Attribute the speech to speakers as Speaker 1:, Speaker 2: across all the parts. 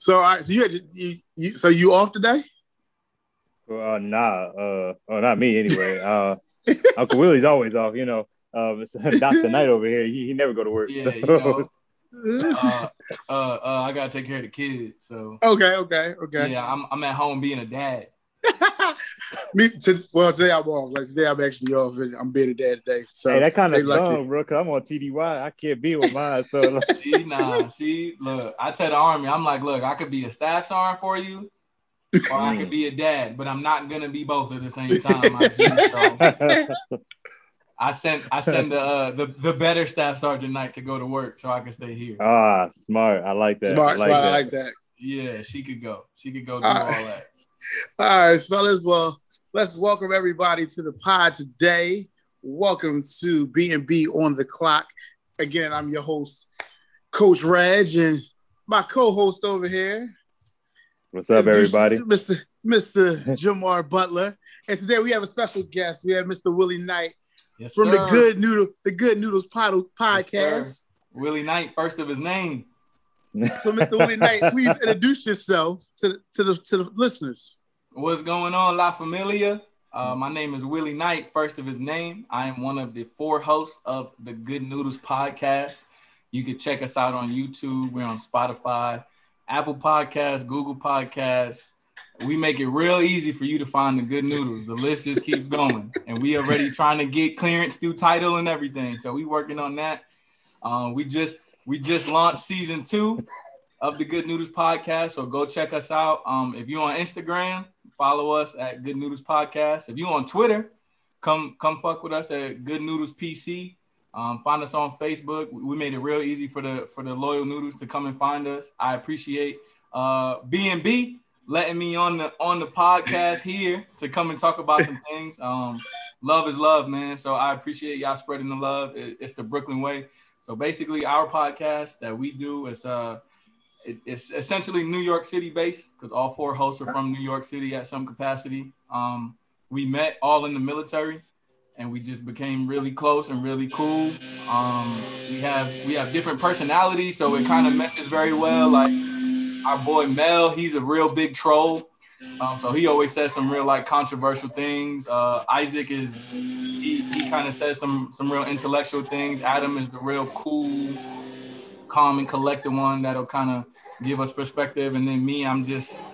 Speaker 1: So, all right, so you, had, you, you so you off today?
Speaker 2: Uh, nah, uh, oh, not me anyway. Uh, Uncle Willie's always off. You know, uh, Doctor Knight over here, he, he never go to work.
Speaker 3: Yeah, so. you know, uh, uh, uh, I gotta take care of the kids. So
Speaker 1: okay, okay, okay.
Speaker 3: Yeah, I'm I'm at home being a dad.
Speaker 1: Me, to, well, today I'm off. Like today, I'm actually off, and I'm being a dad today. So
Speaker 2: hey, that kind of dumb, bro. Cause I'm on TDY. I can't be with mine. So like.
Speaker 3: see, nah, see, look, I tell the army, I'm like, look, I could be a staff sergeant for you, or I could be a dad, but I'm not gonna be both at the same time. so. I sent I send the uh, the the better staff sergeant Knight to go to work so I can stay here.
Speaker 2: Ah, smart. I like that.
Speaker 1: Smart,
Speaker 2: I like
Speaker 1: smart.
Speaker 2: That.
Speaker 1: I like that.
Speaker 3: Yeah, she could go. She could go do all, all right. that.
Speaker 1: All right, fellas. Well, let's welcome everybody to the pod today. Welcome to B and B on the clock. Again, I'm your host, Coach Reg, and my co-host over here.
Speaker 2: What's up, everybody?
Speaker 1: Mr. Mr. Jamar Butler. And today we have a special guest. We have Mr. Willie Knight
Speaker 3: yes,
Speaker 1: from
Speaker 3: sir.
Speaker 1: the Good Noodle, the Good Noodles pod, podcast.
Speaker 3: Yes, Willie Knight, first of his name.
Speaker 1: So, Mr. Willie Knight, please introduce yourself to, to the to the listeners.
Speaker 3: What's going on, La Familia? Uh, my name is Willie Knight, first of his name. I am one of the four hosts of the Good Noodles podcast. You can check us out on YouTube. We're on Spotify, Apple Podcasts, Google Podcasts. We make it real easy for you to find the good noodles. The list just keeps going, and we already trying to get clearance through title and everything. So we working on that. Uh, we just we just launched season two of the Good Noodles podcast. So go check us out. Um, if you're on Instagram, follow us at Good Noodles Podcast. If you're on Twitter, come come fuck with us at Good Noodles PC. Um, find us on Facebook. We made it real easy for the for the loyal noodles to come and find us. I appreciate uh B&B letting me on the on the podcast here to come and talk about some things. Um, love is love, man. So I appreciate y'all spreading the love. It, it's the Brooklyn way. So basically, our podcast that we do is uh, it, it's essentially New York City based because all four hosts are from New York City at some capacity. Um, we met all in the military, and we just became really close and really cool. Um, we have we have different personalities, so it kind of meshes very well. Like our boy Mel, he's a real big troll. Um, so he always says some real like controversial things. Uh, Isaac is he, he kind of says some some real intellectual things. Adam is the real cool, calm and collected one that'll kind of give us perspective. And then me, I'm just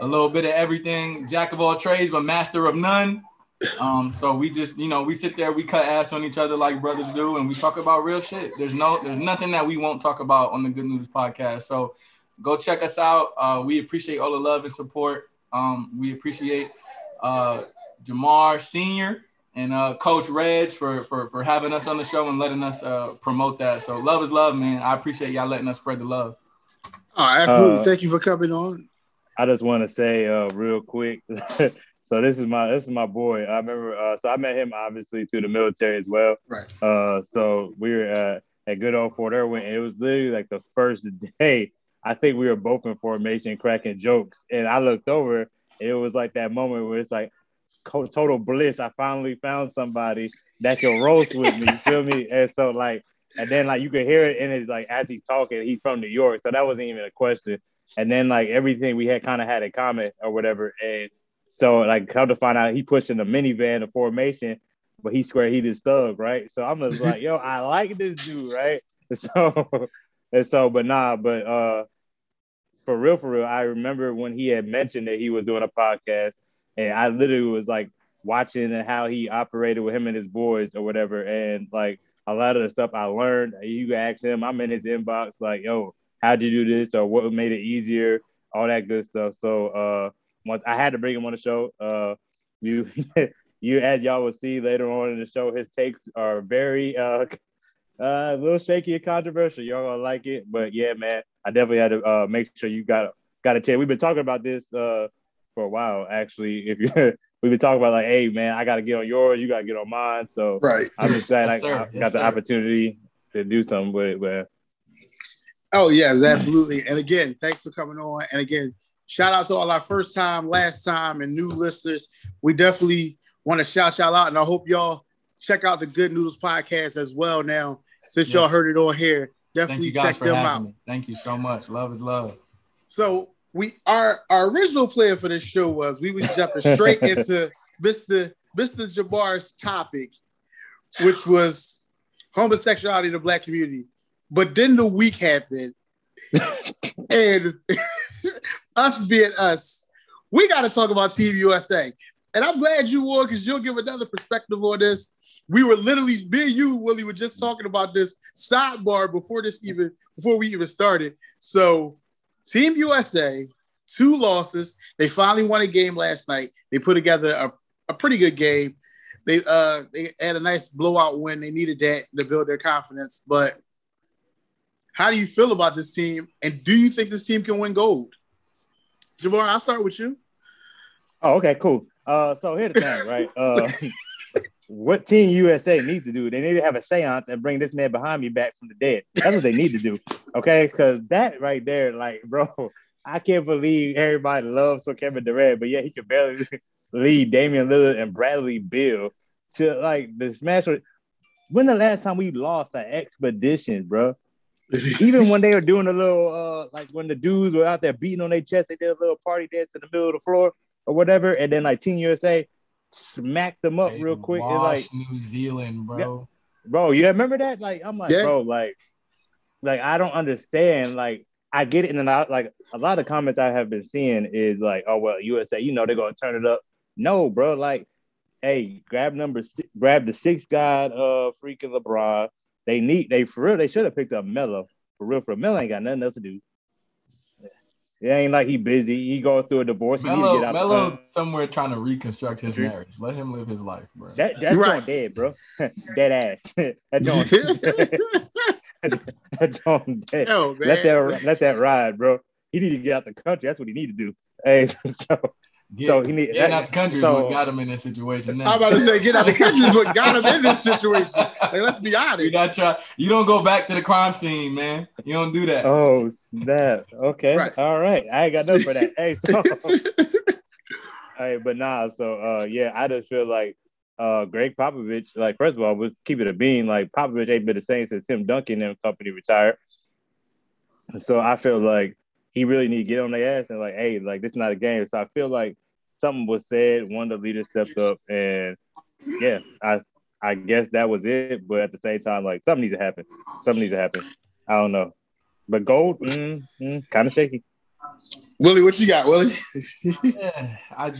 Speaker 3: a little bit of everything, jack of all trades, but master of none. Um, so we just, you know, we sit there, we cut ass on each other like brothers do, and we talk about real shit. There's no, there's nothing that we won't talk about on the Good News podcast. So go check us out. Uh, we appreciate all the love and support. Um, we appreciate uh, Jamar Senior and uh, Coach Reg for, for for having us on the show and letting us uh, promote that. So love is love, man. I appreciate y'all letting us spread the love.
Speaker 1: Oh, absolutely. Thank you for coming on.
Speaker 2: I just want to say uh, real quick. so this is my this is my boy. I remember. Uh, so I met him obviously through the military as well.
Speaker 1: Right.
Speaker 2: Uh, so we were at, at good old Fort Irwin. And it was literally like the first day. I think we were both in formation, cracking jokes, and I looked over. it was like that moment where it's like total bliss. I finally found somebody that can roast with me. feel me? And so like, and then like you could hear it in his like as he's talking. He's from New York, so that wasn't even a question. And then like everything we had kind of had a comment or whatever. And so like come to find out he pushed in a minivan, the formation, but he swear he did thug, right? So I'm just like, yo, I like this dude, right? And so and so, but nah, but uh for real, for real, I remember when he had mentioned that he was doing a podcast, and I literally was like watching and how he operated with him and his boys or whatever, and like a lot of the stuff I learned, you can ask him. I'm in his inbox, like, yo, how'd you do this, or what made it easier, all that good stuff. So, uh, once I had to bring him on the show. Uh, you, you, as y'all will see later on in the show, his takes are very uh, uh, a little shaky and controversial. Y'all gonna like it, but yeah, man, I definitely had to uh, make sure you got got a chance. We've been talking about this uh, for a while, actually. If you we've been talking about like, hey, man, I got to get on yours, you got to get on mine. So
Speaker 1: right,
Speaker 2: I'm just glad
Speaker 3: yes,
Speaker 2: I, I
Speaker 3: yes,
Speaker 2: got the
Speaker 3: sir.
Speaker 2: opportunity to do something with it. But
Speaker 1: Oh yes, absolutely. And again, thanks for coming on. And again, shout out to all our first time, last time, and new listeners. We definitely want to shout y'all out, and I hope y'all check out the Good Noodles podcast as well. Now, since
Speaker 3: Yeah.
Speaker 1: y'all heard it on here, definitely check them out.
Speaker 3: me. Thank you so much. Love is love.
Speaker 1: So we our our original plan for this show was we would jumping straight into Mr. Mr. Jamar's topic, which was homosexuality in the black community. But then the week happened, and us being us, we got to talk about Team USA. And I'm glad you won because you'll give another perspective on this. We were literally, me and you, Willie, were just talking about this sidebar before this even before we even started. So, Team USA, two losses. They finally won a game last night. They put together a, a pretty good game. They uh they had a nice blowout win. They needed that to build their confidence. But how do you feel about this team? And do you think this team can win gold? Jamar, I'll start with you.
Speaker 2: Oh, okay, cool. Uh, so here's the thing, right? Uh, what Team USA needs to do, they need to have a seance and bring this man behind me back from the dead. That's what they need to do. Okay, because that right there, like, bro, I can't believe everybody loves so Kevin Durant, but yeah, he can barely lead Damian Lillard and Bradley Beal to like the smash. When the last time we lost an expedition, bro? Even when they were doing a little, uh, like when the dudes were out there beating on their chest, they did a little party dance in the middle of the floor or whatever, and then like Team USA smacked them up
Speaker 3: They
Speaker 2: real quick. It's like,
Speaker 3: New Zealand, bro.
Speaker 2: bro, you remember that? Like, I'm like,
Speaker 1: Yeah.
Speaker 2: bro, like, like I don't understand. Like, I get it, and I, like a lot of comments I have been seeing is like, oh well, USA, you know, they're gonna turn it up. No, bro, like, hey, grab number six, grab the six guy, uh, freaking LeBron. They need, they for real, they should have picked up Melo for real. For real. Melo ain't got nothing else to do. It ain't like he busy. He going through a divorce. He need to
Speaker 3: Melo,
Speaker 2: get out. the
Speaker 3: Melo somewhere trying to reconstruct his
Speaker 2: True.
Speaker 3: marriage. Let him live his life, bro.
Speaker 2: That that's
Speaker 1: Right.
Speaker 2: right. dead, bro. dead ass. that joint, that joint dead.
Speaker 1: Yo, man.
Speaker 2: Let that let that ride, bro. He need to get out the country. That's what he need to do. Hey, so
Speaker 3: Get,
Speaker 2: so he need-
Speaker 3: getting out the country
Speaker 2: so-
Speaker 3: is what got him in this situation. Now.
Speaker 1: I'm about to say, get out of the country is what got him in this situation. Like, let's be
Speaker 3: you
Speaker 1: honest.
Speaker 3: got try. You don't go back to the crime scene, man. You don't do that.
Speaker 2: oh snap. Okay.
Speaker 1: Right.
Speaker 2: All right. I ain't got nothing for that. Hey, so hey, but nah, so uh yeah, I just feel like uh Gregg Popovich, like first of all, was keep it a bean. Like Popovich ain't been the same since Tim Duncan and company retired. So I feel like he really need to get on their ass and like, hey, like this is not a game. So I feel like something was said, one of the leaders stepped up, and yeah, I I guess that was it. But at the same time, like something needs to happen. Something needs to happen. I don't know. But gold, mm, mm, kind of shaky.
Speaker 1: Willie, what you got, Willie?
Speaker 3: Yeah, I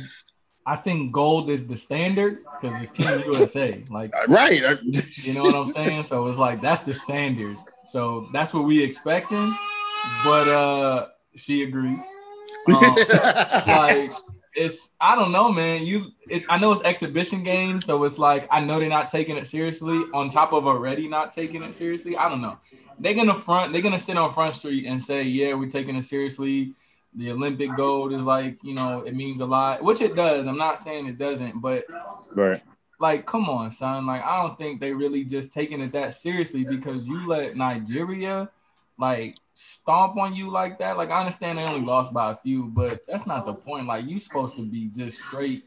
Speaker 3: I think gold is the standard because it's Team USA. Like
Speaker 1: right.
Speaker 3: you know what I'm saying. So it's like that's the standard. So that's what we expecting. But uh, she agrees. Um, like it's I don't know, man. You it's I know it's exhibition game, so it's like I know they're not taking it seriously. On top of already not taking it seriously, I don't know. They're gonna front. They're gonna sit on Front Street and say, "Yeah, we're taking it seriously." The Olympic gold is like you know it means a lot, which it does. I'm not saying it doesn't, but
Speaker 2: Right.
Speaker 3: like come on, son. Like I don't think they really just taking it that seriously because you let Nigeria like stomp on you like that. Like I understand they only lost by a few, but that's not the point. Like you supposed to be just straight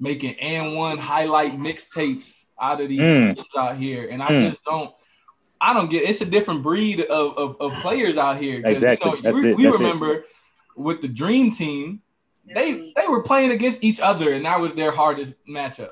Speaker 3: making and one highlight mixtapes out of these
Speaker 2: Mm.
Speaker 3: teams out here, and I
Speaker 2: Mm.
Speaker 3: just don't. I don't get. It's a different breed of, of, of players out here.
Speaker 2: Exactly.
Speaker 3: You know,
Speaker 2: That's
Speaker 3: we,
Speaker 2: it.
Speaker 3: we
Speaker 2: That's it.
Speaker 3: remember with the Dream Team, they they were playing against each other, and that was their hardest matchup.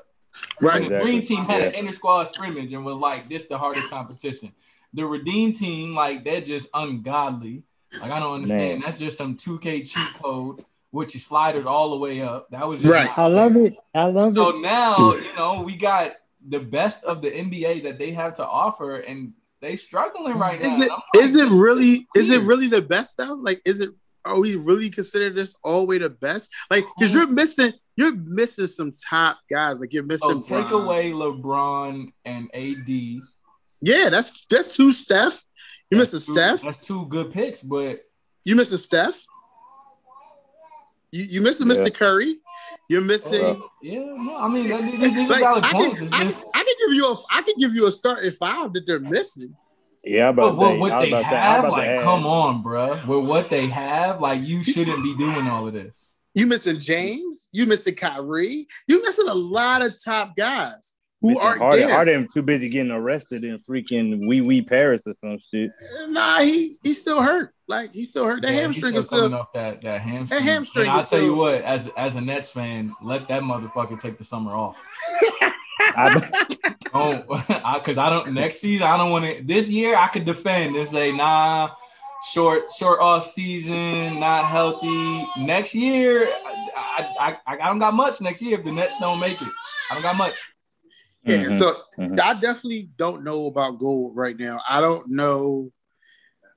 Speaker 1: right.
Speaker 3: And the
Speaker 2: Exactly.
Speaker 3: Dream Team had an
Speaker 2: Yeah.
Speaker 3: inter squad scrimmage and was like, "This the hardest competition." The Redeem Team, like they're just ungodly. Like I don't understand.
Speaker 2: Man.
Speaker 3: That's just some 2K cheat code with your sliders all the way up. That was just
Speaker 1: Right.
Speaker 2: I love it. I love
Speaker 3: So
Speaker 2: it.
Speaker 3: So now you know we got the best of the NBA that they have to offer, and they struggling right now.
Speaker 1: Is it
Speaker 3: And I'm like,
Speaker 1: is it really is it really the best though? Like, is it are we really consider this all the way the best? Like, because you're missing you're missing some top guys. Like you're
Speaker 3: So
Speaker 1: missing.
Speaker 3: take
Speaker 1: Bron.
Speaker 3: away LeBron and AD.
Speaker 1: Yeah, that's that's two Steph. You missing
Speaker 3: That's two-
Speaker 1: Steph.
Speaker 3: That's two good picks, but
Speaker 1: You missing Steph. You you missing
Speaker 2: Yeah.
Speaker 1: Mr. Curry. You're missing.
Speaker 2: Uh,
Speaker 3: yeah, no, I mean, that- these these
Speaker 1: like, I,
Speaker 3: points.
Speaker 1: can, I,
Speaker 3: just
Speaker 1: I can give you a I can give you a starting five that they're missing.
Speaker 2: Yeah, I'm
Speaker 3: But
Speaker 2: about to say.
Speaker 3: what
Speaker 2: I was
Speaker 3: they
Speaker 2: about to say, I was
Speaker 3: have,
Speaker 2: about to
Speaker 3: like, come on, bruh. With what they have, like, you shouldn't be doing all of this.
Speaker 1: You missing James. You missing Kyrie. You missing a lot of top guys. Who aren't
Speaker 2: Harden,
Speaker 1: there.
Speaker 2: Harden too busy getting arrested in freaking wee wee Paris or some shit.
Speaker 1: Nah, he he's still hurt. Like he's still hurt. That
Speaker 3: Yeah,
Speaker 1: hamstring
Speaker 3: he's
Speaker 1: is
Speaker 3: coming
Speaker 1: still.
Speaker 3: off that that hamstring.
Speaker 1: hamstring
Speaker 3: And I'll
Speaker 1: is
Speaker 3: tell you what, as as a Nets fan, let that motherfucker take the summer off.
Speaker 2: I,
Speaker 3: Oh, because I, don't next season I don't want to. This year I could defend and say nah, short short off season, not healthy. Next year I I, I, I don't got much next year if the Nets don't make it. I don't got much.
Speaker 1: Yeah,
Speaker 2: Mhm.
Speaker 1: so
Speaker 2: Mhm.
Speaker 1: I definitely don't know about gold right now. I don't know.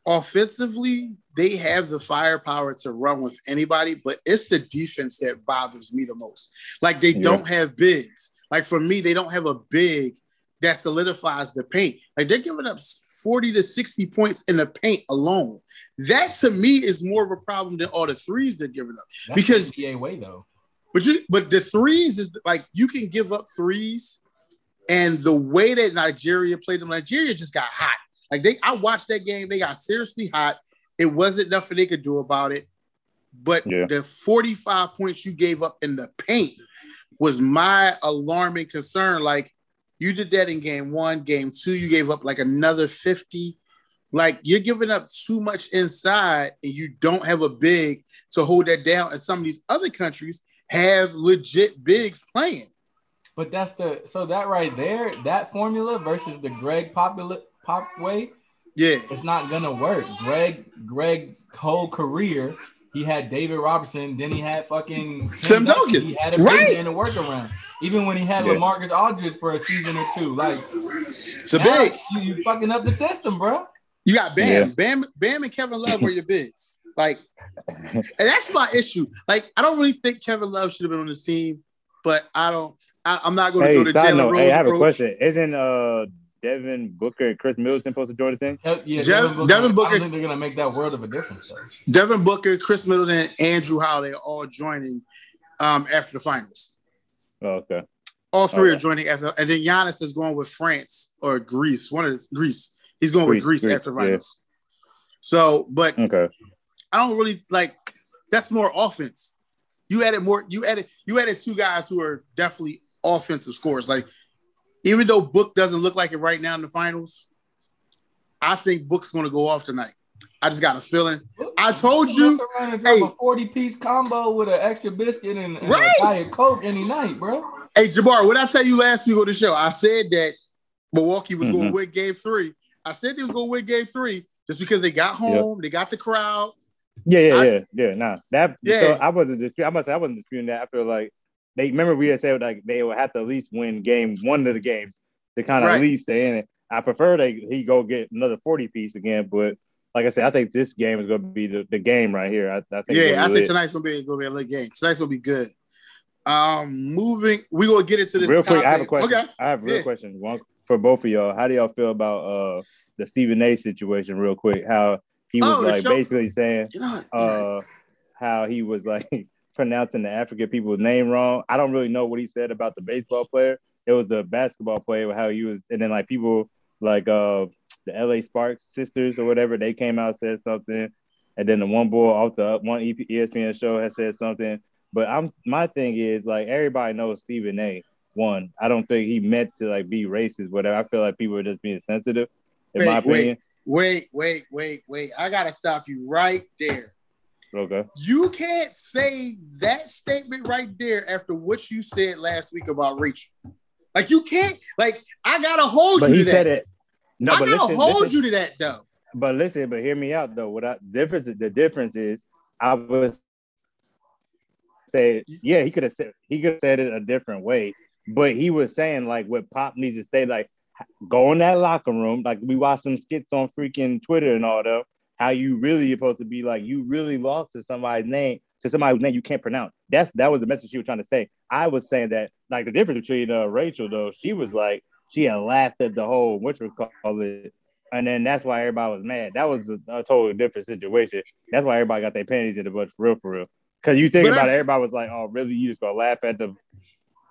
Speaker 1: Offensively, they have the firepower to run with anybody, but it's the defense that bothers me the most. Like they
Speaker 2: Yeah.
Speaker 1: don't have bigs. Like for me, they don't have a big that solidifies the paint. Like they're giving up 40 to 60 points in the paint alone. That to me is more of a problem than all the threes they're giving up.
Speaker 3: That's
Speaker 1: Because-
Speaker 3: the NBA way though.
Speaker 1: But you, but the threes is like you can give up threes, and the way that Nigeria played them, Nigeria just got hot. Like they, I watched that game. They got seriously hot. It wasn't nothing they could do about it. But
Speaker 2: Yeah.
Speaker 1: the 45 points you gave up in the paint was my alarming concern. Like you did that in game one, game two, you gave up like another 50. Like you're giving up too much inside, and you don't have a big to hold that down. And some of these other countries have legit bigs playing.
Speaker 3: But that's the so that right there, that formula versus the Greg Popula, Pop way,
Speaker 1: Yeah.
Speaker 3: it's not gonna work. Greg Greg's whole career, he had David Robertson, then he had fucking
Speaker 1: Tim Duncan.
Speaker 3: He had a
Speaker 1: Right.
Speaker 3: man to work around. Even when he had
Speaker 2: Yeah.
Speaker 3: LaMarcus Aldridge for a season or two, like
Speaker 1: It's a
Speaker 3: now
Speaker 1: big.
Speaker 3: You, you fucking up the system, bro.
Speaker 1: You got Bam.
Speaker 2: Yeah.
Speaker 1: Bam, Bam and Kevin Love were your bigs. Like, and that's my issue. Like, I don't really think Kevin Love should have been on this team, but I don't. I, I'm not going to
Speaker 2: hey,
Speaker 1: go to
Speaker 2: side
Speaker 1: Jalen
Speaker 2: note,
Speaker 1: Rose.
Speaker 2: hey, I have a question. Isn't uh Devin Booker and Khris Middleton supposed to join the team?
Speaker 3: Hell, Yeah,
Speaker 1: Jev-
Speaker 3: Devin Booker,
Speaker 1: Devin
Speaker 3: I
Speaker 1: Booker-
Speaker 3: don't think they're gonna make that world of a difference though.
Speaker 1: Devin Booker, Khris Middleton, and Jrue Holiday are all joining um, after the finals.
Speaker 2: Oh, okay.
Speaker 1: All three are joining after, and then Giannis is going with France or Greece. One of the Greece. He's going with
Speaker 2: Greece,
Speaker 1: Greece,
Speaker 2: Greece,
Speaker 1: after the
Speaker 2: yeah.
Speaker 1: finals. So, but
Speaker 2: Okay.
Speaker 1: I don't really like that's more offense. You added more, you added you added two guys who are definitely offensive scores. Like even though Book doesn't look like it right now in the finals, I think Book's gonna go off tonight. I just got a feeling. I told you-
Speaker 3: around and
Speaker 1: hey.
Speaker 3: a 40 piece combo with an extra biscuit and, and
Speaker 1: Right.
Speaker 3: a diet coke any night, bro.
Speaker 1: Hey Jamar, what I tell you last week on the show? I said that Milwaukee was going
Speaker 2: Mhm.
Speaker 1: to win game three. I said they was going to win game three just because they got home, they got the crowd.
Speaker 2: Yeah, yeah,
Speaker 1: I-
Speaker 2: yeah, yeah. Nah, that.
Speaker 1: Yeah.
Speaker 2: So I wasn't. Disputing, I must. Say, I wasn't disputing that. I feel like they remember we had said like they would have to at least win game one of the games to kind of
Speaker 1: Right.
Speaker 2: at least stay in it. I prefer they he go get another forty piece again, but like I said, I think this game is going to be the, the game right here. I, I think.
Speaker 1: Yeah, I think
Speaker 2: lit.
Speaker 1: tonight's gonna be gonna be a late game. Tonight's gonna be good. Um, moving, we gonna get into this.
Speaker 2: real quick, I have a question.
Speaker 1: Okay,
Speaker 2: I have a real
Speaker 1: Yeah.
Speaker 2: question one for both of y'all. How do y'all feel about uh the Stephen A. situation? Real quick, how he was
Speaker 1: Oh,
Speaker 2: like
Speaker 1: show-
Speaker 2: basically saying
Speaker 1: you know, what?
Speaker 2: uh how he was like pronouncing the African people's name wrong. I don't really know what he said about the baseball player. It was the basketball player how he was, and then like people like uh the LA Sparks sisters or whatever they came out and said something, and then the one boy off the one ESPN show has said something. But I'm my thing is like everybody knows Stephen A. One, I don't think he meant to like be racist. Whatever. I feel like people are just being sensitive. In my
Speaker 1: Wait, wait.
Speaker 2: opinion.
Speaker 1: wait, wait, wait, wait. I gotta stop you right there.
Speaker 2: Okay.
Speaker 1: You can't say that statement right there after what you said last week about Rachel. Like you can't. Like I gotta hold
Speaker 2: But
Speaker 1: you
Speaker 2: he
Speaker 1: to
Speaker 2: said
Speaker 1: that.
Speaker 2: it. No,
Speaker 1: I
Speaker 2: but
Speaker 1: gotta
Speaker 2: listen,
Speaker 1: hold
Speaker 2: listen.
Speaker 1: you to that though.
Speaker 2: But listen, but hear me out though. What I difference the difference is I was say yeah, he could have said he could have said it a different way, but he was saying like what Pop needs to say, like go in that locker room, like we watched some skits on freaking Twitter and all that, how you really supposed to be like you really lost to somebody's name to somebody's name you can't pronounce. That's that was the message she was trying to say. I was saying that like the difference between uh, Rachel though, she was like she had laughed at the whole which you call it and then that's why everybody was mad. That was a, a totally different situation. That's why everybody got their panties in a bunch for real, for real. Because you think
Speaker 1: But
Speaker 2: about
Speaker 1: that's-
Speaker 2: it, everybody was like, "Oh, really? You just gonna laugh at the?"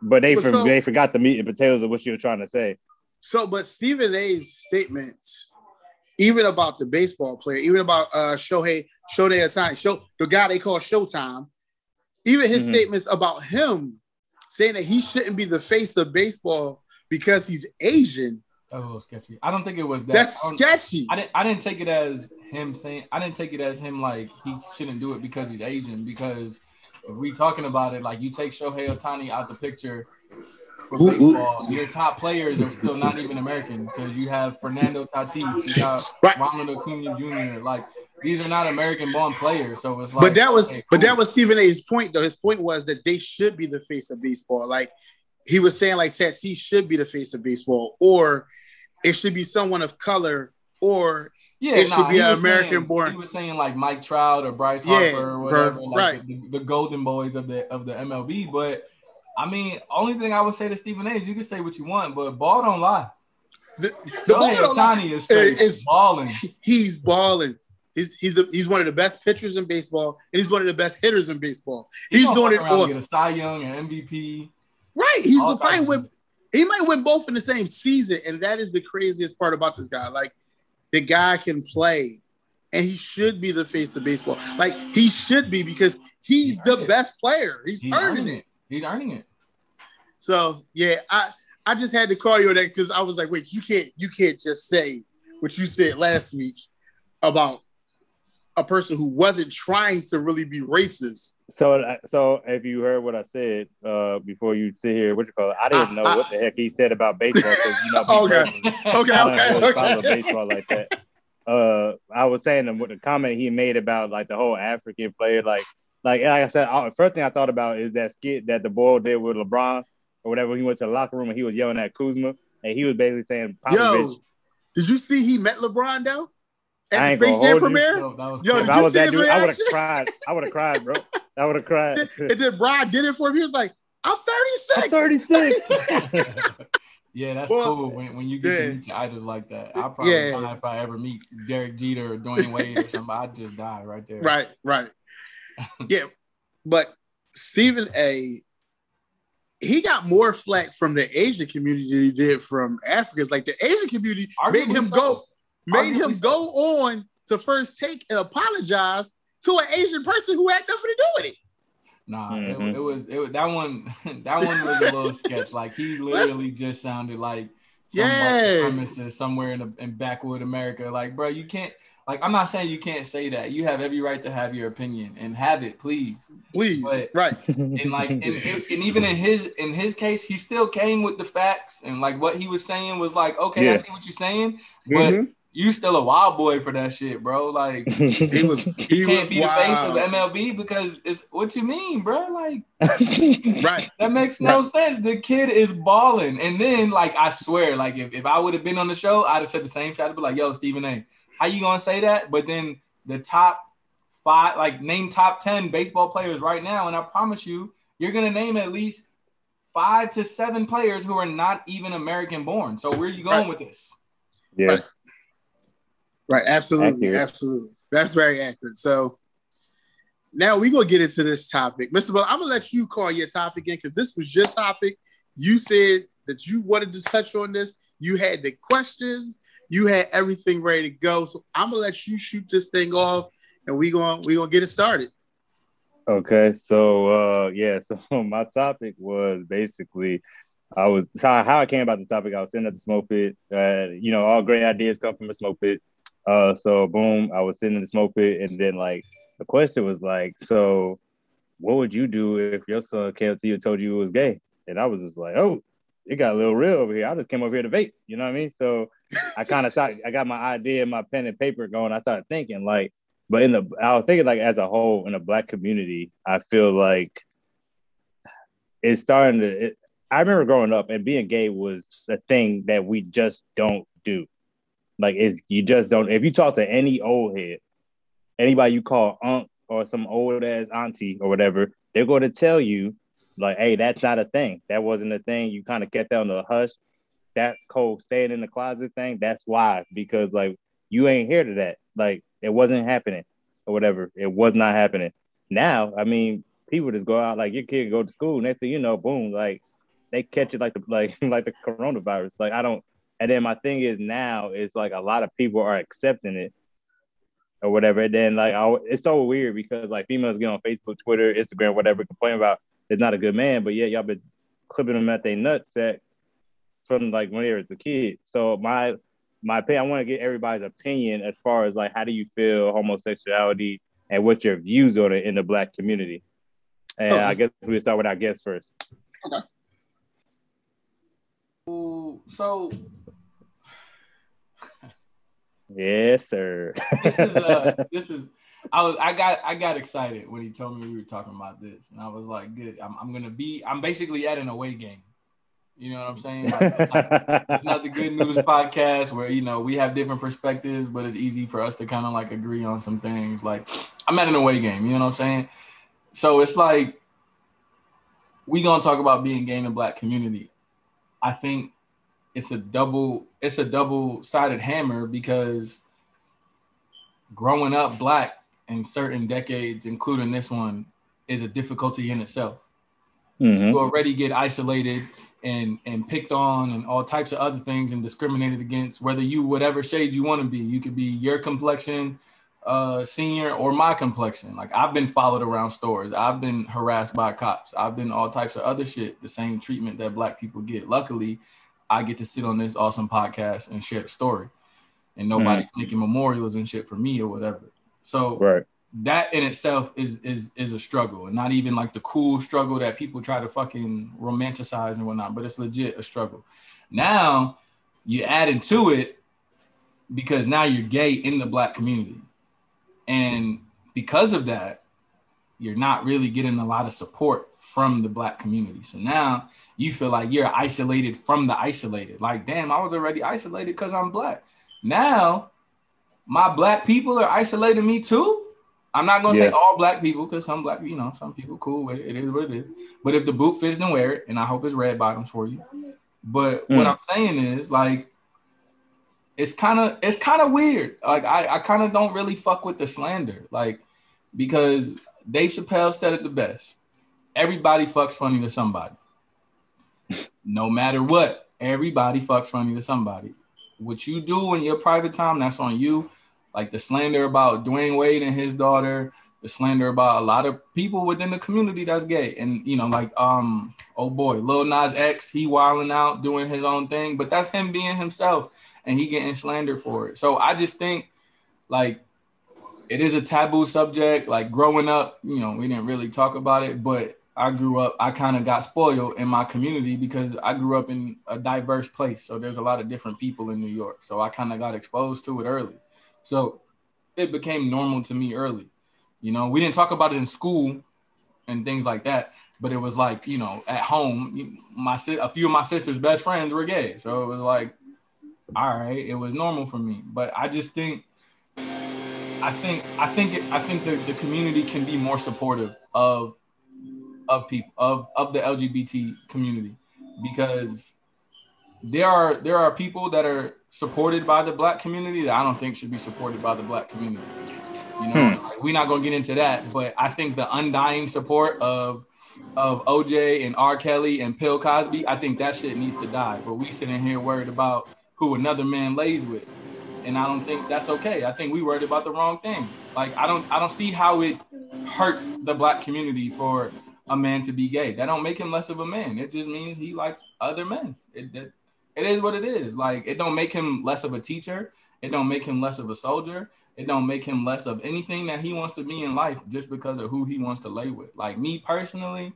Speaker 2: But they
Speaker 1: But
Speaker 2: for,
Speaker 1: so-
Speaker 2: they forgot the meat and potatoes of what she was trying to say.
Speaker 1: So, but Stephen A's statements, even about the baseball player, even about uh Shohei Shohei Ohtani, show the guy they call Showtime, even his
Speaker 2: Mhm.
Speaker 1: statements about him saying that he shouldn't be the face of baseball because he's Asian.
Speaker 3: That was a little sketchy. I don't think it was that.
Speaker 1: That's
Speaker 3: I
Speaker 1: sketchy.
Speaker 3: I didn't. I didn't take it as him saying. I didn't take it as him like he shouldn't do it because he's Asian. Because if we talking about it, like you take Shohei Ohtani out the picture for
Speaker 1: who-
Speaker 3: baseball, your top players are still not even American because you have Fernando Tatis, you got
Speaker 1: Right.
Speaker 3: Ronald Acuna Jr. Like these are not American-born players. So it's like.
Speaker 1: but that was
Speaker 3: okay,
Speaker 1: but that was Stephen A's point though. His point was that they should be the face of baseball. Like he was saying, like Tatis should be the face of baseball, or it should be someone of color, or
Speaker 3: Yeah,
Speaker 1: It should be an American
Speaker 3: saying-
Speaker 1: born.
Speaker 3: He was saying like Mike Trout or Bryce
Speaker 1: Yeah,
Speaker 3: Harper or whatever,
Speaker 1: bro,
Speaker 3: like
Speaker 1: right.
Speaker 3: the, the golden boys of the of the MLB. But I mean, only thing I would say to Stephen A. is you can say what you want, but ball don't lie.
Speaker 1: the, the ball don't lie.
Speaker 3: Ohtani is balling.
Speaker 1: he's balling. He's he's the, he's one of the best pitchers in baseball, and he's one of the best hitters in baseball. He's doing it
Speaker 3: fuck around and
Speaker 1: all
Speaker 3: Get a Cy Young and MVP.
Speaker 1: right. He's the might win. He might win both in the same season, and that is the craziest part about this guy. Like the guy can play, and he should be the face of baseball. Like he should be because he's the best player. He's, earning it.
Speaker 3: it. He's earning it.
Speaker 1: So yeah, I I just had to call you on that because I was like, wait, you can't you can't just say what you said last week about a person who wasn't trying to really be racist.
Speaker 2: So, so if you heard what I said uh, before you sit here, what you call it? I didn't know what the heck he said about baseball because you know, me
Speaker 1: Okay.
Speaker 2: personally,
Speaker 1: Okay,
Speaker 2: I don't
Speaker 1: okay,
Speaker 2: really follow
Speaker 1: okay.
Speaker 2: baseball like that. Uh, I was saying that with the comment he made about like the whole African player, like, like, like I said, I, first thing I thought about is that skit that the boy did with LeBron or whatever. He went to the locker room and he was yelling at Kuzma, and he was basically saying,
Speaker 1: Yo,
Speaker 2: Popovich,
Speaker 1: did you see he met LeBron though
Speaker 2: I
Speaker 1: at the Space Jam premiere?
Speaker 3: Yo, that
Speaker 1: Yo,
Speaker 3: cool.
Speaker 2: if
Speaker 1: did
Speaker 2: I
Speaker 1: you
Speaker 2: was
Speaker 1: see
Speaker 2: that
Speaker 1: his
Speaker 2: dude, I would have cried. I would have cried, bro. I would have cried.
Speaker 1: and then Brian did it for him. He was like, "I'm 36."
Speaker 2: I'm 36.
Speaker 3: yeah, that's
Speaker 1: Well,
Speaker 3: cool when, when you get
Speaker 1: yeah.
Speaker 3: to meet your idols like that. I probably
Speaker 1: Yeah.
Speaker 3: die if I ever meet Derek Jeter or Dwyane Wade or something. I'd just die right there.
Speaker 1: Right, right. yeah, but Stephen A. He got more flack from the Asian community than he did from Africans. Like the Asian community made him
Speaker 3: so.
Speaker 1: go, made
Speaker 3: Arguably
Speaker 1: him
Speaker 3: so.
Speaker 1: go on to first take and apologize to an Asian person who had nothing to do with it.
Speaker 3: Nah,
Speaker 2: Mhm.
Speaker 3: it, it was it was that one. That one was a little sketch. Like he literally just sounded like some
Speaker 1: Yeah.
Speaker 3: white supremacist somewhere in the, in backwood America. Like, bro, you can't. Like, I'm not saying you can't say that. You have every right to have your opinion and have it, please.
Speaker 1: Please,
Speaker 3: But-
Speaker 1: right?
Speaker 3: And like, and, and even in his in his case, he still came with the facts and like what he was saying was like, okay, I see what you're saying, but
Speaker 1: Mhm.
Speaker 3: you still a wild boy for that shit, bro. Like.
Speaker 1: He was, he
Speaker 3: You can't
Speaker 1: was
Speaker 3: be the face of. MLB because it's what you mean, bro. Like
Speaker 1: Right,
Speaker 3: that makes no sense. The kid is balling. And then, like, I swear, like, if, if I would have been on the show, I'd have said the same shit. I'd be like, yo, Stephen A, how you gonna say that? But then the top five, like, name top 10 baseball players right now, and I promise you, you're gonna name at least five to seven players who are not even American born. So where are you going
Speaker 1: Right.
Speaker 3: with this?
Speaker 2: yeah.
Speaker 1: Right. right. Absolutely,
Speaker 2: Accurate.
Speaker 1: absolutely. That's very accurate. So now we're gonna get into this topic, Mr. Bell. I'm gonna let you call your topic in because this was your topic. You said that you wanted to touch on this. You had the questions. You had everything ready to go. So I'm gonna let you shoot this thing off, and we gonna we gonna get it started.
Speaker 2: Okay, so uh yeah, so my topic was basically I was how, how I came about the topic. I was sitting at the smoke pit. Uh, you know, all great ideas come from a smoke pit. Uh, so boom, I was sitting in the smoke pit, and then like the question was like, so what would you do if your son came to you and told you you was gay? And I was just like, oh, it got a little real over here. I just came over here to vape. You know what I mean? So I kind of thought I got my idea, and my pen and paper going. I started thinking like, but in the I was thinking like as a whole in the black community, I feel like it's starting to. It, I remember growing up and being gay was a thing that we just don't do. Like it, you just don't. If you talk to any old head, anybody you call unc or some old ass auntie or whatever, they're going to tell you like, "Hey, that's not a thing. That wasn't a thing. You kind of kept that on the hush. That cold staying in the closet thing. That's why because like you ain't here to that. Like it wasn't happening or whatever. It was not happening. Now, I mean, people just go out like your kid go to school. Next thing you know, boom, like they catch it like the like like the coronavirus. Like I don't. And then my thing is now it's like a lot of people are accepting it or whatever. And then like I, it's so weird because like females get on Facebook, Twitter, Instagram, whatever, complain about there's not a good man, but yeah, y'all been clipping them at their nutsack from like when they was a kid. So my my opinion, I want to get everybody's opinion as far as like how do you feel homosexuality and what's your views on it in the black community. And okay. I guess we start with our guests first.
Speaker 3: Okay. so
Speaker 2: yes, sir.
Speaker 3: this is uh, this is I was I got I got excited when he told me we were talking about this, and I was like, good. I'm I'm gonna be I'm basically at an away game. You know what I'm saying? Like, it's not the good news podcast where you know we have different perspectives, but it's easy for us to kind of like agree on some things. Like I'm at an away game, you know what I'm saying? So it's like we gonna talk about being gay in the black community. I think it's a double it's a double sided hammer because growing up black in certain decades, including this one, is a difficulty in itself. Mm-hmm. You already get isolated and and picked on and all types of other things and discriminated against whether you whatever shade you want to be. You could be your complexion uh senior or my complexion. Like i've been followed around stores. I've been harassed by cops. I've been all types of other shit. The same treatment that black people get. Luckily i get to sit on this awesome podcast and share the story. And nobody mm-hmm. making memorials and shit for me or whatever so
Speaker 2: right.
Speaker 3: that in itself is is is a struggle and not even like the cool struggle that people try to fucking romanticize and whatnot but it's legit a struggle. Now you add into it because now you're gay in the black community. And because of that you're not really getting a lot of support from the black community. So now you feel like you're isolated from the isolated. Like damn i was already isolated because i'm black. Now my black people are isolating me too I'm not gonna yeah. say all black people because some black, you know, some people cool with it. It is what it is. But if the boot fits, then wear it, and I hope it's red bottoms for you. But mm. what I'm saying is like, it's kind of it's kind of weird. Like I I kind of don't really fuck with the slander, like because Dave Chappelle said it the best. Everybody fucks funny to somebody. No matter what, everybody fucks funny to somebody. What you do in your private time, that's on you like the slander about Dwyane Wade and his daughter, the slander about a lot of people within the community that's gay. And you know, like um, oh boy, Lil Nas X, he wilding out doing his own thing, but that's him being himself and he getting slandered for it. So I just think like it is a taboo subject. Like growing up, you know, we didn't really talk about it, but I grew up, I kind of got spoiled in my community because I grew up in a diverse place. So there's a lot of different people in New York. So I kind of got exposed to it early. So it became normal to me early. You know, we didn't talk about it in school and things like that, but it was like, you know, at home, my a few of my sister's best friends were gay. So it was like, all right, it was normal for me. But I just think I think I think it, I think the, the community can be more supportive of of people of of the LGBT community because there are there are people that are supported by the black community that I don't think should be supported by the black community. You know, hmm. like, we're not gonna get into that, but I think the undying support of of OJ and R. Kelly and Bill Cosby, I think that shit needs to die. But we sitting here worried about who another man lays with. And I don't think that's okay. I think we worried about the wrong thing. Like I don't I don't see how it hurts the black community for a man to be gay. That don't make him less of a man. It just means he likes other men. It, it it is what it is. Like it don't make him less of a teacher. It don't make him less of a soldier. It don't make him less of anything that he wants to be in life just because of who he wants to lay with. Like me personally,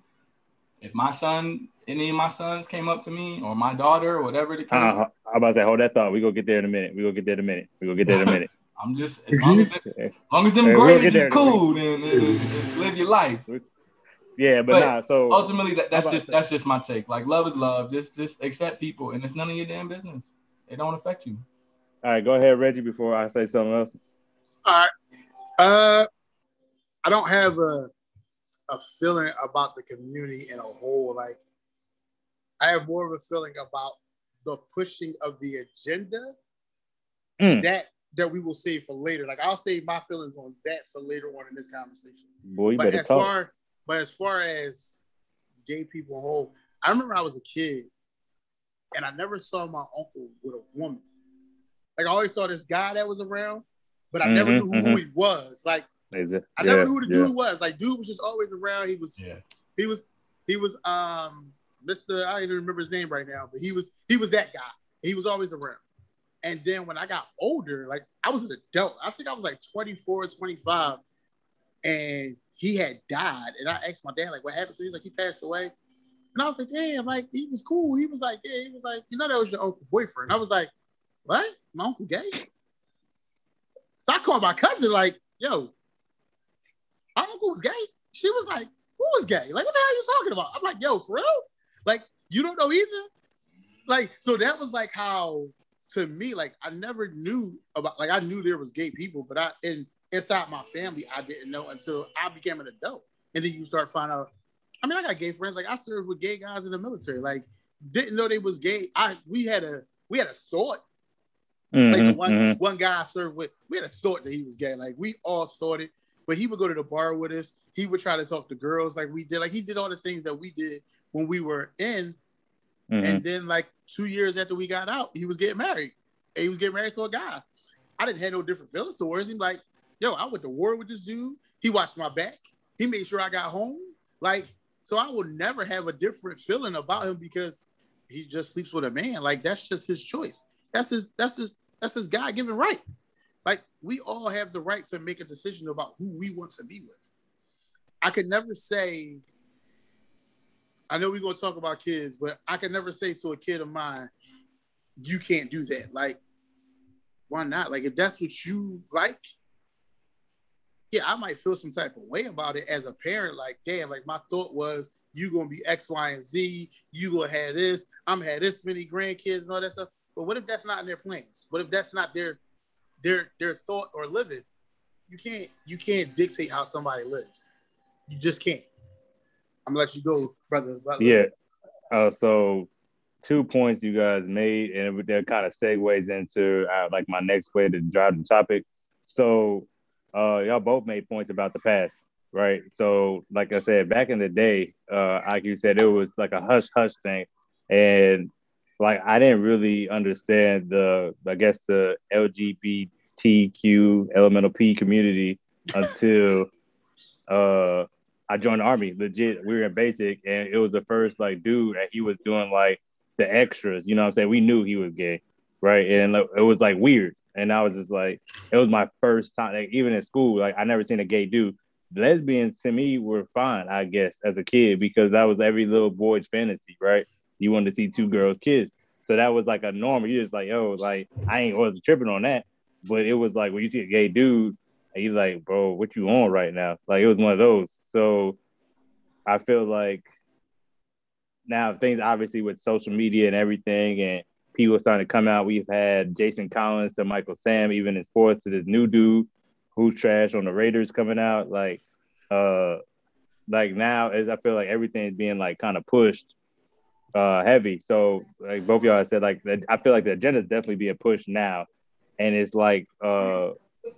Speaker 3: if my son, any of my sons came up to me or my daughter or whatever the case. Uh,
Speaker 2: I'm about to say, hold that thought. We gonna get there in a minute. We gonna get there in a minute. We gonna get there in a minute.
Speaker 3: I'm just as long as, it, as, long as them grades is cool, then, then live your life.
Speaker 2: Yeah, but, but nah. So
Speaker 3: ultimately, that, that's just that's just my take. Like love is love. Just just accept people, and it's none of your damn business. It don't affect you.
Speaker 2: All right, go ahead, Reggie. Before I say something else.
Speaker 1: All right. Uh, I don't have a a feeling about the community in a whole. Like, I have more of a feeling about the pushing of the agenda mm. that that we will save for later. Like, I'll save my feelings on that for later on in this conversation.
Speaker 2: Boy, you but better as talk. far
Speaker 1: but as far as gay people whole, I remember I was a kid and I never saw my uncle with a woman. Like I always saw this guy that was around, but I mm-hmm, never knew who, mm-hmm. who, he was. Like I never knew who the yeah. dude was. Like dude was just always around. He was yeah. he was he was um Mister. I don't even remember his name right now, but he was he was that guy. He was always around. And then when I got older, like I was an adult, I think I was like 24, 25, and he had died. And I asked my dad, like, what happened? So he's like, he passed away. And I was like, damn, like he was cool. He was like, yeah, he was like, you know, that was your uncle boyfriend. I was like, what? My uncle gay? So I called my cousin, like, yo, my uncle was gay. She was like, who was gay? Like, what the hell are you talking about? I'm like, yo, for real? Like, you don't know either? Like, so that was like how to me, like I never knew about like I knew there was gay people, but I in inside my family, I didn't know until I became an adult. And then you start finding out. I mean, I got gay friends. Like I served with gay guys in the military. Like, didn't know they was gay. I we had a we had a thought.
Speaker 2: Mm-hmm,
Speaker 1: like one
Speaker 2: mm-hmm.
Speaker 1: one guy I served with, we had a thought that he was gay. Like we all thought it, but he would go to the bar with us. He would try to talk to girls like we did. Like he did all the things that we did when we were in.
Speaker 2: Mhm.
Speaker 1: And then like two years after we got out, he was getting married. And he was getting married to a guy. I didn't have no different feelings towards him. Like, yo, I went to war with this dude. He watched my back. He made sure I got home. Like, so I will never have a different feeling about him because he just sleeps with a man. Like, that's just his choice. That's his, that's his, that's his God-given right. Like, we all have the right to make a decision about who we want to be with. I could never say, I know we're gonna talk about kids, but I could never say to a kid of mine, you can't do that. Like, why not? Like, if that's what you like, yeah, I might feel some type of way about it as a parent. Like, damn, like my thought was you gonna be X, Y, and Z. You gonna have this. I'm have this many grandkids and all that stuff. But what if that's not in their plans? What if that's not their their their thought or living? You can't you can't dictate how somebody lives. You just can't. I'm gonna let you go, brother. brother.
Speaker 2: Yeah. Uh, so two points you guys made, and they're kind of segues into uh, like my next way to drive the topic. So uh, y'all both made points about the past, right? So like I said, back in the day, uh, like you said, it was like a hush hush thing, and like I didn't really understand the, I guess the LGBTQ elemental P community until uh I joined the army. Legit, we were in basic, and it was the first like dude that he was doing like the extras. You know what I'm saying? We knew he was gay, right? And it was like weird. And I was just like, it was my first time. Like even in school, like I never seen a gay dude. Lesbians to me were fine, I guess, as a kid because that was every little boy's fantasy, right? You wanted to see two girls kiss, so that was like a norm. You just like, yo, like I ain't wasn't tripping on that, but it was like when you see a gay dude, and you like, bro, what you on right now? Like it was one of those. So I feel like now things obviously with social media and everything and people starting to come out. We've had Jason Collins to Michael Sam, even in sports to this new dude who's trash on the Raiders coming out. Like uh like now is I feel like everything's being like kind of pushed uh heavy. So like both y'all said like I feel like the agenda is definitely being pushed now. And it's like uh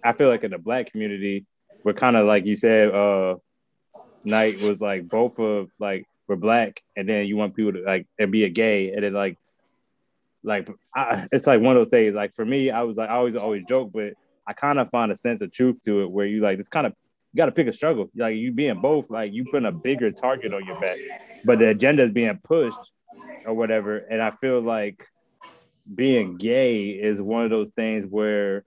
Speaker 2: I feel like in the black community, we're kind of like you said, uh Knight was like both of like we're black, and then you want people to like and be a gay, and then like like I, it's like one of those things. Like for me, I was like I always always joke, but I kind of find a sense of truth to it where you like it's kind of you got to pick a struggle. Like you being both, like you putting a bigger target on your back, but the agenda is being pushed or whatever. And I feel like being gay is one of those things where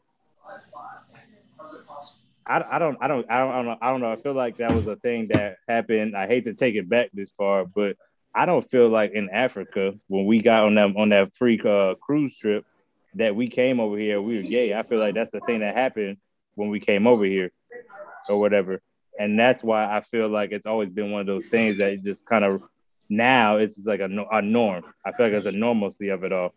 Speaker 2: I, I don't I don't I don't I don't know, I don't know. I feel like that was a thing that happened. I hate to take it back this far, but I don't feel like in Africa when we got on that on that freak uh, cruise trip that we came over here we were gay. I feel like that's the thing that happened when we came over here or whatever. And that's why I feel like it's always been one of those things that just kind of now it's like a, a norm. I feel like it's a normalcy of it all.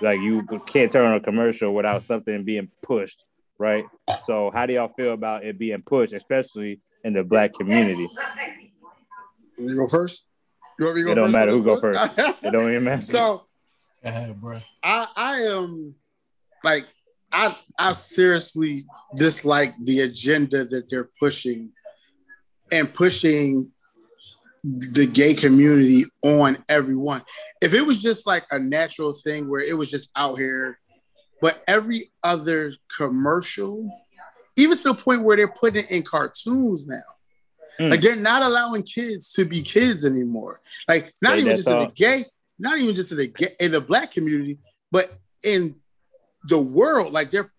Speaker 2: Like you can't turn on a commercial without something being pushed, right? So how do y'all feel about it being pushed, especially in the black community?
Speaker 1: You go first. You want me to go
Speaker 2: It don't
Speaker 1: first
Speaker 2: matter who
Speaker 1: this
Speaker 2: go first. It don't even matter.
Speaker 1: so
Speaker 3: Go ahead, bro.
Speaker 1: I I am like I I seriously dislike the agenda that they're pushing and pushing the gay community on everyone. If it was just like a natural thing where it was just out here, but every other commercial, even to the point where they're putting it in cartoons now. Mm. Like they're not allowing kids to be kids anymore. Like not even just all. in the gay, not even just in the gay, in the black community, but in the world. Like they're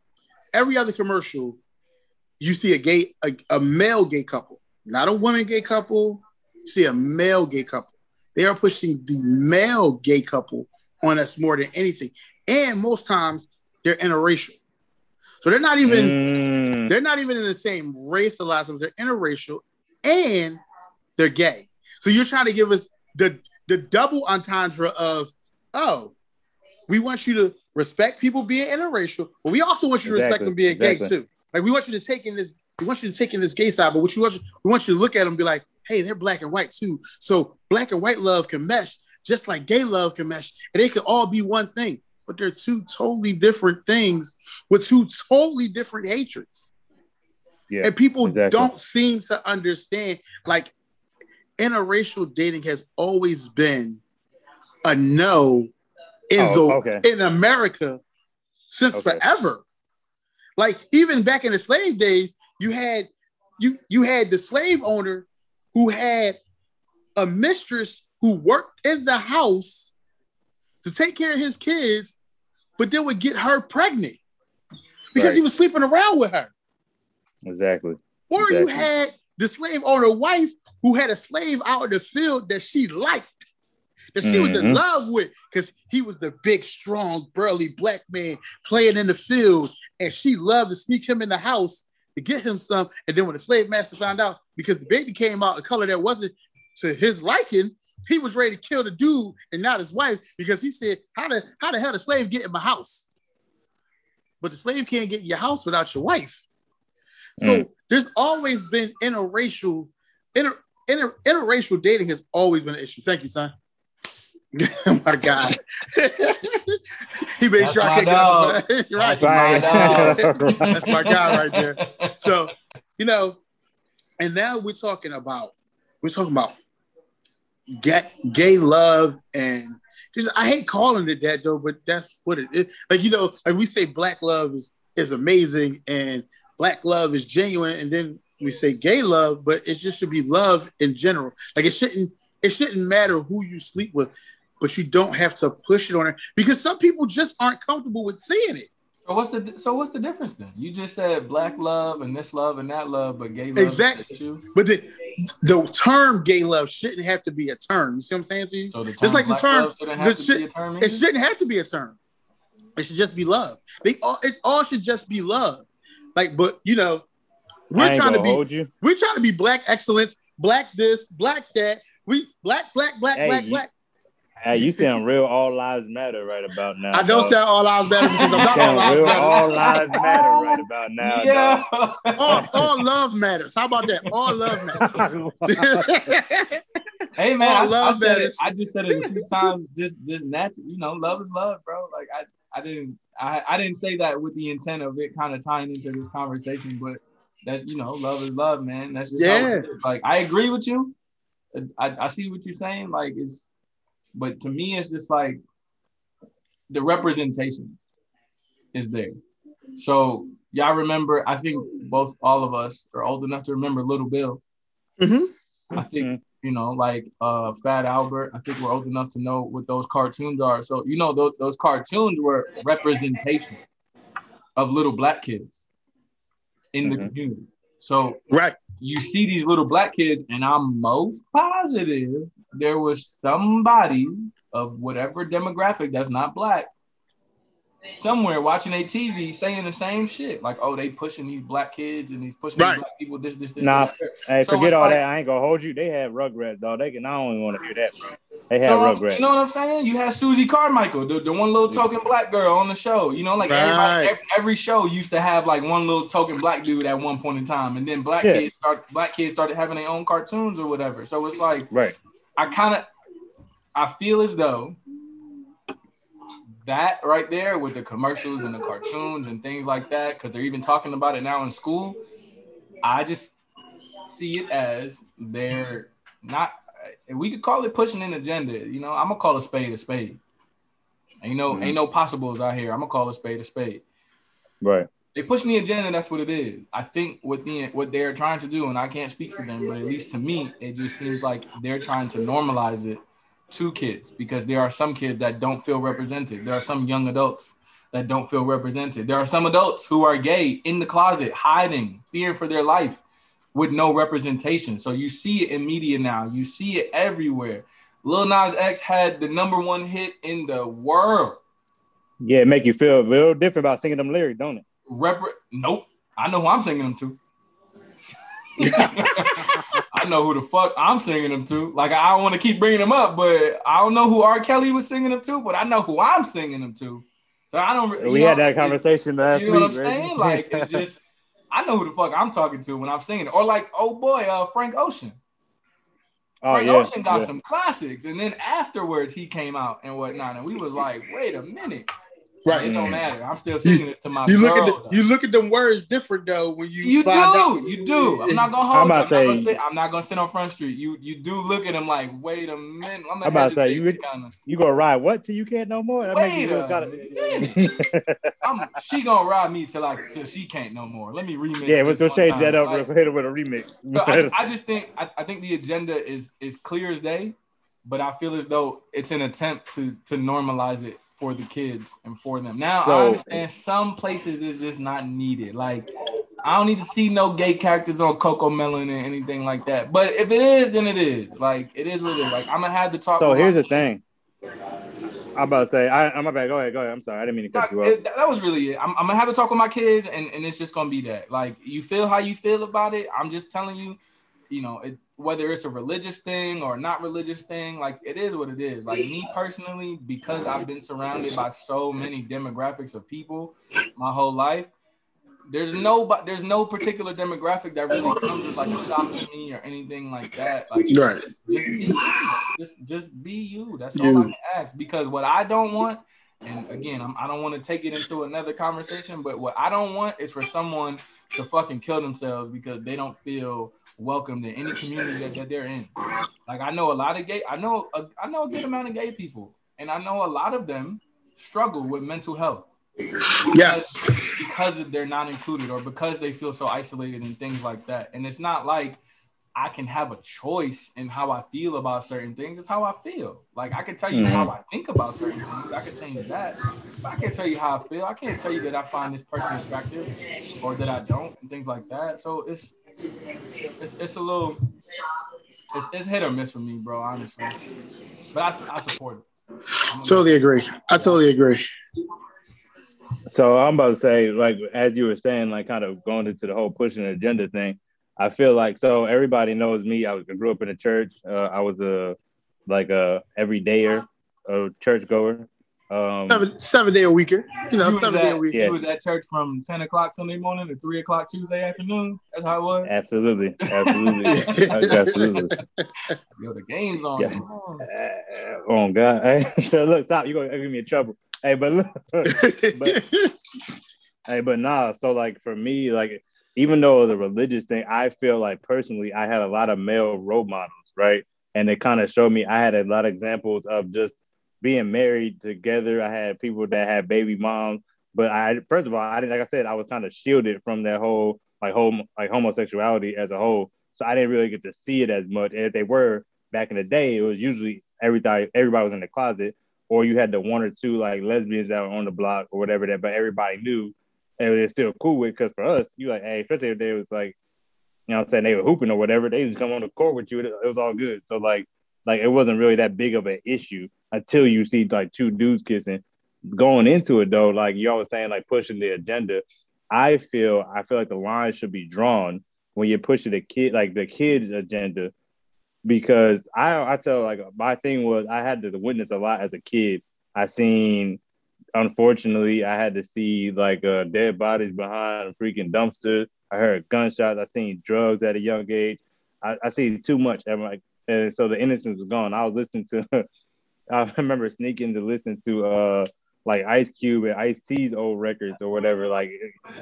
Speaker 1: every other commercial, you see a gay, a, a male gay couple, not a woman gay couple. You see a male gay couple. They are pushing the male gay couple on us more than anything. And most times they're interracial. So they're not even mm. they're not even in the same race a lot of times. They're interracial and they're gay. So you're trying to give us the the double entendre of oh, we want you to respect people being interracial, but we also want you to exactly. respect them being exactly. gay too. Like we want you to take in this, we want you to take in this gay side, but what you want, we want you to look at them and be like, hey, they're black and white too. So black and white love can mesh just like gay love can mesh, and they can all be one thing. But they're two totally different things with two totally different hatreds. Yeah, and people exactly. don't seem to understand. Like interracial dating has always been a no in oh, the okay. in America since okay. forever. Like even back in the slave days, you had you you had the slave owner who had a mistress who worked in the house to take care of his kids, but then would get her pregnant because right. he was sleeping around with her.
Speaker 2: Exactly.
Speaker 1: Or
Speaker 2: exactly.
Speaker 1: you had the slave owner wife who had a slave out in the field that she liked, that she mm-hmm. was in mm-hmm. love with, because he was the big, strong, burly black man playing in the field, and she loved to sneak him in the house to get him some. And then when the slave master found out, because the baby came out a color that wasn't to his liking, he was ready to kill the dude and not his wife because he said, "How the how the hell the slave get in my house?" But the slave can't get in your house without your wife. So mm. there's always been interracial, inter, inter, interracial dating has always been an issue. Thank you, son. oh my God. he made That's sure I can't get right. That's, my That's my guy right there. So, you know, and now we're talking about we're talking about get gay love and just I hate calling it that though, but that's what it is. Like you know, like we say black love is is amazing and black love is genuine, and then we say gay love, but it just should be love in general. Like it shouldn't it shouldn't matter who you sleep with, but you don't have to push it on her because some people just aren't comfortable with seeing it.
Speaker 3: So what's the so what's the difference then? You just said black love and this love and that love, but gay love
Speaker 1: exactly. But the the term gay love shouldn't have to be a term. You see what I'm saying to you? So just like the term, the should, term it shouldn't have to be a term. It should just be love. They all it all should just be love. Like, but you know, we're trying to be we're trying to be black excellence, black this, black that. We black, black, black, hey, black, black.
Speaker 2: Hey, you sound real all lives matter right about now.
Speaker 1: I don't sound all lives matter because I'm not all lives matter.
Speaker 2: All lives matter right about now. Yeah.
Speaker 1: All, all, love matters. How about that? All love
Speaker 3: matters. hey man, all I, love I matters. It, I just said it a few times. Just, just natural. You know, love is love, bro. Like I, I didn't, I, I didn't say that with the intent of it kind of tying into this conversation, but that you know, love is love, man. That's just yeah. Like I agree with you. I, I see what you're saying. Like it's but to me, it's just like the representation is there. So y'all remember? I think both all of us are old enough to remember Little Bill. Mm-hmm. I think mm-hmm. You know, like uh, Fat Albert. I think we're old enough to know what those cartoons are. So you know, those, those cartoons were representation of little black kids in mm-hmm. the community. So
Speaker 1: right,
Speaker 3: you see these little black kids, and I'm most positive there was somebody of whatever demographic that's not black somewhere watching a TV saying the same shit. Like, oh, they pushing these black kids and he's pushing right. black people. This, this, this.
Speaker 2: Nah, hey, so forget all like, that. I ain't gonna hold you. They have Rugrats, dog. They can. I don't even want to hear that, bro. They have so, Rugrats.
Speaker 3: You know what I'm saying? You had Susie Carmichael, the, the one little token black girl on the show. You know, like right. everybody, every, every, show used to have like one little token black dude at one point in time, and then black yeah. kids, start, black kids started having their own cartoons or whatever. So it's like,
Speaker 2: right.
Speaker 3: I kind of, I feel as though that right there with the commercials and the cartoons and things like that, because they're even talking about it now in school. I just see it as they're not. We could call it pushing an agenda. You know, I'm gonna call a spade a spade. Ain't no mm-hmm. ain't no possibles out here. I'm gonna call a spade a spade.
Speaker 2: Right.
Speaker 3: they pushing the agenda. That's what it is. I think what the what they're trying to do, and I can't speak for them, but at least to me, it just seems like they're trying to normalize it to kids because there are some kids that don't feel represented. There are some young adults that don't feel represented. There are some adults who are gay in the closet, hiding, fearing for their life with no representation. So you see it in media now. You see it everywhere. Lil Nas X had the number one hit in the world.
Speaker 2: Yeah, it make you feel real different about singing them lyrics, don't it?
Speaker 3: Rep- nope. I know who I'm singing them to. I know who the fuck I'm singing them to. Like I don't want to keep bringing them up, but I don't know who R. Kelly was singing them to, but I know who I'm singing them to. So I don't.
Speaker 2: We had that conversation last
Speaker 3: You know
Speaker 2: week.
Speaker 3: what I'm saying? Like it's just I know who the fuck I'm talking to when I'm singing it. Or like, oh boy, uh, Frank Ocean.
Speaker 2: oh,
Speaker 3: Frank
Speaker 2: yeah,
Speaker 3: Ocean got
Speaker 2: yeah.
Speaker 3: some classics, and then afterwards he came out and whatnot, and we was like, wait a minute,
Speaker 1: Right.
Speaker 3: it don't mm. matter. I'm still singing it to my
Speaker 1: You look
Speaker 3: girl,
Speaker 1: at the, you look at them words different though when you
Speaker 3: You
Speaker 1: find out.
Speaker 3: do, you do. I'm not gonna
Speaker 2: I'm
Speaker 3: hold you. I'm,
Speaker 2: to
Speaker 3: not gonna sit, I'm not gonna sit on Front Street. You you do look at him like, wait a minute. I'm,
Speaker 2: I'm about to say, you
Speaker 3: kinda,
Speaker 2: You gonna ride what till you can't no more? That
Speaker 3: Wait
Speaker 2: you
Speaker 3: a
Speaker 2: kinda...
Speaker 3: I'm, she gonna ride me till I till she can't no more. Let me remix.
Speaker 2: yeah,
Speaker 3: this
Speaker 2: we'll
Speaker 3: one
Speaker 2: change
Speaker 3: time.
Speaker 2: that up
Speaker 3: Like,
Speaker 2: real quick with a remix.
Speaker 3: So I, I just think I, I think the agenda is is clear as day, but I feel as though it's an attempt to to normalize it for the kids and for them. Now I understand some places it's just not needed. Like I don't need to see no gay characters on CoComelon and anything like that. But if it is, then it is. Like it is what it is. Like I'm gonna have to talk.
Speaker 2: so here's the
Speaker 3: kids.
Speaker 2: thing. I'm about to say, I, I'm about to go ahead, go ahead. I'm sorry, I didn't mean to cut you off.
Speaker 3: That was really it. I'm, I'm gonna have to talk with my kids, and, and it's just gonna be that. Like you feel how you feel about it. I'm just telling you, you know, it, whether it's a religious thing or not religious thing, like it is what it is. Like me personally, because I've been surrounded by so many demographics of people my whole life. There's no, there's no particular demographic that really comes as like a shock to me or anything like that. Like
Speaker 1: Right.
Speaker 3: just, just be you. Just, just be you. That's all I can ask. Because what I don't want and again, I'm, I don't want to take it into another conversation, but what I don't want is for someone to fucking kill themselves because they don't feel welcome to any community that, that they're in. Like I know a lot of gay, I know a, I know a good amount of gay people, and I know a lot of them struggle with mental health
Speaker 1: Yes.
Speaker 3: because they're not included or because they feel so isolated and things like that. And it's not like I can have a choice in how I feel about certain things. It's how I feel. Like I can tell you
Speaker 2: Mhm.
Speaker 3: how I think about certain things. I can change that. But I can't tell you how I feel. I can't tell you that I find this person attractive or that I don't and things like that. So it's it's, it's a little it's, it's hit or miss for me, bro. Honestly, but I, I support it.
Speaker 1: Totally agree. I totally agree.
Speaker 2: So I'm about to say, like as you were saying, like kind of going into the whole pushing the agenda thing. I feel like so everybody knows me. I, was, I grew up in a church. Uh, I was a like a everydayer, a church goer. Um,
Speaker 1: Seven seven day a weeker. You know,
Speaker 3: You was
Speaker 1: seven day a week.
Speaker 2: Yeah.
Speaker 3: You was at church from 10 o'clock Sunday morning to 3 o'clock Tuesday afternoon. That's how it was.
Speaker 2: absolutely, absolutely, absolutely.
Speaker 3: Yo, the game's on.
Speaker 2: Yeah.
Speaker 3: Come.
Speaker 2: Uh, oh God! Hey, so look, stop! You're gonna give me in trouble. Hey, but look, but Hey, but nah. So like for me, like even though the religious thing, I feel like personally, I had a lot of male role models, right? And it kind of showed me I had a lot of examples of just being married together. I had people that had baby moms, but I first of all, I didn't like I said, I was kind of shielded from that whole like home like homosexuality as a whole. So I didn't really get to see it as much. And if they were back in the day, it was usually everybody everybody was in the closet, or you had the one or two like lesbians that were on the block or whatever that, but everybody knew and they're still cool with. Because for us, you like, hey, especially if they was like, you know, what I'm saying they were hooping or whatever, they just come on the court with you. It, it was all good. So like, like it wasn't really that big of an issue until you see like two dudes kissing. Going into it though, like y'all was saying, like pushing the agenda. I feel, I feel like the line should be drawn when you're pushing the kid, like the kids' agenda, because I, I tell like my thing was I had to witness a lot as a kid. I seen unfortunately, I had to see like uh, dead bodies behind a freaking dumpster. I heard gunshots. I seen drugs at a young age. I, I seen too much. And like, and so the innocence was gone. I was listening to. I remember sneaking to listen to uh like Ice Cube and Ice T's old records or whatever. Like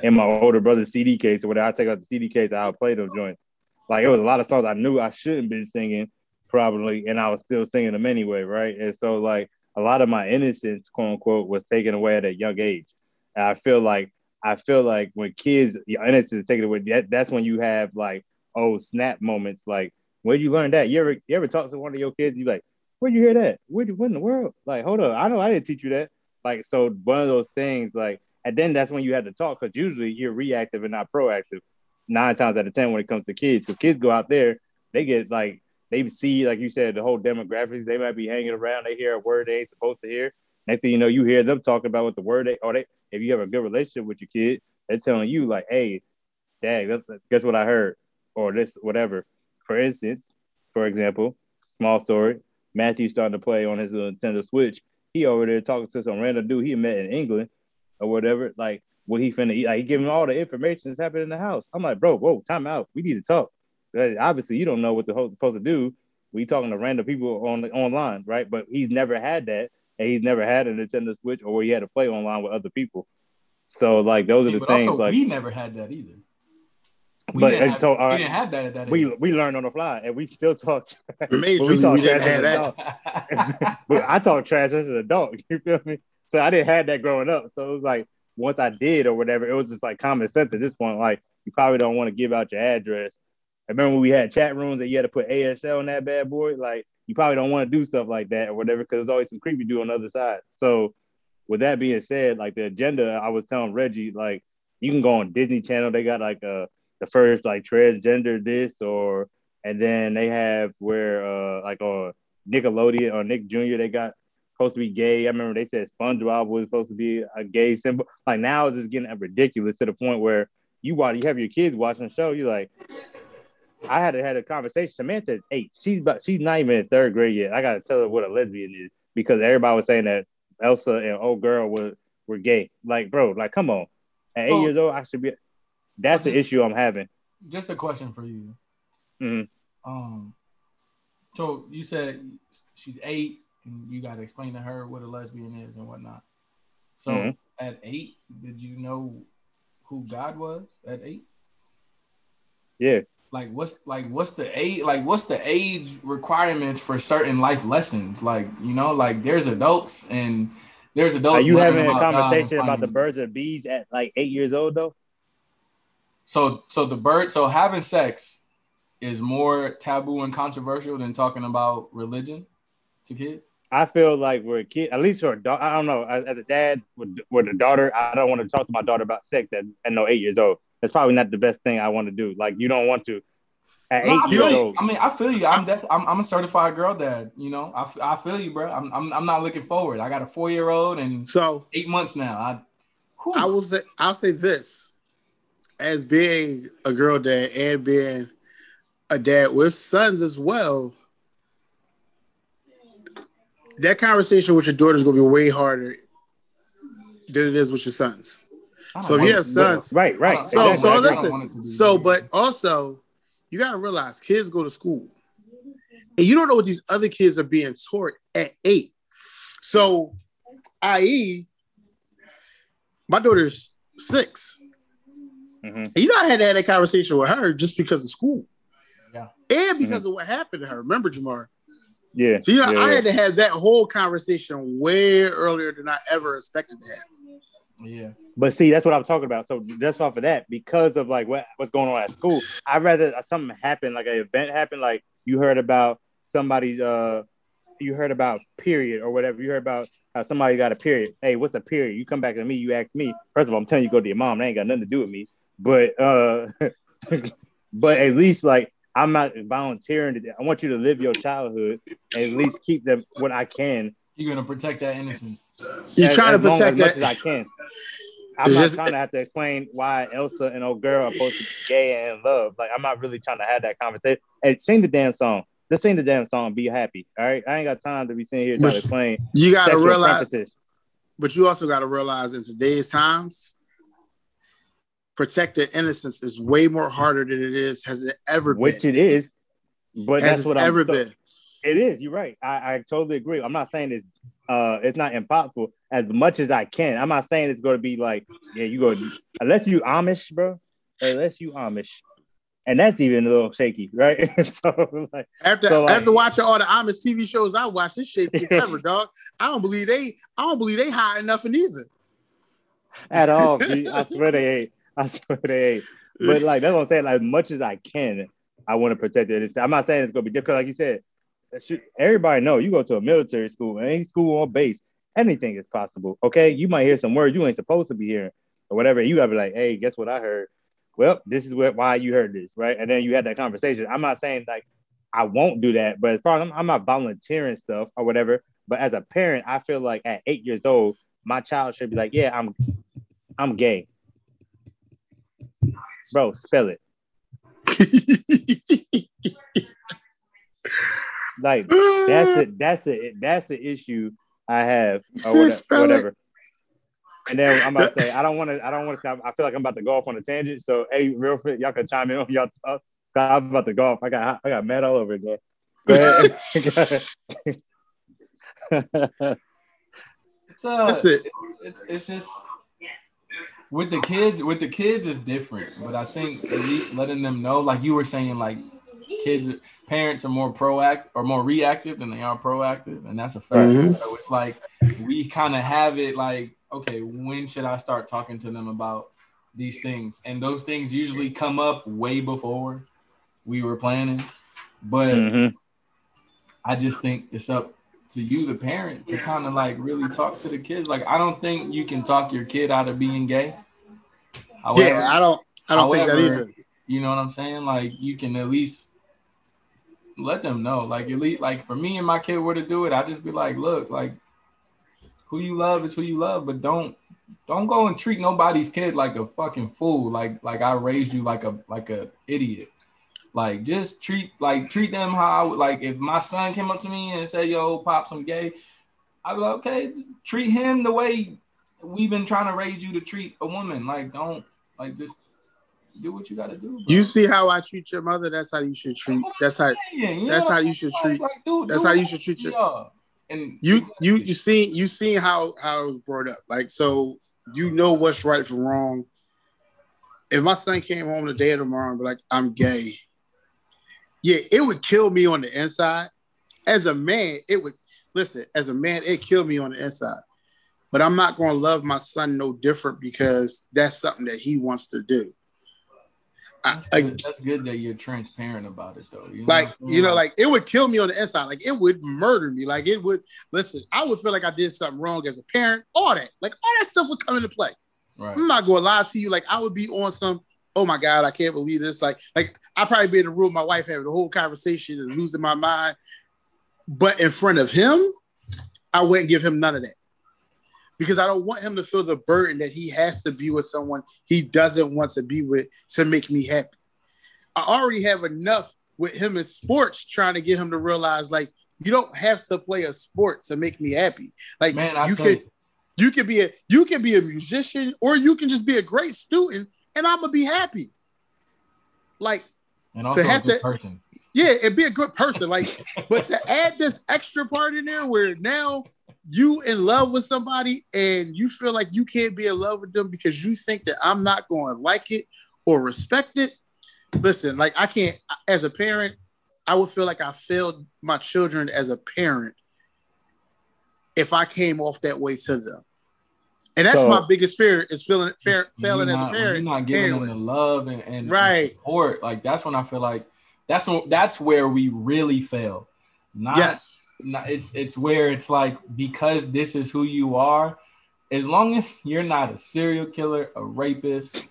Speaker 2: in my older brother's CD case or whatever. I take out the CD case. I'll play those joints. Like it was a lot of songs I knew I shouldn't been singing probably, and I was still singing them anyway, right? And so like a lot of my innocence, quote unquote, was taken away at a young age. And I feel like I feel like when kids, your innocence is taken away, that, that's when you have like oh snap moments. Like where'd you learn that? You ever you ever talk to one of your kids? You like where'd you hear that? Where what in the world? Like hold on, I know I didn't teach you that. Like so one of those things like and then that's when you have to talk because usually you're reactive and not proactive. Nine times out of ten when it comes to kids, because kids go out there, they get like they see like you said the whole demographics. They might be hanging around. They hear a word they ain't supposed to hear. Next thing you know, you hear them talking about what the word they or they if you have a good relationship with your kid, they're telling you like, "Hey, dad, guess what I heard," or this whatever. For instance, for example, small story. Matthew starting to play on his Nintendo Switch. He over there talking to some random dude he met in England or whatever. Like, what he finna eat? Like, he giving all the information that's happening in the house. I'm like, bro, whoa, time out. We need to talk. Obviously, you don't know what the host supposed to do. We talking to random people on the, online, right? But he's never had that and he's never had a Nintendo Switch or where he had to play online with other people. So like those are the things. Like
Speaker 3: we never had that either.
Speaker 2: We but didn't have,
Speaker 3: so we didn't have that at that.
Speaker 2: We age. we learned on the fly, and we still talk.
Speaker 1: we, we talk trash as
Speaker 2: that. but I talk trash as an adult. You feel me? So I didn't have that growing up. So it was like once I did or whatever, it was just like common sense at this point. Like you probably don't want to give out your address. I remember when we had chat rooms that you had to put ASL on that bad boy. Like you probably don't want to do stuff like that or whatever because there's always some creepy dude on the other side. So with that being said, like the agenda, I was telling Reggie, like you can go on Disney Channel. They got like uh the first like transgender this or and then they have where uh like on Nickelodeon or Nick Jr. They got supposed to be gay. I remember they said SpongeBob was supposed to be a gay symbol. Like now it's just getting ridiculous to the point where you watch you have your kids watching the show. You're like, I had to had a conversation. Samantha's eight. She's about she's not even in third grade yet. I gotta tell her what a lesbian is because everybody was saying that Elsa and old girl were were gay. Like, bro, like come on. At eight years old, I should be that's the issue I'm having.
Speaker 3: Just a question for you.
Speaker 2: Mm-hmm.
Speaker 3: Um so you said she's eight and you gotta explain to her what a lesbian is and whatnot. So mm-hmm. at eight, did you know who God was at eight?
Speaker 2: Yeah
Speaker 3: like what's like what's the age like what's the age requirements for certain life lessons like you know like there's adults and there's adults
Speaker 2: are you having a conversation about the birds and bees at like eight years old though
Speaker 3: so so the bird so having sex is more taboo and controversial than talking about religion to kids
Speaker 2: I feel like we're a kid, at least for a daughter. I don't know. As, a dad with, with a daughter, I don't want to talk to my daughter about sex at, at no eight years old that's probably not the best thing I want to do. Like you don't want to at no, eight years old.
Speaker 3: I mean, I feel you. I'm def- I'm, I'm a certified girl dad. You know, I, I feel you, bro. I'm, I'm I'm not looking forward. I got a four year old and
Speaker 1: so
Speaker 3: eight months now. I
Speaker 1: whew. I will say I'll say this as being a girl dad and being a dad with sons as well. That conversation with your daughter is going to be way harder than it is with your sons. So if you have sons,
Speaker 2: right, right.
Speaker 1: So, exactly. so listen. So, but also, you got to realize kids go to school, and you don't know what these other kids are being taught at eight. So, i.e., my daughter's 6 mm-hmm. You know, I had to have that conversation with her just because of school.
Speaker 3: Yeah.
Speaker 1: And because mm-hmm. of what happened to her. Remember, Jamar?
Speaker 2: Yeah.
Speaker 1: So, you know,
Speaker 2: yeah,
Speaker 1: I had to have that whole conversation way earlier than I ever expected to have.
Speaker 3: Yeah.
Speaker 2: But see, that's what I'm talking about. So just off of that, because of like what, what's going on at school, I'd rather something happen, like an event happen, like you heard about somebody's uh you heard about period or whatever. You heard about how somebody got a period. Hey, what's a period? You come back to me, you ask me. First of all, I'm telling you, go to your mom. That ain't got nothing to do with me. But uh but at least like I'm not volunteering to I want you to live your childhood and at least keep them what I can
Speaker 3: you're gonna protect that innocence.
Speaker 1: You're as, trying to protect that
Speaker 2: as much as I can. I'm not just, trying to have to explain why Elsa and old girl are supposed to be gay and in love. Like I'm not really trying to have that conversation. Hey, sing the damn song. Just sing the damn song. Be happy. All right. I ain't got time to be sitting here trying to explain.
Speaker 1: You gotta realize. Preferences. But you also got to realize in today's times, protected innocence is way more harder than it is has it ever been.
Speaker 2: Which it is, but
Speaker 1: has
Speaker 2: that's what
Speaker 1: ever
Speaker 2: I'm,
Speaker 1: been.
Speaker 2: It is. You're right. I, I totally agree. I'm not saying it's uh it's not impossible as much as I can. I'm not saying it's going to be like yeah you go unless you Amish, bro. Unless you Amish, and that's even a little shaky, right? so
Speaker 1: like after so like, after watching all the Amish TV shows I watch, this shaky as ever, dog. I don't believe they I don't believe they high enough in either.
Speaker 2: at all. I swear they ain't. I swear they ain't. But like that's what I'm saying. Like, as much as I can, I want to protect it. I'm not saying it's gonna be difficult, like you said. Uh, everybody know you go to a military school, any school on base, anything is possible. Okay, you might hear some words you ain't supposed to be hearing, or whatever. You gotta be like, hey, guess what I heard? Well, this is what why you heard this, right? And then you had that conversation. I'm not saying like I won't do that, but as far as I'm, I'm not volunteering stuff or whatever. But as a parent, I feel like at eight years old, my child should be like, yeah, I'm I'm gay. Bro, spell it. like that's the that's the that's the issue I have or whatever, whatever. And then I'm about to say I don't want to I don't want to I feel like I'm about to go off on a tangent. So hey, real quick, y'all can chime in on y'all talk. I'm about to go off. I got I got mad all over again. it's,
Speaker 3: uh, That's it. It's, it's just with the kids. With the kids is different, but I think letting them know, like you were saying, like kids, parents are more proactive or more reactive than they are proactive, and that's a fact. Mm-hmm. So it's like we kind of have it like, okay, when should I start talking to them about these things? And those things usually come up way before we were planning, but mm-hmm. I just think it's up to you, the parent, to kind of like really talk to the kids. Like, I don't think you can talk your kid out of being gay.
Speaker 1: However, yeah, I don't. I don't however, think that either.
Speaker 3: You know what I'm saying? Like, you can at least let them know. Like, at least, like for me and my kid were to do it, I'd just be like, look, like, who you love is who you love, but don't don't go and treat nobody's kid like a fucking fool. Like, like I raised you like a like a idiot. Like just treat like treat them how I would like if my son came up to me and said, "Yo, pops, I'm gay," I'd be like, "Okay, treat him the way we've been trying to raise you to treat a woman. Like don't like just do what you got to do." Bro.
Speaker 1: You see how I treat your mother? That's how you should treat. That's, how. You that's how you should treat. Like, dude, that's how you should treat your. Yeah. And you you you see you see how how I was brought up. Like so, you know what's right from wrong. If my son came home the day of tomorrow and be like, "I'm gay," yeah, it would kill me on the inside. As a man, it would listen, as a man, it killed me on the inside. But I'm not going to love my son no different because that's something that he wants to do.
Speaker 3: That's, I, good. that's good that you're transparent about it, though.
Speaker 1: You know? Like, you know, like it would kill me on the inside. Like it would murder me. Like it would. Listen, I would feel like I did something wrong as a parent. All that, like all that stuff would come into play. Right. I'm not going to lie to you. Like I would be on some oh my God, I can't believe this. Like, like I probably be in the room, my wife having the whole conversation and losing my mind. But in front of him, I wouldn't give him none of that. Because I don't want him to feel the burden that he has to be with someone he doesn't want to be with to make me happy. I already have enough with him in sports trying to get him to realize like you don't have to play a sport to make me happy. Like Man, you could you, you can be a you can be a musician or you can just be a great student and I'm gonna be happy. Like
Speaker 3: and also to have to, person.
Speaker 1: Yeah, and be a good person. Like, but to add this extra part in there where now you in love with somebody and you feel like you can't be in love with them because you think that I'm not going to like it or respect it. Listen, like I can't as a parent, I would feel like I failed my children as a parent if I came off that way to them. And that's so, my biggest fear is feeling fair, failing not, as a parent.
Speaker 3: You're not giving anyway. them the love and, and,
Speaker 1: right.
Speaker 3: support. Like that's when I feel like that's when that's where we really fail. Not,
Speaker 1: yes.
Speaker 3: Not, it's it's where it's like because this is who you are. As long as you're not a serial killer, a rapist,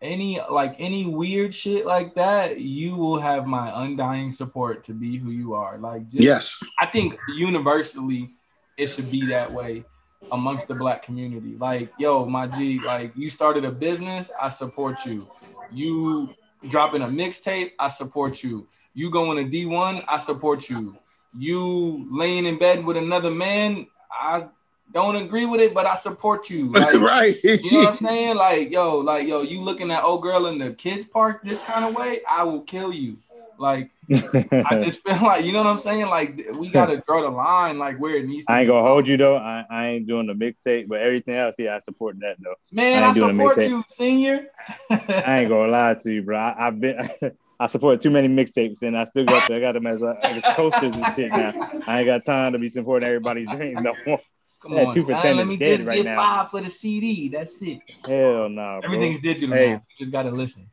Speaker 3: any like any weird shit like that, you will have my undying support to be who you are. Like
Speaker 1: just, yes,
Speaker 3: I think universally it should be that way amongst the black community. Like, yo, my G, like you started a business, I support you. You dropping a mixtape, I support you. You going to D1, I support you. You laying in bed with another man, I don't agree with it, but I support you. Like,
Speaker 1: right.
Speaker 3: you know what I'm saying? Like, yo, like, yo, you looking at old girl in the kids park this kind of way, I will kill you. Like I just feel like you know what I'm saying. Like we gotta draw the line like where it needs.
Speaker 2: I ain't gonna hold you though. I, I ain't doing the mixtape, but everything else, yeah, I support that though.
Speaker 3: Man, I, I support you, senior.
Speaker 2: I ain't gonna lie to you, bro. I, have been. I support too many mixtapes, and I still got to, I got them as, uh, as coasters and shit now. I ain't got time to be supporting everybody's dreams no more.
Speaker 3: Come on,
Speaker 2: two for 10
Speaker 3: let me just
Speaker 2: right
Speaker 3: get
Speaker 2: now.
Speaker 3: five for the CD. That's it.
Speaker 2: Hell no. bro.
Speaker 3: Everything's digital
Speaker 2: Hey.
Speaker 3: now. You just gotta listen.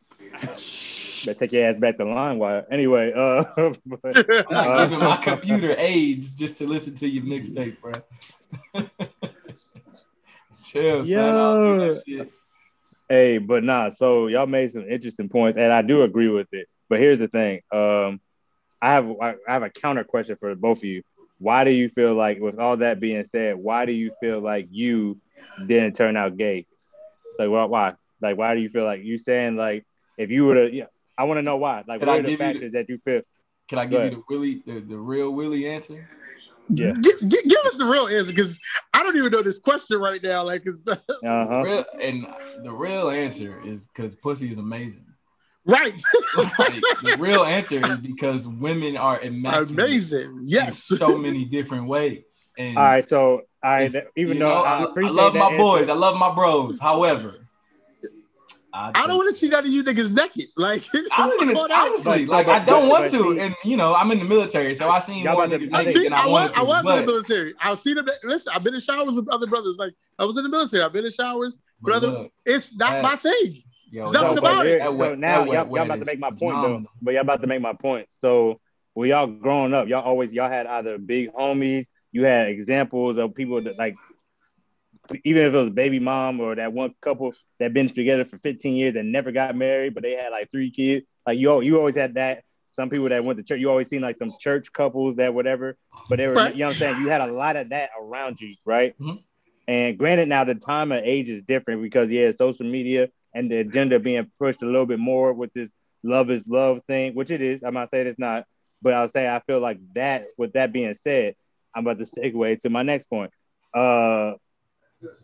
Speaker 2: Better take your ass back to LimeWire. Anyway, uh, but,
Speaker 3: I'm not
Speaker 2: Uh,
Speaker 3: giving my computer aids just to listen to your mixtape, bro. Chill, son. I don't do that shit.
Speaker 2: hey, but nah. So y'all made some interesting points, and I do agree with it. But here's the thing. Um, I have I have a counter question for both of you. Why do you feel like, with all that being said, why do you feel like you didn't turn out gay? Like, why? why? Like, why do you feel like you saying like if you were to? Yeah, I want to know why. Like,
Speaker 3: Can
Speaker 2: what
Speaker 3: I
Speaker 2: are the
Speaker 3: give you the-
Speaker 2: factors that you feel?
Speaker 3: Can I give you the Willie, the, the real Willie answer?
Speaker 2: Yeah.
Speaker 1: Gi- gi- give us the real answer because I don't even know this question right now. Like, it's,
Speaker 2: Uh huh.
Speaker 3: Real, and the real answer is because pussy is amazing.
Speaker 1: right,
Speaker 3: Like, the real answer is because women are immaculate
Speaker 1: amazing.
Speaker 3: in
Speaker 1: Yes.
Speaker 3: so many different ways. And
Speaker 2: All right. So, I
Speaker 3: if-
Speaker 2: that- even though
Speaker 3: know,
Speaker 2: I,
Speaker 3: I, I love
Speaker 2: that
Speaker 3: my
Speaker 2: answer-
Speaker 3: boys, I love my bros. However, I,
Speaker 1: I don't want to see none of you niggas naked. Like,
Speaker 3: Honestly,
Speaker 1: hold on.
Speaker 3: honestly,
Speaker 2: But-
Speaker 3: like I don't want to, and you know, I'm in the military, so I seen more
Speaker 2: about to-
Speaker 3: niggas
Speaker 2: I
Speaker 3: naked
Speaker 2: think-
Speaker 3: than I,
Speaker 1: I was,
Speaker 3: wanted to.
Speaker 1: I was in
Speaker 3: but,
Speaker 1: the military. I've seen them. Listen, I've been in showers with other brothers. Like, I was in the military. I've been in showers. brother,
Speaker 3: look,
Speaker 1: It's not
Speaker 3: That-
Speaker 1: my thing.
Speaker 3: yo,
Speaker 1: It's nothing
Speaker 3: wet-
Speaker 1: about it.
Speaker 2: here-
Speaker 3: that
Speaker 2: so now y'all, y'all about to make my point though. But y'all about to make my point. So when y'all growing up, y'all always y'all had either big homies, you had examples of people that like even if it was baby mom or that one couple that been together for 15 years and never got married, but they had like three kids. Like you, you always had that. Some people that went to church, you always seen like some church couples that whatever, but they were,
Speaker 1: Right.
Speaker 2: you know what I'm saying? You had a lot of that around you, right?
Speaker 3: Mhm.
Speaker 2: And granted, now the time and age is different because yeah, social media and the agenda being pushed a little bit more with this love is love thing, which it is. I'm not saying it's not, but I'll say I feel like that. With that being said, I'm about to segue to my next point. Uh,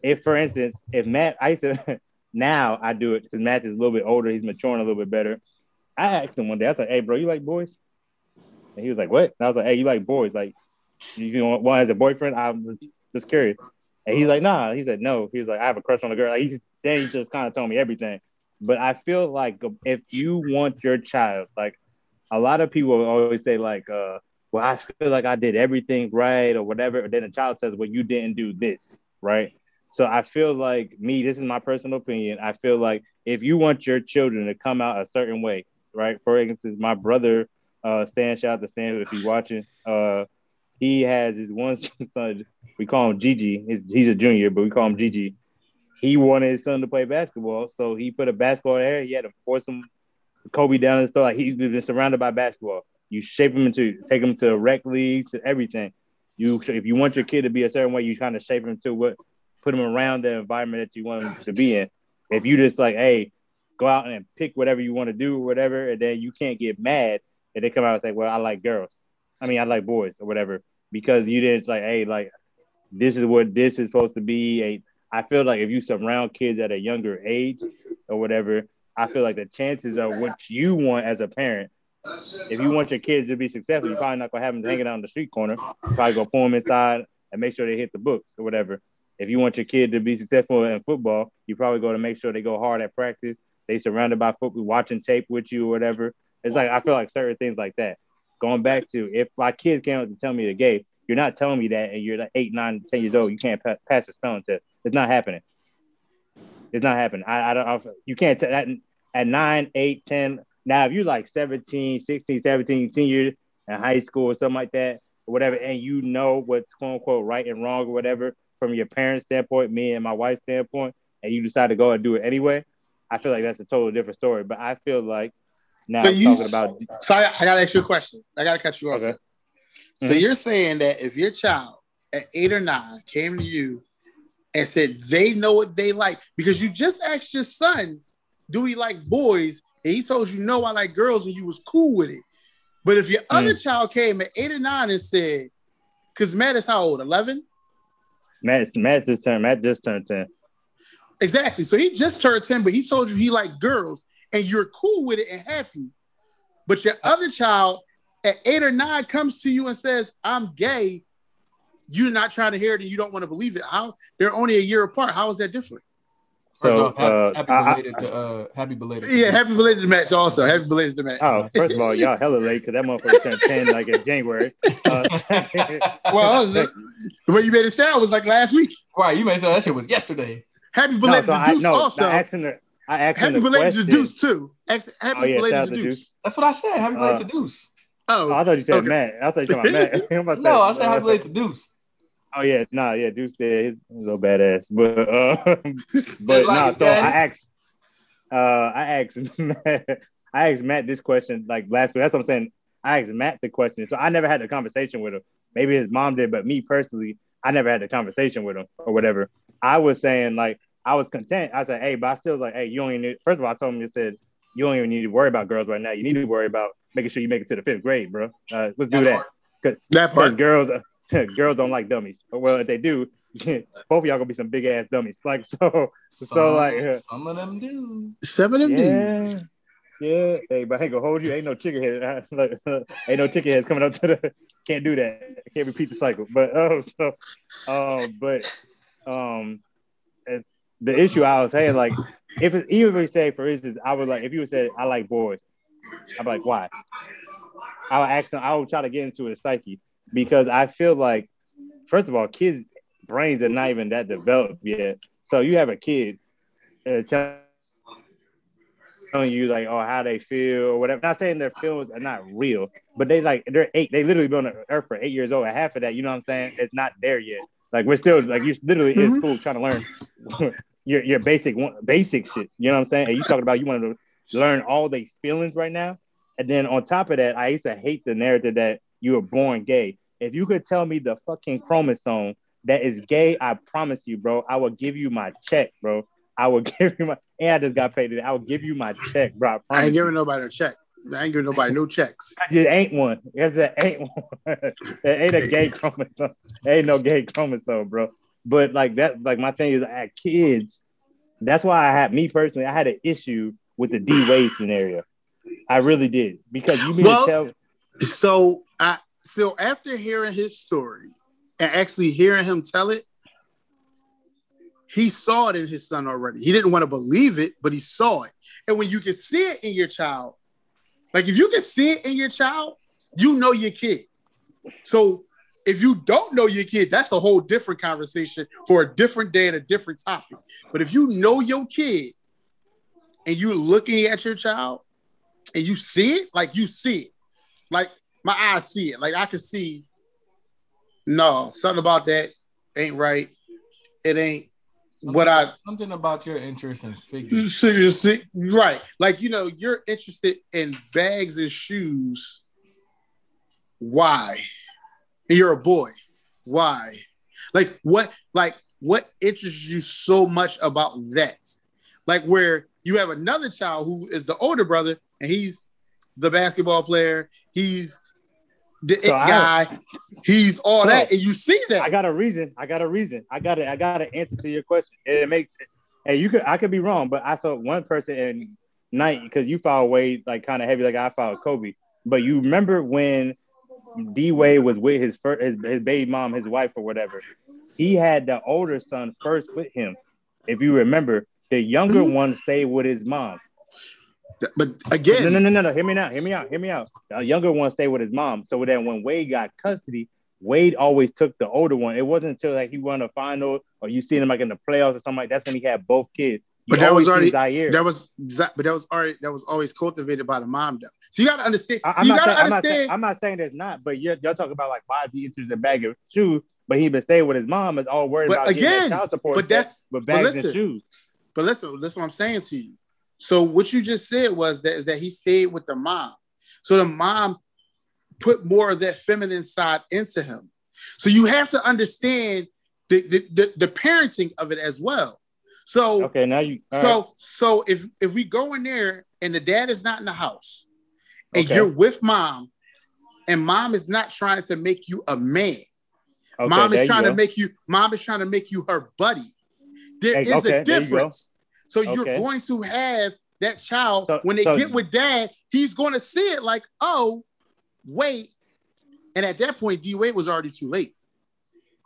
Speaker 2: if, for instance, if Matt, I used to now I do it because Matt is a little bit older, he's maturing a little bit better. I asked him one day, I was like, "Hey, bro, you like boys?" And he was like, "What?" And I was like, "Hey, you like boys? Like, you want one as a boyfriend?" I'm just curious. And he's like, "Nah." He said, "No." He was like, "I have a crush on a girl." Like, he then he just kind of told me everything. But I feel like if you want your child, like a lot of people always say, like, uh, "Well, I feel like I did everything right" or whatever. And then the child says, "Well, you didn't do this right." So I feel like me. This is my personal opinion. I feel like if you want your children to come out a certain way, right? For instance, my brother, uh, Stan, shout out to Stan if he's watching. Uh, he has his one son. We call him Gigi. He's, he's a junior, but we call him Gigi. He wanted his son to play basketball, so he put a basketball there. He had to force him, Kobe down and stuff. Like he's been surrounded by basketball. You shape him into, take him to rec leagues, to everything. You, if you want your kid to be a certain way, you kind of shape him to what, put them around the environment that you want them to be in. If you just like, hey, go out and pick whatever you want to do or whatever, and then you can't get mad if they come out and say, well, I like girls. I mean, I like boys or whatever, because you didn't like, hey, like this is what this is supposed to be. A, I feel like if you surround kids at a younger age or whatever, I feel like the chances of what you want as a parent, if you want your kids to be successful, you're probably not gonna have them hanging out on the street corner. You probably go pull them inside and make sure they hit the books or whatever. If you want your kid to be successful in football, you probably go to make sure they go hard at practice. They surrounded by football, watching tape with you or whatever. It's like I feel like certain things like that. Going back to if my kid to tell me the gay, you're not telling me that, and you're like eight, nine, ten years old, you can't pa- pass the spelling test. It's not happening. It's not happening. I, I don't. I, you can't tell that at nine, eight, ten. Now, if you're like 17, 16, 17, senior in high school or something like that, or whatever, and you know what's quote unquote right and wrong or whatever from your parents' standpoint, me and my wife's standpoint, and you decide to go and do it anyway, I feel like that's a totally different story. But I feel like now
Speaker 1: So
Speaker 2: I'm
Speaker 1: you
Speaker 2: talking about
Speaker 1: Sorry, I, gotta ask you a question. I gotta cut you off.
Speaker 2: Okay.
Speaker 1: So
Speaker 2: Mhm.
Speaker 1: you're saying that if your child at eight or nine came to you and said they know what they like, because you just asked your son, do he like boys? And he told you no, I like girls, and you was cool with it. But if your other child came at eight or nine and said, because Matt is how old? 11?
Speaker 2: Matt. Matt just turned. Matt just turned ten.
Speaker 1: Exactly. So he just turned 10, but he told you he liked girls and you're cool with it and happy. But your uh, other child at eight or nine comes to you and says, I'm gay. You're not trying to hear it and you don't want to believe it. How they're only a year apart. How is that different?
Speaker 3: First
Speaker 2: So,
Speaker 3: off, happy,
Speaker 2: uh,
Speaker 3: happy
Speaker 2: I- I-
Speaker 3: belated to uh, happy belated.
Speaker 1: Yeah, happy belated Matt also. Happy belated Matt.
Speaker 2: Oh, first of all, y'all hella late because that motherfucker turned 10 like in January. Uh,
Speaker 1: well, was, the way you made it sound was like last week.
Speaker 3: right, you may say that shit was yesterday.
Speaker 1: Happy
Speaker 2: no,
Speaker 1: belated
Speaker 2: so
Speaker 1: to
Speaker 2: I,
Speaker 1: Deuce
Speaker 2: no,
Speaker 1: also.
Speaker 2: I asked him the, I asked
Speaker 1: Happy
Speaker 2: the
Speaker 1: belated to. Deuce too. Ex- happy
Speaker 2: Oh, yeah,
Speaker 1: belated to Deuce.
Speaker 2: Deuce.
Speaker 3: That's what I said. Happy belated
Speaker 2: Uh,
Speaker 3: to Deuce.
Speaker 1: Oh,
Speaker 2: Oh, I thought you said
Speaker 1: Okay.
Speaker 2: Matt. I thought you said Matt. I'm about to
Speaker 3: No, I said happy
Speaker 2: uh,
Speaker 3: belated to Deuce.
Speaker 2: Oh yeah, nah, yeah, Deuce said he's a little badass, but uh, but
Speaker 3: Just
Speaker 2: nah. So I asked, uh, I asked, Matt, I asked Matt this question like last week. That's what I'm saying. I asked Matt the question, so I never had the conversation with him. Maybe his mom did, but me personally, I never had the conversation with him or whatever. I was saying like I was content. I said, hey, but I still was like, hey, you don't even need. First of all, I told him, you said you don't even need to worry about girls right now. You need to worry about making sure you make it to the fifth grade, bro. Uh, let's do that.
Speaker 3: part.
Speaker 1: that
Speaker 2: Because
Speaker 1: part.
Speaker 2: girls, girls don't like dummies. Well, if they do, both of y'all gonna be some big ass dummies. Like so, so like, uh,
Speaker 3: some of them do.
Speaker 1: Seven of them
Speaker 2: yeah, yeah. Hey, but I ain't gonna hold you. Ain't no chicken head. Ain't no chicken heads coming up to the. Can't do that. Can't repeat the cycle. But oh, so, um, but um, the issue I was saying, like, if it, even if we say, for instance, I would like if you would say I like boys, I'd be like, why? I would ask them. I would try to get into his psyche because I feel like, first of all, kids' brains are not even that developed yet. So you have a kid uh, telling you like, oh, how they feel or whatever. Not saying their feelings are not real, but they like they're eight. They literally been on the earth for eight years old. And half of that, you know what I'm saying? It's not there yet. Like we're still like you're literally in
Speaker 1: Mhm.
Speaker 2: school trying to learn your your basic one basic shit. You know what I'm saying? And you talking about you want to learn all these feelings right now. And then on top of that, I used to hate the narrative that you were born gay. If you could tell me the fucking chromosome that is gay, I promise you, bro, I will give you my check, bro. I will give you my and I just got paid today. I will give you my check, bro. I,
Speaker 1: I ain't
Speaker 2: you.
Speaker 1: giving nobody a check. I ain't giving nobody no checks.
Speaker 2: It ain't one. Yes, there ain't one. there ain't a gay chromosome. There ain't no gay chromosome, bro. But like that, like my thing is, I had kids. That's why I had me personally. I had an issue with the D Wade scenario. I really did because you mean
Speaker 1: Well-
Speaker 2: to tell.
Speaker 1: So I so after hearing his story and actually hearing him tell it, he saw it in his son already. He didn't want to believe it, but he saw it. And when you can see it in your child, like if you can see it in your child, you know your kid. So if you don't know your kid, that's a whole different conversation for a different day and a different topic. But if you know your kid and you're looking at your child and you see it, like you see it, like my eyes see it, like I can see, no, something about that ain't right. It ain't what I
Speaker 3: Something about your interest in figures.
Speaker 1: you see, right. Like you know, you're interested in bags and shoes. Why? And you're a boy. Why? Like what? Like what interests you so much about that? Like where you have another child who is the older brother, and he's the basketball player. He's the
Speaker 2: So
Speaker 1: guy. He's all
Speaker 2: So,
Speaker 1: that, and you see that.
Speaker 2: I got a reason. I got a reason. I got it. I got an answer to your question. And it makes. And you could. I could be wrong, but I saw one person in night because you followed Wade like kind of heavy, like I followed Kobe. But you remember when D Wade was with his first, his, his baby mom, his wife, or whatever. He had the older son first with him. If you remember, the younger
Speaker 1: Mhm.
Speaker 2: one stayed with his mom.
Speaker 1: But again,
Speaker 2: No, no, no, no, no. Hear me out. Hear me out. Hear me out. The younger one stayed with his mom. So then when Wade got custody, Wade always took the older one. It wasn't until like he won a final or you seen him like in the playoffs or something like that's when he had both kids. You
Speaker 1: But that was already-
Speaker 2: Zaire.
Speaker 1: That was exa- but that was already that was always cultivated by the mom though. So you gotta understand.
Speaker 2: I,
Speaker 1: so
Speaker 2: am
Speaker 1: you
Speaker 2: not
Speaker 1: gotta
Speaker 2: saying, I'm, not
Speaker 1: understand.
Speaker 2: saying, I'm not saying there's not, but you're, y'all talking about like why he in a bag of shoes, but he been staying with his mom is all worried
Speaker 1: But
Speaker 2: about
Speaker 1: again,
Speaker 2: child support.
Speaker 1: but that's- but
Speaker 2: bags
Speaker 1: listen.
Speaker 2: and shoes.
Speaker 1: but listen, listen what I'm saying to you. So what you just said was that, that he stayed with the mom. So the mom put more of that feminine side into him. So you have to understand the the, the, the parenting of it as well. So
Speaker 2: Okay, now you.
Speaker 1: so
Speaker 2: right.
Speaker 1: so if if we go in there and the dad is not in the house and
Speaker 2: Okay.
Speaker 1: you're with mom and mom is not trying to make you a man
Speaker 2: Okay,
Speaker 1: mom is trying to make you mom is trying to make you her buddy There
Speaker 2: Hey,
Speaker 1: is
Speaker 2: okay,
Speaker 1: a
Speaker 2: there you go.
Speaker 1: difference so you're going to have that child
Speaker 2: So-
Speaker 1: when they
Speaker 2: so-
Speaker 1: get with dad he's going to see it like oh wait and at that point d wade was already too late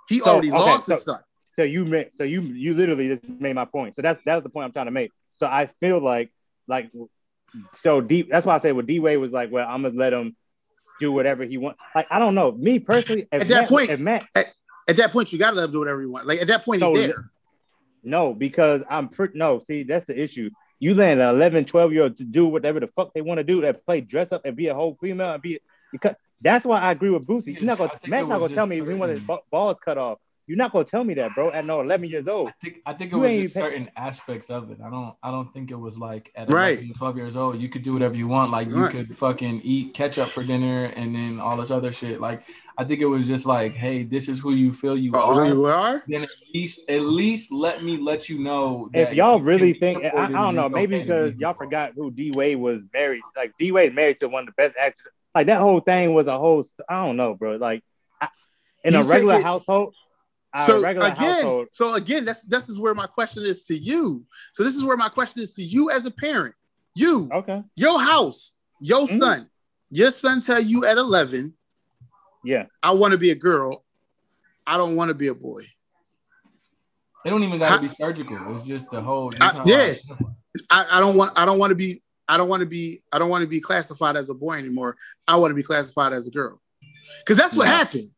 Speaker 1: he
Speaker 2: So,
Speaker 1: already
Speaker 2: okay,
Speaker 1: lost his son
Speaker 2: so you made, so you you literally just made my point. So that's that's the point I'm trying to make. So I feel like like so deep. That's why I say what D Wade was like. Well, I'm gonna let him do whatever he wants. Like I don't know. Me personally,
Speaker 1: at that Matt, point, Matt, at, at, that point, you gotta let him do whatever you want. Like at that point, he's there.
Speaker 2: No, because I'm pretty. No, see, that's the issue. You let an 11, 12 year old to do whatever the fuck they want to do, that play dress up and be a whole female and be because that's why I agree with Boosie. You're not gonna Matt's not gonna tell me he wanted his balls cut off. You're not gonna tell me that, bro. At no 11 years old.
Speaker 3: I think I think it you was just certain aspects of it. I don't I don't think it was like at right. 11, 12 years old you could do whatever you want. Like you right. could fucking eat ketchup for dinner and then all this other shit. Like I think it was just like, hey, this is who you feel you oh, are. You are. Then at least at least let me let you know.
Speaker 2: if y'all really think, I, I, don't know, maybe because y'all forgot who D Wade was married. Like D Wade married to one of the best actors. Like that whole thing was a whole. I don't know, bro. Like I, in you a regular household
Speaker 1: so again, household. so again, that's this is where my question is to you. So this is where my question is to you as a parent. You,
Speaker 2: okay,
Speaker 1: your house, your mm-hmm. son, your son tell you at eleven,
Speaker 2: yeah,
Speaker 1: I want to be a girl. I don't want to be a boy.
Speaker 3: They don't even got to be surgical. It's just the whole.
Speaker 1: I, yeah, I, I don't want. I don't want to be. I don't want to be. I don't want to be classified as a boy anymore. I want to be classified as a girl. Because that's what yeah. happened.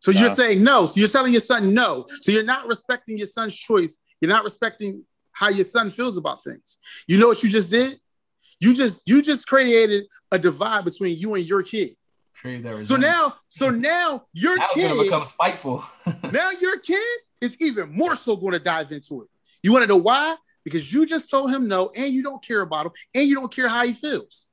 Speaker 1: So you're saying no. So you're telling your son no. So you're not respecting your son's choice. You're not respecting how your son feels about things. You know what you just did? You just you just created a divide between you and your kid. So now, so now your now kid
Speaker 3: become spiteful.
Speaker 1: now your kid is even more so going to dive into it. You want to know why? Because you just told him no, and you don't care about him, and you don't care how he feels.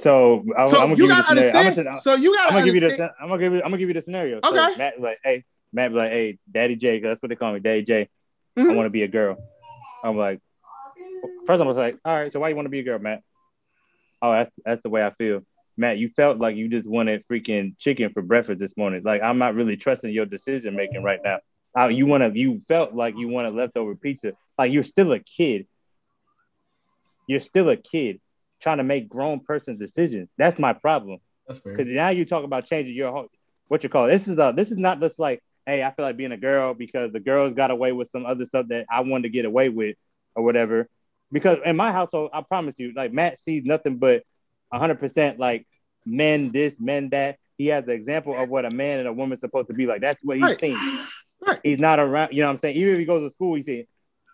Speaker 2: So, I,
Speaker 1: so
Speaker 2: I'm
Speaker 1: gonna you gotta understand. Gonna, so you gotta.
Speaker 2: I'm gonna
Speaker 1: understand.
Speaker 2: give you the. I'm gonna give you. I'm gonna give you the scenario.
Speaker 1: Okay.
Speaker 2: So Matt like, hey, Matt like, hey, Daddy J, that's what they call me, Daddy J. Mm-hmm. I want to be a girl. I'm like, first I was like, all right, so why you want to be a girl, Matt? Oh, that's that's the way I feel. Matt, you felt like you just wanted freaking chicken for breakfast this morning. Like I'm not really trusting your decision making right now. Uh, you want to, you felt like you wanted leftover pizza. Like you're still a kid. You're still a kid trying to make grown person decisions. That's my problem. That's fair. Because now you talk about changing your whole, what you call it. This is a this is not just like, hey, I feel like being a girl because the girls got away with some other stuff that I wanted to get away with or whatever. Because in my household, I promise you, like Matt sees nothing but hundred percent like men this, men that. He has the example of what a man and a woman's supposed to be like. That's what he's right. seen. Right. He's not around, you know what I'm saying? Even if he goes to school, he see.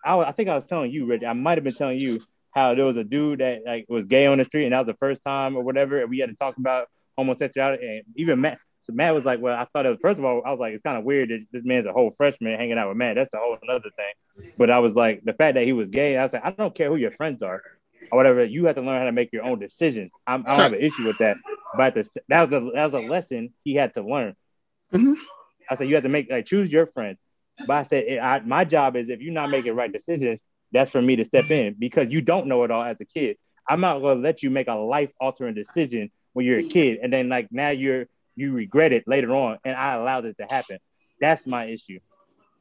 Speaker 2: I, I think I was telling you, Rich, I might have been telling you how there was a dude that like was gay on the street and that was the first time or whatever, and we had to talk about homosexuality. And even Matt, so Matt was like, "Well, I thought it was first of all, I was like, it's kind of weird that this man's a whole freshman hanging out with Matt. That's a whole another thing." But I was like, the fact that he was gay, I was like, I don't care who your friends are or whatever. You have to learn how to make your own decisions. I'm, I do not have an issue with that. But the, that was a that was a lesson he had to learn. Mm-hmm. I said you have to make like choose your friends. But I said I, my job is if you're not making right decisions, that's for me to step in because you don't know it all as a kid. I'm not gonna let you make a life altering decision when you're a kid and then like now you're you regret it later on and I allowed it to happen. That's my issue.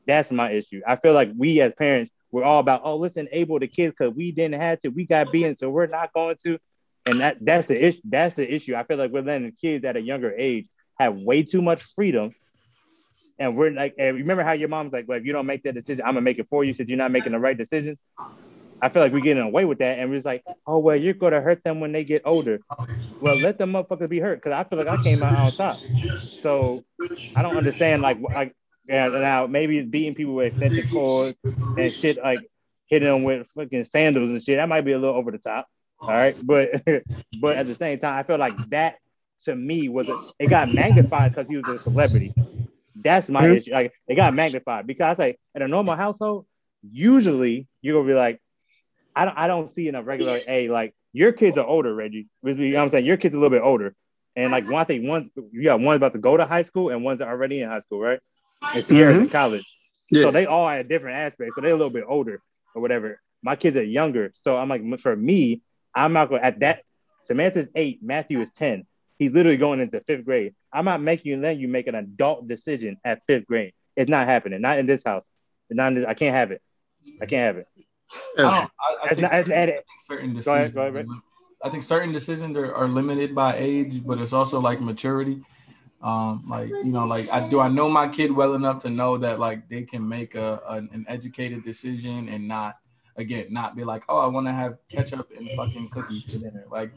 Speaker 2: That's my issue. I feel like we as parents we're all about oh let's enable the kids because we didn't have to, we got being so we're not going to. And that that's the issue. That's the issue. I feel like we're letting kids at a younger age have way too much freedom and we're like, and remember how your mom's like, well, if you don't make that decision, I'm gonna make it for you. Since you're not making the right decision. I feel like we're getting away with that, and we're just like, oh well, you're gonna hurt them when they get older. Well, let them motherfuckers be hurt, because I feel like I came out on top. So I don't understand, like, like yeah, now maybe beating people with extension cords and shit, like hitting them with fucking sandals and shit. That might be a little over the top. All right, but but at the same time, I feel like that to me was a, it got magnified because he was a celebrity. That's my mm-hmm. issue. Like it got magnified because like in a normal household, usually you're gonna be like, I don't I don't see in a regular A like your kids are older, Reggie. You know what I'm saying? Your kids are a little bit older. And like one thing, one you got one about to go to high school and one's already in high school, right? And Sierra's mm-hmm. in college. Yeah. So they all at different aspects. So they're a little bit older or whatever. My kids are younger. So I'm like, for me, I'm not going at that. Samantha's eight, Matthew is 10. He's literally going into fifth grade. I'm not making you let you make an adult decision at fifth grade. It's not happening. Not in this house. Not in this, I can't have it. I can't have it.
Speaker 3: I, I, think, not, certain, certain decisions. Go ahead, go ahead, I think certain decisions are, are limited by age, but it's also like maturity. Um, like you know, like I do I know my kid well enough to know that like they can make a, a an educated decision and not again not be like, oh, I want to have ketchup and fucking cookies for dinner. Like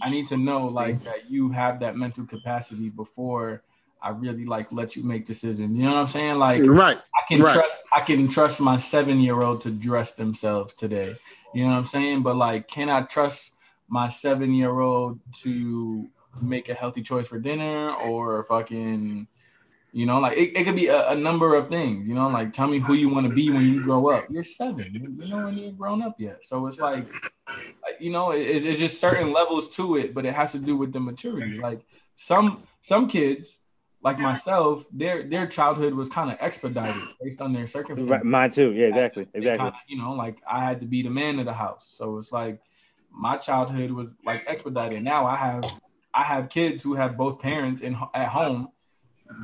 Speaker 3: I need to know like that you have that mental capacity before I really like let you make decisions. You know what I'm saying? Like
Speaker 1: right.
Speaker 3: I can
Speaker 1: right.
Speaker 3: trust I can trust my seven year old to dress themselves today. You know what I'm saying? But like, can I trust my seven year old to make a healthy choice for dinner or fucking you know like it, it could be a, a, number of things you know like tell me who you want to be when you grow up you're seven you, know when you're grown up yet so it's like you know it's, it's just certain levels to it but it has to do with the maturity like some some kids like myself, their their childhood was kind of expedited based on their circumstances. Right,
Speaker 2: mine too. Yeah, exactly, exactly.
Speaker 3: Kinda, you know, like I had to be the man of the house, so it's like my childhood was like expedited. Now I have I have kids who have both parents in at home.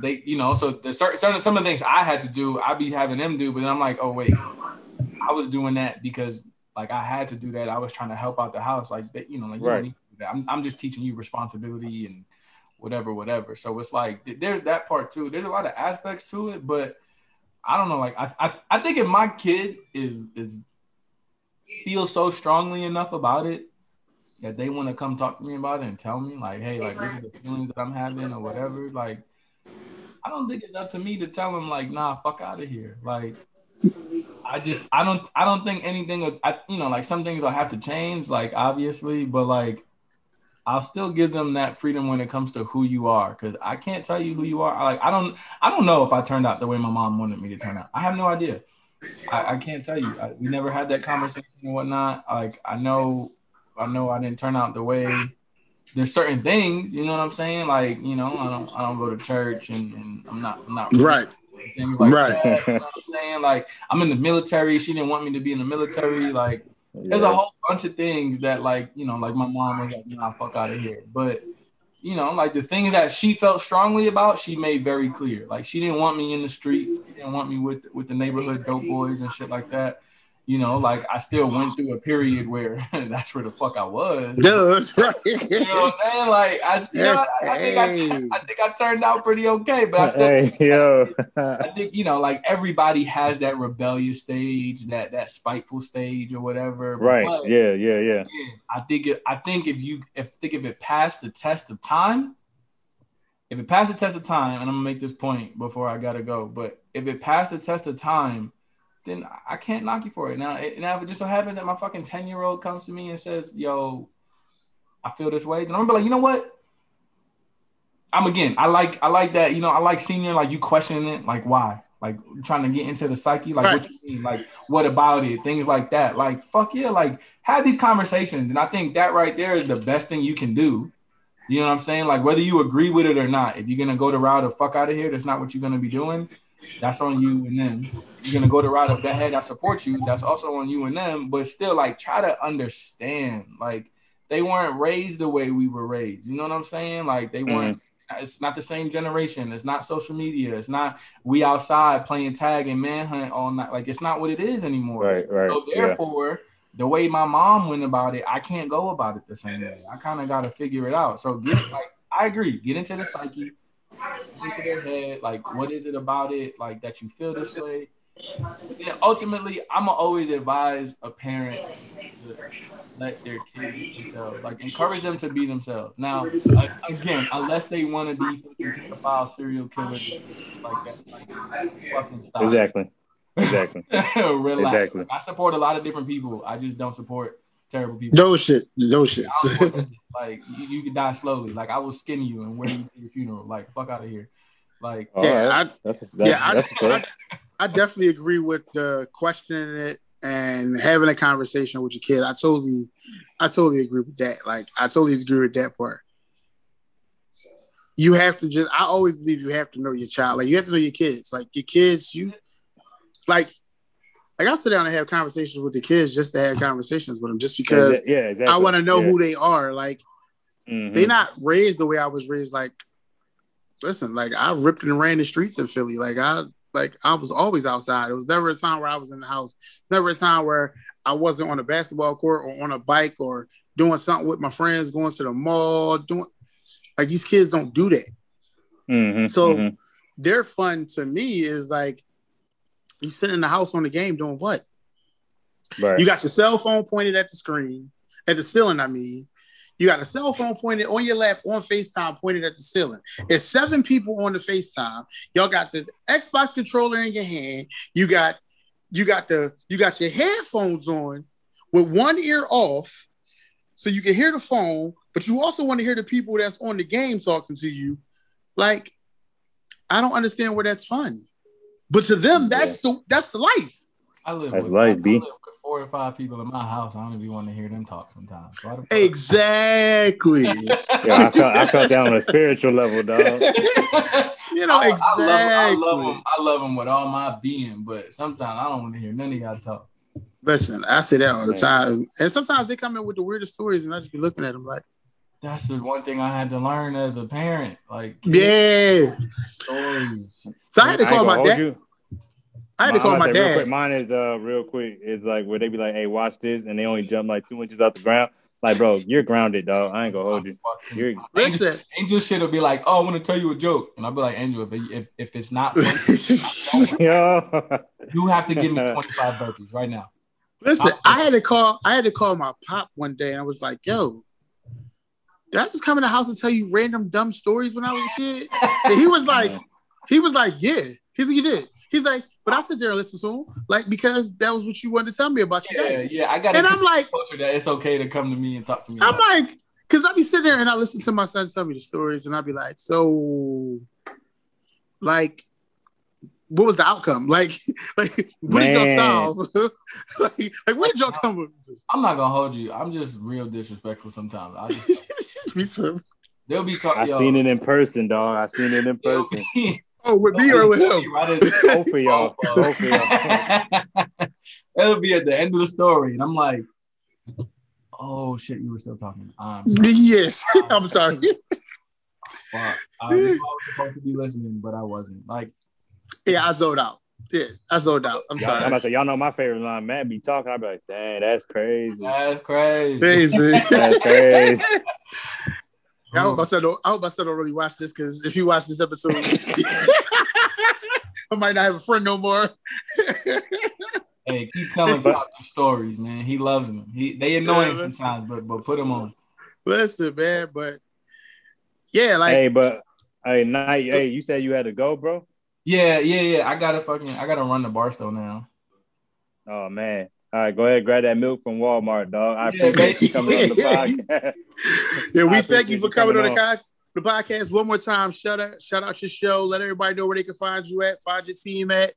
Speaker 3: They, you know, so the certain some of the things I had to do, I'd be having them do, but I'm like, oh wait, I was doing that because like I had to do that. I was trying to help out the house, like you know, like right. you I'm, I'm just teaching you responsibility and whatever, whatever. So it's like there's that part too. There's a lot of aspects to it, but I don't know. Like I, I, I think if my kid is is feels so strongly enough about it that they want to come talk to me about it and tell me like, hey, like this is the feelings that I'm having or whatever. Like, I don't think it's up to me to tell them like, nah, fuck out of here. Like, I just I don't I don't think anything. I you know like some things I have to change like obviously, but like I'll still give them that freedom when it comes to who you are because I can't tell you who you are. Like I don't I don't know if I turned out the way my mom wanted me to turn out. I have no idea. I, I can't tell you. I, we never had that conversation and whatnot. Like I know I know I didn't turn out the way. There's certain things, you know what I'm saying? Like you know I don't I don't go to church and, and I'm not I'm not
Speaker 1: right.
Speaker 3: Like right. That, you know what I'm saying? Like I'm in the military. She didn't want me to be in the military. Like there's a whole bunch of things that like you know like my mom was like nah fuck out of here but you know like the things that she felt strongly about she made very clear like she didn't want me in the street she didn't want me with with the neighborhood dope boys and shit like that you know, like I still went through a period where that's where the fuck I was.
Speaker 1: No, that's right.
Speaker 3: you know what I'm saying? Like I, you know, I, I think I, I think I turned out pretty okay, but I still, hey, yo. I think you know, like everybody has that rebellious stage, that that spiteful stage or whatever.
Speaker 2: Right. But, yeah. Yeah. Yeah.
Speaker 3: I think it, I think if you if think if it passed the test of time, if it passed the test of time, and I'm gonna make this point before I gotta go, but if it passed the test of time then I can't knock you for it. Now, it, now if it just so happens that my fucking 10 year old comes to me and says, yo, I feel this way, then I'm gonna be like, you know what? I'm again, I like I like that, you know, I like senior, like you questioning it, like why? Like trying to get into the psyche, like right. what you mean, like what about it, things like that. Like fuck yeah, like have these conversations. And I think that right there is the best thing you can do. You know what I'm saying? Like whether you agree with it or not, if you're gonna go the route of fuck out of here, that's not what you're gonna be doing that's on you and them. You're gonna go the route of that head I support you. That's also on you and them. But still, like, try to understand. Like, they weren't raised the way we were raised. You know what I'm saying? Like, they weren't. Mm. It's not the same generation. It's not social media. It's not we outside playing tag and manhunt all night. Like, it's not what it is anymore.
Speaker 2: Right, right.
Speaker 3: So therefore. Yeah. The way my mom went about it, I can't go about it the same way. I kind of got to figure it out. So get like I agree. Get into the psyche into their head, like what is it about it, like that you feel this way. And ultimately, I'm gonna always advise a parent to let their kid be themselves, like encourage them to be themselves. Now, like, again, unless they want to be pedophile, serial killer, like that, like, fucking stop.
Speaker 2: Exactly. Exactly.
Speaker 3: Relax. Exactly. I support a lot of different people. I just don't support terrible people.
Speaker 1: Those shit. Those shits.
Speaker 3: like you, you could die slowly. Like I will skin you and wear you to your funeral. Like fuck out of here. Like oh,
Speaker 1: yeah, I, that's, that's, yeah, that's I, I, I, definitely agree with the questioning it and having a conversation with your kid. I totally, I totally agree with that. Like I totally agree with that part. You have to just. I always believe you have to know your child. Like you have to know your kids. Like your kids, you like like I sit down and have conversations with the kids just to have conversations with them, just because
Speaker 2: yeah, exactly.
Speaker 1: I want to know
Speaker 2: yeah.
Speaker 1: who they are. Like mm-hmm. they not raised the way I was raised. Like, listen, like I ripped and ran the streets in Philly. Like I like I was always outside. It was never a time where I was in the house. Never a time where I wasn't on a basketball court or on a bike or doing something with my friends, going to the mall, doing like these kids don't do that.
Speaker 2: Mhm,
Speaker 1: So
Speaker 2: mhm.
Speaker 1: their fun to me is like you sit in the house on the game doing what?
Speaker 2: right.
Speaker 1: You got your cell phone pointed at the screen, at the ceiling, I mean. You got a cell phone pointed on your lap on FaceTime pointed at the ceiling. It's seven people on the FaceTime. Y'all got the Xbox controller in your hand. You got you got the you got your headphones on with one ear off so you can hear the phone, but you also want to hear the people that's on the game talking to you. Like, I don't understand where that's fun. But to them, that's the that's the life.
Speaker 3: I live
Speaker 2: That's
Speaker 3: with,
Speaker 2: life,
Speaker 3: I
Speaker 2: B.
Speaker 3: live with four or five people in my house. I don't even want to hear them talk sometimes. So I
Speaker 1: Exactly.
Speaker 2: Yeah, I felt, I felt that on a spiritual level, dog.
Speaker 1: you know,
Speaker 3: I,
Speaker 1: exactly.
Speaker 3: I love, I love them. I love them with all my being, but sometimes I don't want to hear none of y'all talk.
Speaker 1: Listen, I say that all the time. And sometimes they come in with the weirdest stories, and I just be looking at them like,
Speaker 3: That's the one thing I had to learn as a parent. Like
Speaker 1: yeah.
Speaker 3: stories.
Speaker 1: So I had to call my dad.
Speaker 2: you.
Speaker 1: I had to call
Speaker 2: gonna
Speaker 1: my
Speaker 2: say real
Speaker 1: dad.
Speaker 2: quick, mine is uh real quick. It's like where they be like, "Hey, watch this," and they only jump like two inches off the ground. Like, bro, you're grounded, dog. I ain't gonna hold you. You're-
Speaker 3: Angel,
Speaker 1: Listen,
Speaker 3: Angel shit will be like, "Oh, I want to tell you a joke," and I'll be like, "Angel, if if, if it's not, funny,
Speaker 2: Yo,
Speaker 3: you have to give me twenty five burpees right now."
Speaker 1: listen. I had to call. I had to call my pop one day, and I was like, "Yo, did I just come in the house and tell you random dumb stories when I was a kid?" And he was like, he was like, "Yeah." He's like, "You did." He's like, "But I sit there and listen to him, like because that was what you wanted to tell me about your
Speaker 3: Yeah,
Speaker 1: day."
Speaker 3: yeah, I got
Speaker 1: And I'm like,
Speaker 3: culture that it's okay to come to me and talk to me.
Speaker 1: I'm like, because I be sitting there and I listen to my son tell me the stories, and I be like, so, like, what was the outcome? Like, like what did y'all
Speaker 2: Man.
Speaker 1: solve? like, like, where did y'all come with this?
Speaker 3: I'm not gonna hold you. I'm just real disrespectful sometimes. I just,
Speaker 1: me too.
Speaker 3: they'll be talking.
Speaker 2: I seen it in person, dog. I seen it in person.
Speaker 3: be-
Speaker 1: Oh, with me or with him?
Speaker 2: Both of y'all. Both of y'all.
Speaker 3: It'll be at the end of the story, and I'm like, "Oh shit, you were still talking." I'm sorry.
Speaker 1: Yes, I'm sorry.
Speaker 3: Fuck. I I was supposed to be listening, but I wasn't. Like,
Speaker 1: Yeah, I zoned out. Yeah, I zoned out. I'm
Speaker 2: Y'all, I'm
Speaker 1: sorry.
Speaker 2: about to say, y'all know my favorite line. Matt be talking. I'd be like, dang, that's crazy.
Speaker 3: that's crazy.
Speaker 1: Crazy.
Speaker 2: That's crazy.
Speaker 1: I hope my son don't, I hope my son don't really watch this because if you watch this episode, I might not have a friend no more.
Speaker 3: Hey, keep telling Pop the stories, man. He loves them. He they annoy him
Speaker 1: Yeah, listen.
Speaker 3: sometimes, but but put him on.
Speaker 1: Listen, man, but yeah, like
Speaker 2: hey, but hey, night. Hey, you said you had to go, bro.
Speaker 3: Yeah, yeah, yeah. I gotta fucking I gotta run the Barstow now.
Speaker 2: Oh man. All right, go ahead, grab that milk from Walmart, dog. I
Speaker 3: Yeah,
Speaker 2: appreciate you coming on the podcast.
Speaker 1: yeah, we thank you for
Speaker 2: you
Speaker 1: coming on
Speaker 2: coming
Speaker 1: the, the podcast one more time. Shout out, shout out your show. Let everybody know where they can find you at, find your team at.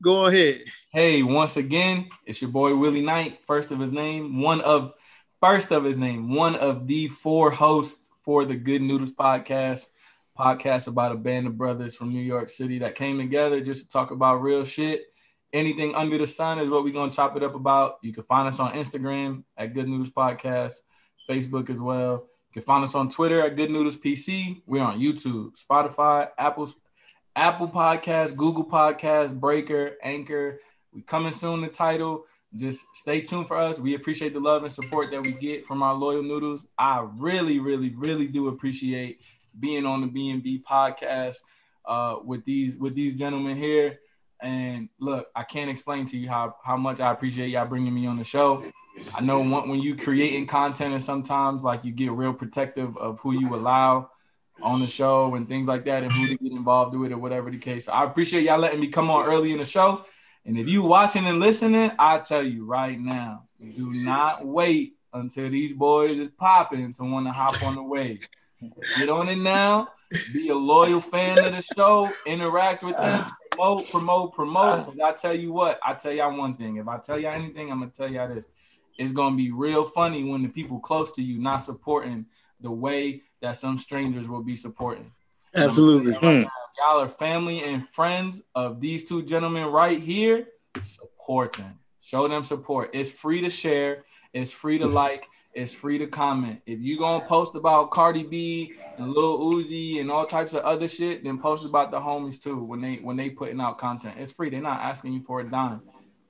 Speaker 1: Go ahead.
Speaker 3: Hey, once again, it's your boy Willie Knight, first of his name, one of first of his name, one of the four hosts for the Good Noodles podcast, podcast about a band of brothers from New York City that came together just to talk about real shit. Anything under the sun is what we're gonna chop it up about. You can find us on Instagram at Good Noodles Podcast, Facebook as well. You can find us on Twitter at Good Noodles PC. We're on YouTube, Spotify, Apple's Apple Podcast, Google Podcast, Breaker, Anchor. We coming soon. The title. Just stay tuned for us. We appreciate the love and support that we get from our loyal noodles. I really, really, really do appreciate being on the B&B podcast uh, with these with these gentlemen here. And look, I can't explain to you how how much I appreciate y'all bringing me on the show. I know when, you creating content and sometimes like you get real protective of who you allow on the show and things like that and who to get involved with it or whatever the case. So I appreciate y'all letting me come on early in the show. And if you watching and listening, I tell you right now, do not wait until these boys is popping to want to hop on the wave. Get on it now. Be a loyal fan of the show. Interact with them. Promote, promote, promote. Because I tell you what, I tell y'all one thing. If I tell y'all anything, I'm gonna tell y'all this. It's gonna be real funny when the people close to you not supporting the way that some strangers will be supporting.
Speaker 1: Absolutely.
Speaker 3: Y'all are family and friends of these two gentlemen right here. Support them. Show them support. It's free to share. It's free to like. It's free to comment. If you gonna post about Cardi B and Lil Uzi and all types of other shit, then post about the homies too. When they when they putting out content, it's free. They're not asking you for a dime.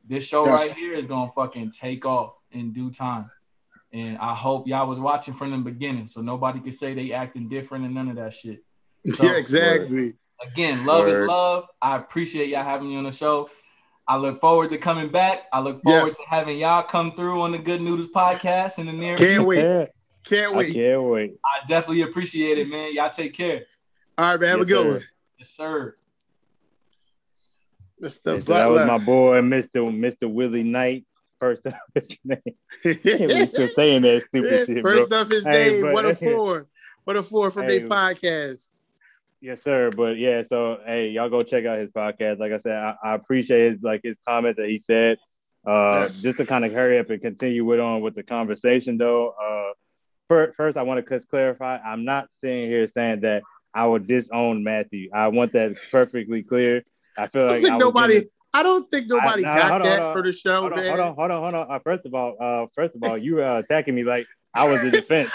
Speaker 3: This show
Speaker 1: Yes.
Speaker 3: right here is gonna fucking take off in due time. And I hope y'all was watching from the beginning, so nobody could say they acting different and none of that shit. So,
Speaker 1: yeah, exactly.
Speaker 3: Again, love
Speaker 2: Word.
Speaker 3: is love. I appreciate y'all having me on the show. I look forward to coming back. I look forward
Speaker 1: Yes.
Speaker 3: to having y'all come through on the Good Noodles podcast in the near
Speaker 1: Can't wait.
Speaker 2: Yeah,
Speaker 1: Can't
Speaker 2: I
Speaker 1: wait.
Speaker 2: can't wait.
Speaker 3: I definitely appreciate it, man. Y'all take care.
Speaker 1: All right, man. Have a good
Speaker 2: sir.
Speaker 1: one.
Speaker 3: Yes, sir.
Speaker 1: Mr.
Speaker 2: So that was my boy, Mr. Mr. Willie Knight. First of his name. Can't still saying that stupid shit, bro.
Speaker 1: First up his
Speaker 2: Hey,
Speaker 1: name.
Speaker 2: but-
Speaker 1: What a four. What a four from
Speaker 2: Hey.
Speaker 1: their podcast.
Speaker 2: Yes, sir. But yeah, so hey, y'all go check out his podcast. Like I said, I, I appreciate his like his comments that he said. Uh,
Speaker 1: Yes.
Speaker 2: just to kind of hurry up and continue with on with the conversation though. Uh, first, first I want to just clarify. I'm not sitting here saying that I would disown Matthew. I want that perfectly clear. I feel
Speaker 1: I
Speaker 2: like
Speaker 1: think
Speaker 2: I
Speaker 1: nobody. I don't think nobody
Speaker 2: no,
Speaker 1: got
Speaker 2: on,
Speaker 1: that
Speaker 2: on.
Speaker 1: for the show,
Speaker 2: hold on,
Speaker 1: man.
Speaker 2: hold on, hold on, hold on. Uh, first of all, uh, first of all, you uh, attacking me like I was the defense.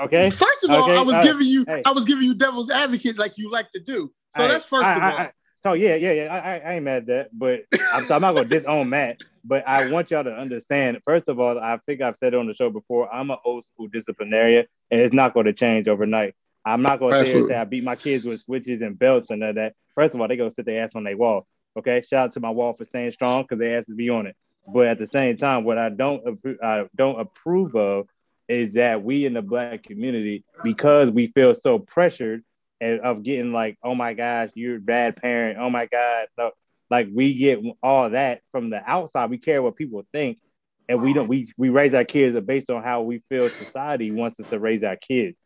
Speaker 2: Okay.
Speaker 1: First of all,
Speaker 2: Okay,
Speaker 1: I was
Speaker 2: uh,
Speaker 1: giving you.
Speaker 2: hey.
Speaker 1: I was giving you devil's advocate like you like to do. So
Speaker 2: Hey,
Speaker 1: that's first
Speaker 2: I-
Speaker 1: of
Speaker 2: I-
Speaker 1: all.
Speaker 2: I- so yeah, yeah, yeah. I, ain't mad at that, but I'm, so I'm not gonna disown Matt. But I want y'all to understand. First of all, I think I've said it on the show before. I'm an old school disciplinarian, and it's not going to change overnight. I'm not going to sit here and
Speaker 1: Absolutely.
Speaker 2: say I beat my kids with switches and belts and all that. First of all, they go sit their ass on their wall. Okay, shout out to my wall for staying strong because their to be on it. But at the same time, what I don't I don't approve of is that we in the black community, because we feel so pressured and of getting like, oh my gosh, you're a bad parent. Oh my God. So, like we get all that from the outside. We care what people think. And we don't we we raise our kids based on how we feel society wants us to raise our kids.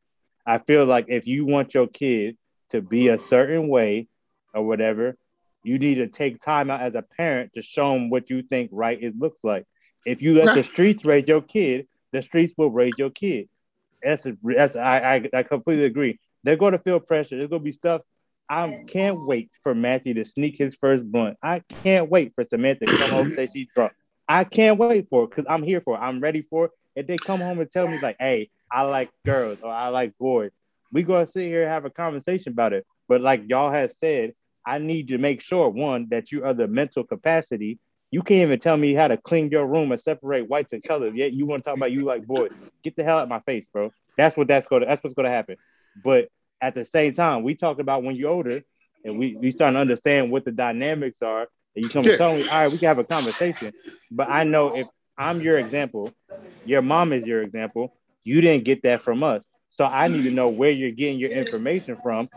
Speaker 2: I feel like if you want your kid to be a certain way or whatever, you need to take time out as a parent to show them what you think right it looks like. If you let the streets raise your kid, the streets will raise your kid. That's a, that's I, I I completely agree. They're going to feel pressure. There's going to be stuff. I can't wait for Matthew to sneak his first blunt. I can't wait for Samantha to come home and say she's drunk. I can't wait for it because I'm here for it. I'm ready for it. If they come home and tell me like, "Hey, I like girls" or "I like boys," we gonna sit here and have a conversation about it. But like y'all have said, I need to make sure one that you are the mental capacity. You can't even tell me how to clean your room and separate whites and colors. Yet you want to talk about you like boy, Get the hell out of my face, bro. That's what that's going to that's what's going to happen. But at the same time, we talk about when you're older and we we starting to understand what the dynamics are. And you come
Speaker 1: Yeah.
Speaker 2: and tell me, all right, we can have a conversation. But I know if I'm your example, your mom is your example. You didn't get that from us, so I need to know where you're getting your information from.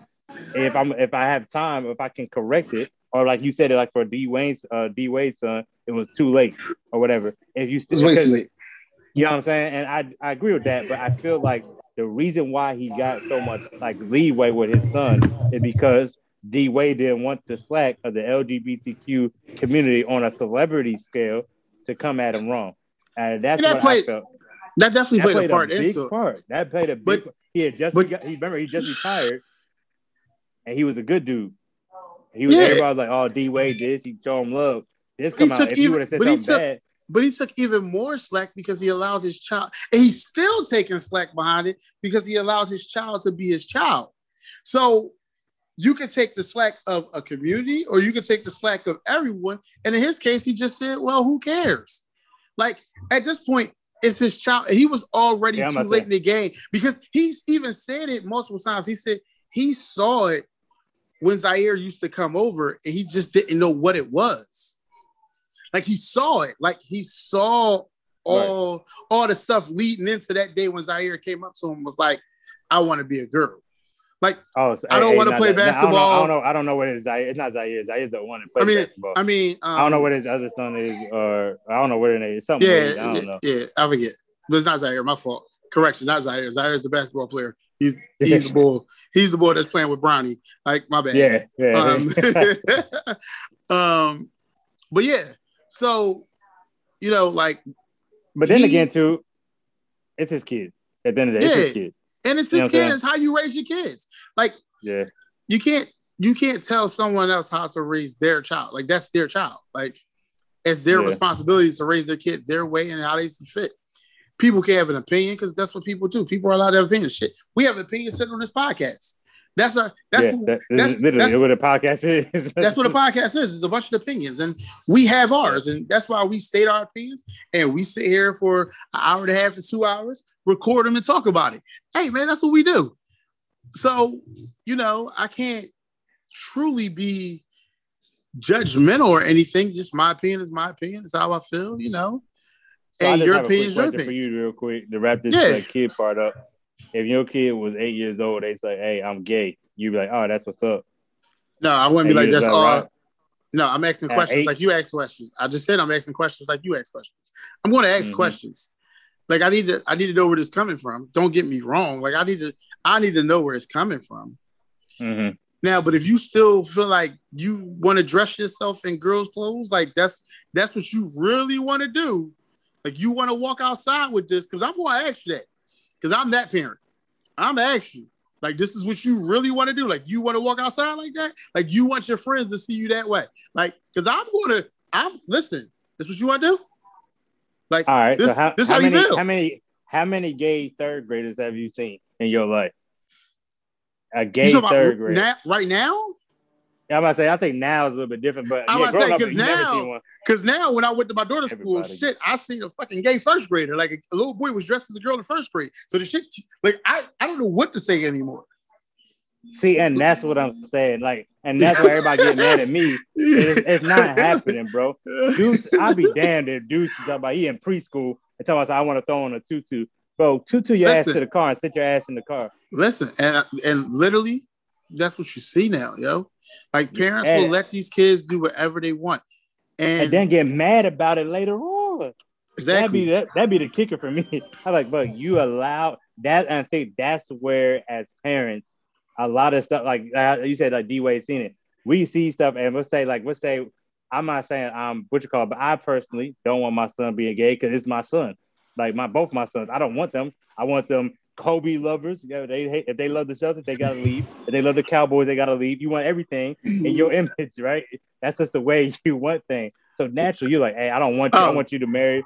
Speaker 2: If I'm if I have time, if I can correct it, or like you said, it like for D Wayne's uh, D Wade's son, it was too late or whatever. If you
Speaker 1: It's way too late.
Speaker 2: you know what I'm saying? And I, I agree with that, but I feel like the reason why he got so much like leeway with his son is because D Wade didn't want the slack of the LGBTQ community on a celebrity scale to come at him wrong. And that's
Speaker 1: And that
Speaker 2: what
Speaker 1: played-
Speaker 2: I felt.
Speaker 1: That definitely
Speaker 2: That
Speaker 1: played,
Speaker 2: played
Speaker 1: a part.
Speaker 2: a big part. That played a big
Speaker 1: But-
Speaker 2: part. He had just
Speaker 1: but-
Speaker 2: got, he remember he just retired and he was a good dude. He was
Speaker 1: Yeah.
Speaker 2: everybody was like, oh D Wade did he showed him love. This come out. If he
Speaker 1: even-
Speaker 2: would have said
Speaker 1: but
Speaker 2: something
Speaker 1: took-
Speaker 2: bad,
Speaker 1: But he took even more slack because he allowed his child, and he's still taking slack behind it because he allowed his child to be his child. So you can take the slack of a community or you can take the slack of everyone. And in his case, he just said, Well, who cares? Like at this point, it's his child. He was already
Speaker 2: Yeah,
Speaker 1: too late in the game because he's even said it multiple times. He said he saw it when Zaire used to come over and he just didn't know what it was. Like he saw it, like he saw all all the stuff leading into that day when Zaire came up to him was like, I want to be a girl. Like,
Speaker 2: Oh, so-
Speaker 1: I don't
Speaker 2: hey,
Speaker 1: wanna
Speaker 2: nah,
Speaker 1: play
Speaker 2: nah, I don't know-
Speaker 1: basketball.
Speaker 2: I don't know. I don't know what it is. Zaire. It's not Zaire. Zaire's the one that plays
Speaker 1: I mean,
Speaker 2: basketball.
Speaker 1: I mean, um,
Speaker 2: I don't know what his other son is, or I don't know what it is. Something.
Speaker 1: yeah.
Speaker 2: I don't know.
Speaker 1: yeah, I forget. But it's not Zaire, my fault. Correction, not Zaire. Zaire's the basketball player. He's he's the boy. He's the boy that's playing with Bronny. Like my bad.
Speaker 2: Yeah, yeah.
Speaker 1: Um, um, but yeah, so you know, like,
Speaker 2: but then
Speaker 1: he-
Speaker 2: again, too, it's his kid. At the end of the day, it's his
Speaker 1: Yeah.
Speaker 2: kid.
Speaker 1: and it's
Speaker 2: You know
Speaker 1: his kid. It's how you raise your kids. Like,
Speaker 2: Yeah,
Speaker 1: you can't you can't tell someone else how to raise their child. Like that's their child. Like it's their
Speaker 2: Yeah.
Speaker 1: responsibility to raise their kid their way and how they see fit. People can have an opinion because that's what people do. People are allowed to have opinions. Shit, we have opinions sitting on this podcast. That's our that's
Speaker 2: yeah.
Speaker 1: who-
Speaker 2: that,
Speaker 1: that's-
Speaker 2: literally
Speaker 1: that's-
Speaker 2: what a podcast is.
Speaker 1: that's what a podcast is. It's a bunch of opinions, and we have ours, and that's why we state our opinions. And we sit here for an hour and a half to two hours, record them, and talk about it. Hey, man, that's what we do. So, you know, I can't truly be judgmental or anything. Just my opinion is my opinion. It's how I feel, you know.
Speaker 2: So just
Speaker 1: your is your
Speaker 2: for you, real quick, to wrap this
Speaker 1: Yeah.
Speaker 2: like, kid part up. If your kid was eight years old, they say, "Hey, I'm gay," you'd be like, "Oh, that's what's up."
Speaker 1: No, I wouldn't be like that's all."
Speaker 2: right?
Speaker 1: No, I'm asking
Speaker 2: At
Speaker 1: questions
Speaker 2: eight?
Speaker 1: like you ask questions. I just said I'm asking questions like you ask questions. I'm going to ask
Speaker 2: Mhm.
Speaker 1: questions. Like I need to, I need to know where this coming from. Don't get me wrong. Like I need to, I need to know where it's coming from.
Speaker 2: hmm
Speaker 1: Now, but if you still feel like you want to dress yourself in girls' clothes, like that's that's what you really want to do. Like you want to walk outside with this, because I'm going to ask you that, because I'm that parent. I'm gonna ask you, like, this is what you really want to do. Like, you want to walk outside like that? Like, you want your friends to see you that way? Like, because I'm gonna, I'm listen. This is what you want to do? Like,
Speaker 2: All right.
Speaker 1: This-
Speaker 2: so how,
Speaker 1: this
Speaker 2: how
Speaker 1: how you
Speaker 2: many
Speaker 1: feel.
Speaker 2: how many how many gay third graders have you seen in your life? A gay third grader.
Speaker 1: now, right now?
Speaker 2: Yeah, I'm about to say I think now is a little bit different, but
Speaker 1: I'm
Speaker 2: yeah,
Speaker 1: about to say,
Speaker 2: up,
Speaker 1: 'cause
Speaker 2: you never
Speaker 1: now- Because now, when I went to my daughter's school, shit, I seen a fucking gay first grader. Like a, little boy was dressed as a girl in first grade. So the shit, like, I, I don't know what to say anymore.
Speaker 2: See, and that's what I'm saying. Like, and that's why everybody get mad at me. It's, it's not happening, bro. Deuce, I'd be damned if Deuce is talking about he in preschool and talking about I want to throw on a tutu. Bro, tutu your ass to the car and sit your ass in the car.
Speaker 1: Listen, and and literally, that's what you see now, yo. Like parents
Speaker 2: Yeah.
Speaker 1: will let these kids do whatever they want, and,
Speaker 2: And then get mad about it later on. That'd
Speaker 1: exactly,
Speaker 2: be that, that'd be the kicker for me. I'm like, but you allow that, and I think that's where, as parents, a lot of stuff like uh, you said, like D Wade seen it. We see stuff, and let's say, like, let's say, I'm not saying I'm what you call, it, but I personally don't want my son being gay because it's my son. Like my both my sons, I don't want them. I want them Kobe lovers. Yeah, they hate if they love the Celtics, they gotta leave. If they love the Cowboys, they gotta leave. You want everything in your image, right? That's just the way you want things. So naturally, you're like, hey, I don't want you. I
Speaker 1: Oh.
Speaker 2: want you to marry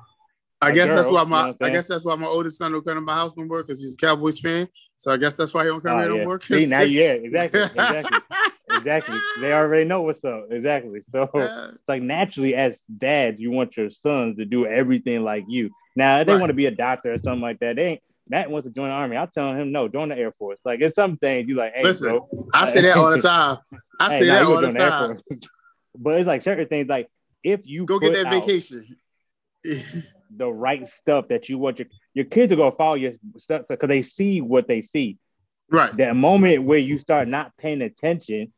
Speaker 1: I guess that's
Speaker 2: girl,
Speaker 1: why
Speaker 2: you know
Speaker 1: my I guess that's why my oldest son don't come to my house no more because he's a Cowboys fan. So I guess that's why he don't come
Speaker 2: Oh,
Speaker 1: here
Speaker 2: yeah.
Speaker 1: no more.
Speaker 2: See, now, yeah, exactly, exactly, exactly. They already know what's up. Exactly. So it's like naturally, as dads, you want your sons to do everything like you. Now, if they
Speaker 1: Right.
Speaker 2: want to be a doctor or something like that, they ain't. Matt wants to join the army. I'm telling him no, join the Air Force. Like it's some things you like. Hey,
Speaker 1: Listen,
Speaker 2: bro,
Speaker 1: I say that all the time. I say that all the time.
Speaker 2: Force. but it's like certain things like if you
Speaker 1: Go get that vacation.
Speaker 2: the right stuff that you want your your kids are gonna follow your stuff because they see what they see.
Speaker 1: right.
Speaker 2: that moment where you start not paying attention,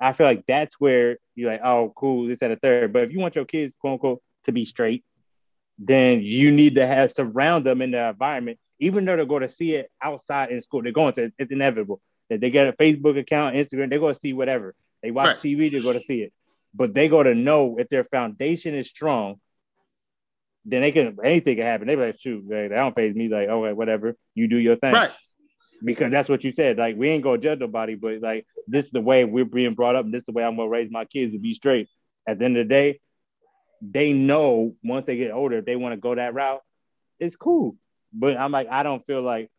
Speaker 2: I feel like that's where you're like, oh, cool, this at a third. But if you want your kids, quote unquote, to be straight, then you need to have surround them in the environment, even though they're going to see it outside in school. They're going to, it's inevitable. That they get a Facebook account, Instagram, they're going to see whatever. They watch
Speaker 1: Right.
Speaker 2: TV, they're going to see it. But they got to know if their foundation is strong, then they can anything can happen. They be like, shoot, that don't phase me. Like, okay, whatever, you do your thing
Speaker 1: Right.
Speaker 2: because that's what you said. Like, we ain't gonna judge nobody, but like, this is the way we're being brought up, and this is the way I'm gonna raise my kids to be straight. At the end of the day, they know once they get older, if they want to go that route, it's cool. But I'm like, I don't feel like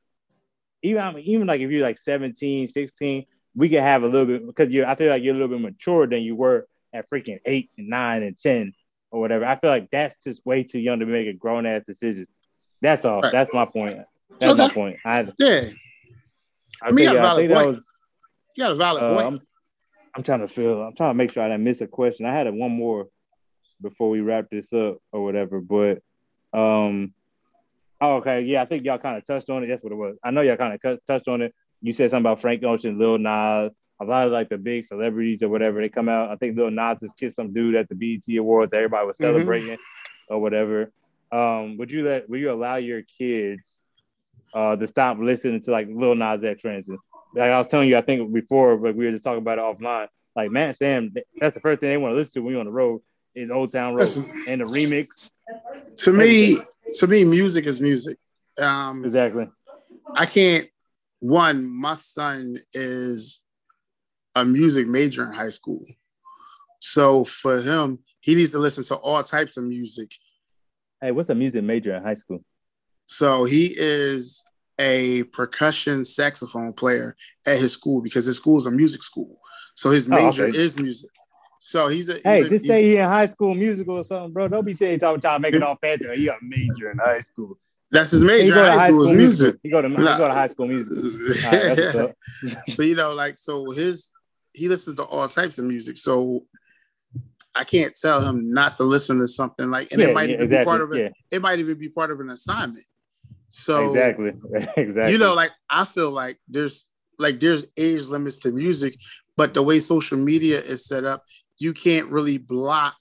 Speaker 2: even I mean, even like if you're like 17, 16, we can have a little bit because you I feel like you're a little bit mature than you were at freaking eight and nine and ten or whatever. I feel like that's just way too young to make a grown ass decision. That's all.
Speaker 1: Right.
Speaker 2: That's my point. That's my point. I
Speaker 1: Yeah.
Speaker 2: I,
Speaker 1: I mean, you got a valid
Speaker 2: that
Speaker 1: point.
Speaker 2: was.
Speaker 1: You got a valid
Speaker 2: Uh,
Speaker 1: point.
Speaker 2: I'm, I'm trying to feel. I'm trying to make sure I didn't miss a question. I had a, one more before we wrap this up or whatever. But um, oh, okay, yeah, I think y'all kind of touched on it. That's what it was. I know y'all kind of touched on it. You said something about Frank Ocean, Lil Nas, a lot of like the big celebrities or whatever. They come out. I think Lil Nas just kissed some dude at the BET Awards. That everybody was
Speaker 1: Mhm.
Speaker 2: celebrating or whatever. Um, would you let? Would you allow your kids uh to stop listening to like Lil Nas X, for instance? Like I was telling you, I think before, but we were just talking about it offline. Like Matt Sam, that's the first thing they want to listen to when you're on the road is Old Town Road
Speaker 1: Listen.
Speaker 2: and the remix.
Speaker 1: to me, to me, music is music. Um,
Speaker 2: Exactly.
Speaker 1: I can't. One, my son is a music major in high school, so for him, he needs to listen to all types of music.
Speaker 2: Hey, what's a music major in high school?
Speaker 1: So he is a percussion saxophone player at his school because his school is a music school. So his
Speaker 2: Oh,
Speaker 1: major
Speaker 2: okay.
Speaker 1: is music. So he's a he's
Speaker 2: Hey,
Speaker 1: a-
Speaker 2: just say he in high school musical or something, bro. Don't be saying talking make it all fancy. He a major in high school.
Speaker 1: That's his major.
Speaker 2: He go to
Speaker 1: high
Speaker 2: high
Speaker 1: school is
Speaker 2: school
Speaker 1: music.
Speaker 2: music. He go to he go to high school music. Right,
Speaker 1: so you know, like so his he listens to all types of music. So I can't tell him not to listen to something like and
Speaker 2: Yeah,
Speaker 1: it might
Speaker 2: yeah,
Speaker 1: even be part of it.
Speaker 2: yeah.
Speaker 1: It might even be part of an assignment. So
Speaker 2: exactly, exactly.
Speaker 1: you know, like I feel like there's like there's age limits to music, but the way social media is set up, you can't really block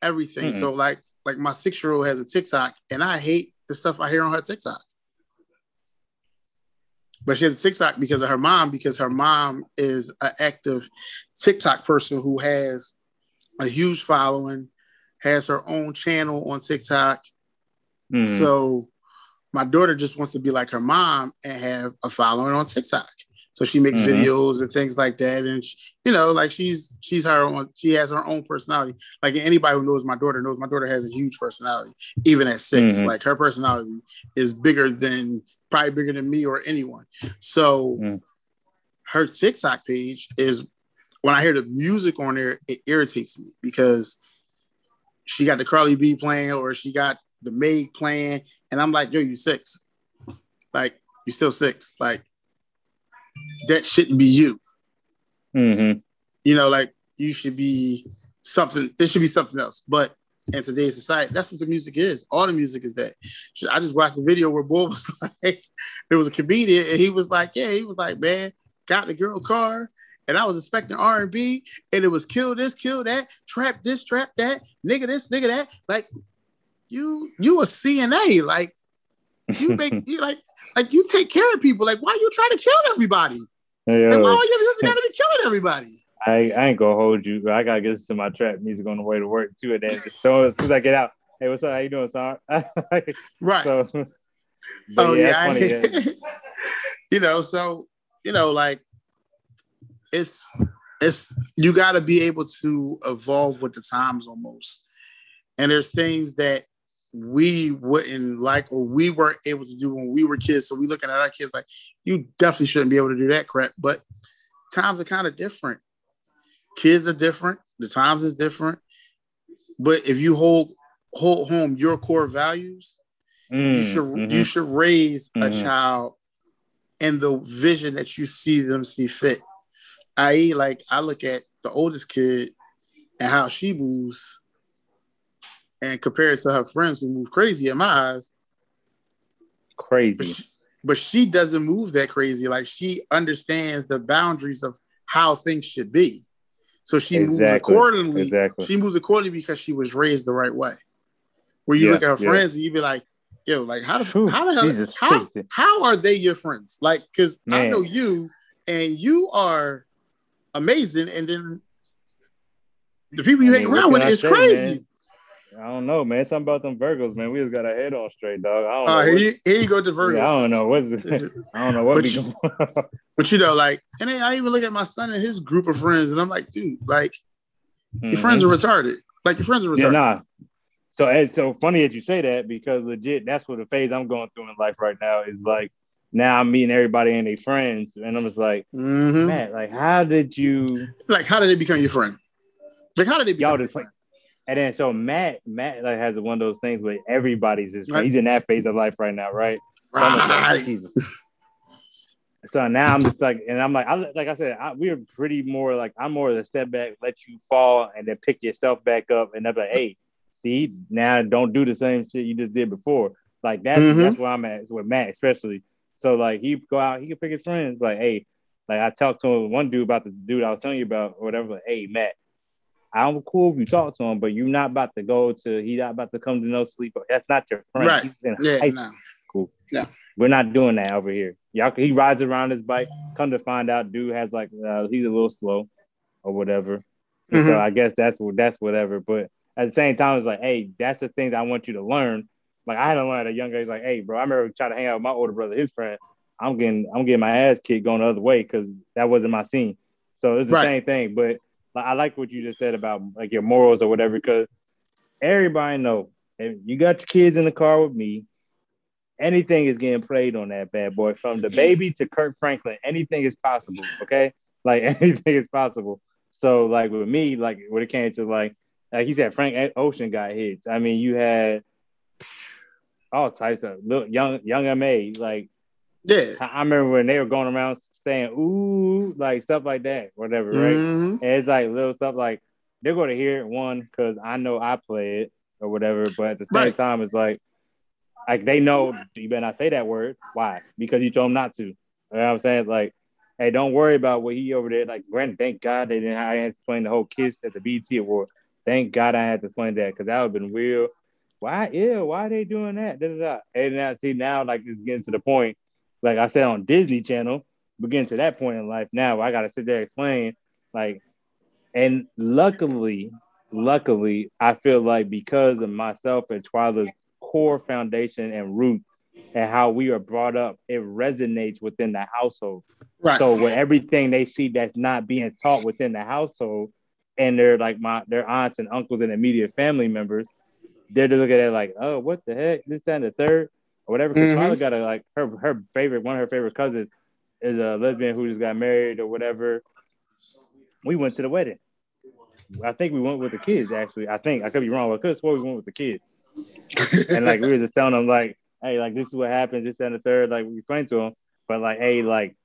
Speaker 1: everything.
Speaker 2: Mm-mm.
Speaker 1: So like like my six year old has a TikTok, and I hate the stuff I hear on her TikTok. But she has a TikTok because of her mom, because her mom is an active TikTok person who has a huge following, has her own channel on TikTok.
Speaker 2: Mhm.
Speaker 1: So my daughter just wants to be like her mom and have a following on TikTok. So she makes
Speaker 2: Mhm.
Speaker 1: videos and things like that, and she, you know, like she's she's her own. She has her own personality. Like anybody who knows my daughter knows my daughter has a huge personality, even at 6
Speaker 2: Mhm.
Speaker 1: Like her personality is bigger than probably bigger than me or anyone. So
Speaker 2: Mm.
Speaker 1: her TikTok page is when I hear the music on there, it irritates me because she got the Cardi B playing or she got the Meg playing, and I'm like, yo, you six. Like, you still six. Like, that shouldn't be you.
Speaker 2: Mhm.
Speaker 1: You know, like you should be something, there should be something else. But in today's society, that's what the music is. All the music is that. I just watched the video where Boy was like, there was a comedian, and he was like, Yeah, he was like, man, got the girl car. And I was expecting R and B, and it was kill this, kill that, trap this, trap that, nigga this, nigga that. Like you, you a CNA, like you make you like like you take care of people. Like why you trying to kill everybody?
Speaker 2: Yo,
Speaker 1: Like, why all your music gotta be killing everybody?
Speaker 2: I, I ain't gonna hold you. but I gotta get to my trap music on the way to work too. And then so as soon as I get out, hey, what's up? How you doing, son?
Speaker 1: Right.
Speaker 2: so,
Speaker 1: oh
Speaker 2: yeah,
Speaker 1: yeah,
Speaker 2: funny. Yeah.
Speaker 1: you know, so you know, like it's it's you got to be able to evolve with the times almost. And there's things that we wouldn't like or we weren't able to do when we were kids. So we looking at our kids like you definitely shouldn't be able to do that crap. But times are kind of different. Kids are different. The times is different. But if you hold hold home your core values,
Speaker 2: Mm,
Speaker 1: you should
Speaker 2: mhm.
Speaker 1: you should raise a
Speaker 2: Mhm.
Speaker 1: child in the vision that you see them see fit. I.e., like I look at the oldest kid and how she moves, and compare it to her friends who move crazy in my eyes. But
Speaker 2: crazy.
Speaker 1: she, but she doesn't move that crazy. Like she understands the boundaries of how things should be. So she moves accordingly.
Speaker 2: Exactly.
Speaker 1: She moves accordingly because she was raised the right way. Where you
Speaker 2: Yeah,
Speaker 1: look at her
Speaker 2: yeah.
Speaker 1: friends and you be like, yo, like how the how the hell how, how are they your friends? Like, cause I know you and you are amazing, and then the people you
Speaker 2: I
Speaker 1: hang
Speaker 2: mean,
Speaker 1: around with is
Speaker 2: say,
Speaker 1: crazy.
Speaker 2: man? I don't know, man. Something about them Virgos, man. We just got our head on straight, dog. I don't
Speaker 1: Uh,
Speaker 2: know.
Speaker 1: here, here you go to Virgo.
Speaker 2: yeah, I don't know what. I don't know what
Speaker 1: But you-. But you know, like, and I even look at my son and his group of friends, and I'm like, dude, like, your
Speaker 2: Mhm.
Speaker 1: friends are retarded. Like, your friends are retarded.
Speaker 2: Yeah, nah. So it's so funny that you say that because legit, that's what the phase I'm going through in life right now is like. Now I'm meeting everybody and their friends, and I'm just like,
Speaker 1: Mhm.
Speaker 2: man, like, how did you?
Speaker 1: Like, how did they become your friend? Like, how did they become
Speaker 2: Y'all
Speaker 1: your
Speaker 2: just like,
Speaker 1: friend?
Speaker 2: And then so Matt, Matt like has one of those things where everybody's friend.
Speaker 1: Right.
Speaker 2: He's in that phase of life right now, right? So I'm just like,
Speaker 1: Right.
Speaker 2: So now I'm just like, and I'm like, I, like I said, I, we're pretty more like I'm more of the step back, let you fall, and then pick yourself back up, and I'm like, hey, see, now don't do the same shit you just did before. Like that's
Speaker 1: Mhm.
Speaker 2: that's where I'm at with Matt, especially. So like he go out, he can pick his friends. Like, hey, like I talked to one dude about the dude I was telling you about, or whatever. Like, hey, Matt, I'm cool if you talk to him, but you're not about to go to. He's not about to come to no sleep. That's not your friend.
Speaker 1: Right.
Speaker 2: He's in
Speaker 1: Yeah,
Speaker 2: high
Speaker 1: no.
Speaker 2: school. We're not doing that over here. Y'all, he rides around his bike. Come to find out, dude has like uh, he's a little slow, or whatever. And So. I guess that's what that's whatever. But at the same time, it's like, hey, that's the things I want you to learn. Like I had to learn at a young age. Like, hey, bro, I remember trying to hang out with my older brother, his friend. I'm getting I'm getting my ass kicked going the other way because that wasn't my scene. So it's the
Speaker 1: Right.
Speaker 2: same thing. But I like what you just said about like your morals or whatever because everybody know if you got your kids in the car with me, anything is getting played on that bad boy from the baby to Kirk Franklin. Anything is possible. Okay, like anything is possible. So like with me, like when it came to like like he said, Frank eh, Ocean got hits. I mean, you had all types of little young young ma like
Speaker 1: Yeah.
Speaker 2: I remember when they were going around saying "ooh" like stuff like that, whatever, right?
Speaker 1: Mhm.
Speaker 2: And it's like little stuff like they're going to hear it one because I know I play it or whatever, but at the same
Speaker 1: Right.
Speaker 2: time, it's like like they know you better not say that word. Why? Because you told them not to. You know what I'm saying? Like, hey, don't worry about what he over there. Like, granted, thank God they didn't. I had to explain the whole kiss at the BET award. Thank God I had to explain that because that would have been real. Why? Yeah, why are they doing that? Da, da, da. And now, see, now like it's getting to the point. Like I said on Disney Channel, we're getting to that point in life now. I got to sit there and explain like and luckily, luckily, I feel like because of myself and Twyla's core foundation and root and how we are brought up, it resonates within the household.
Speaker 1: Right.
Speaker 2: So with everything they see that's not being taught within the household, and they're like my their aunts and uncles and immediate family members, they're just looking at it like, oh, what the heck? This and the third, or whatever. Because
Speaker 1: Mhm.
Speaker 2: Twyla got a like her her favorite one of her favorite cousins is a lesbian who just got married or whatever. We went to the wedding. I think we went with the kids actually. I think I could be wrong, but I could have swore we went with the kids. And like we were just telling them like, hey, like this is what happens, this and the third. Like we explained to them, but like, hey, like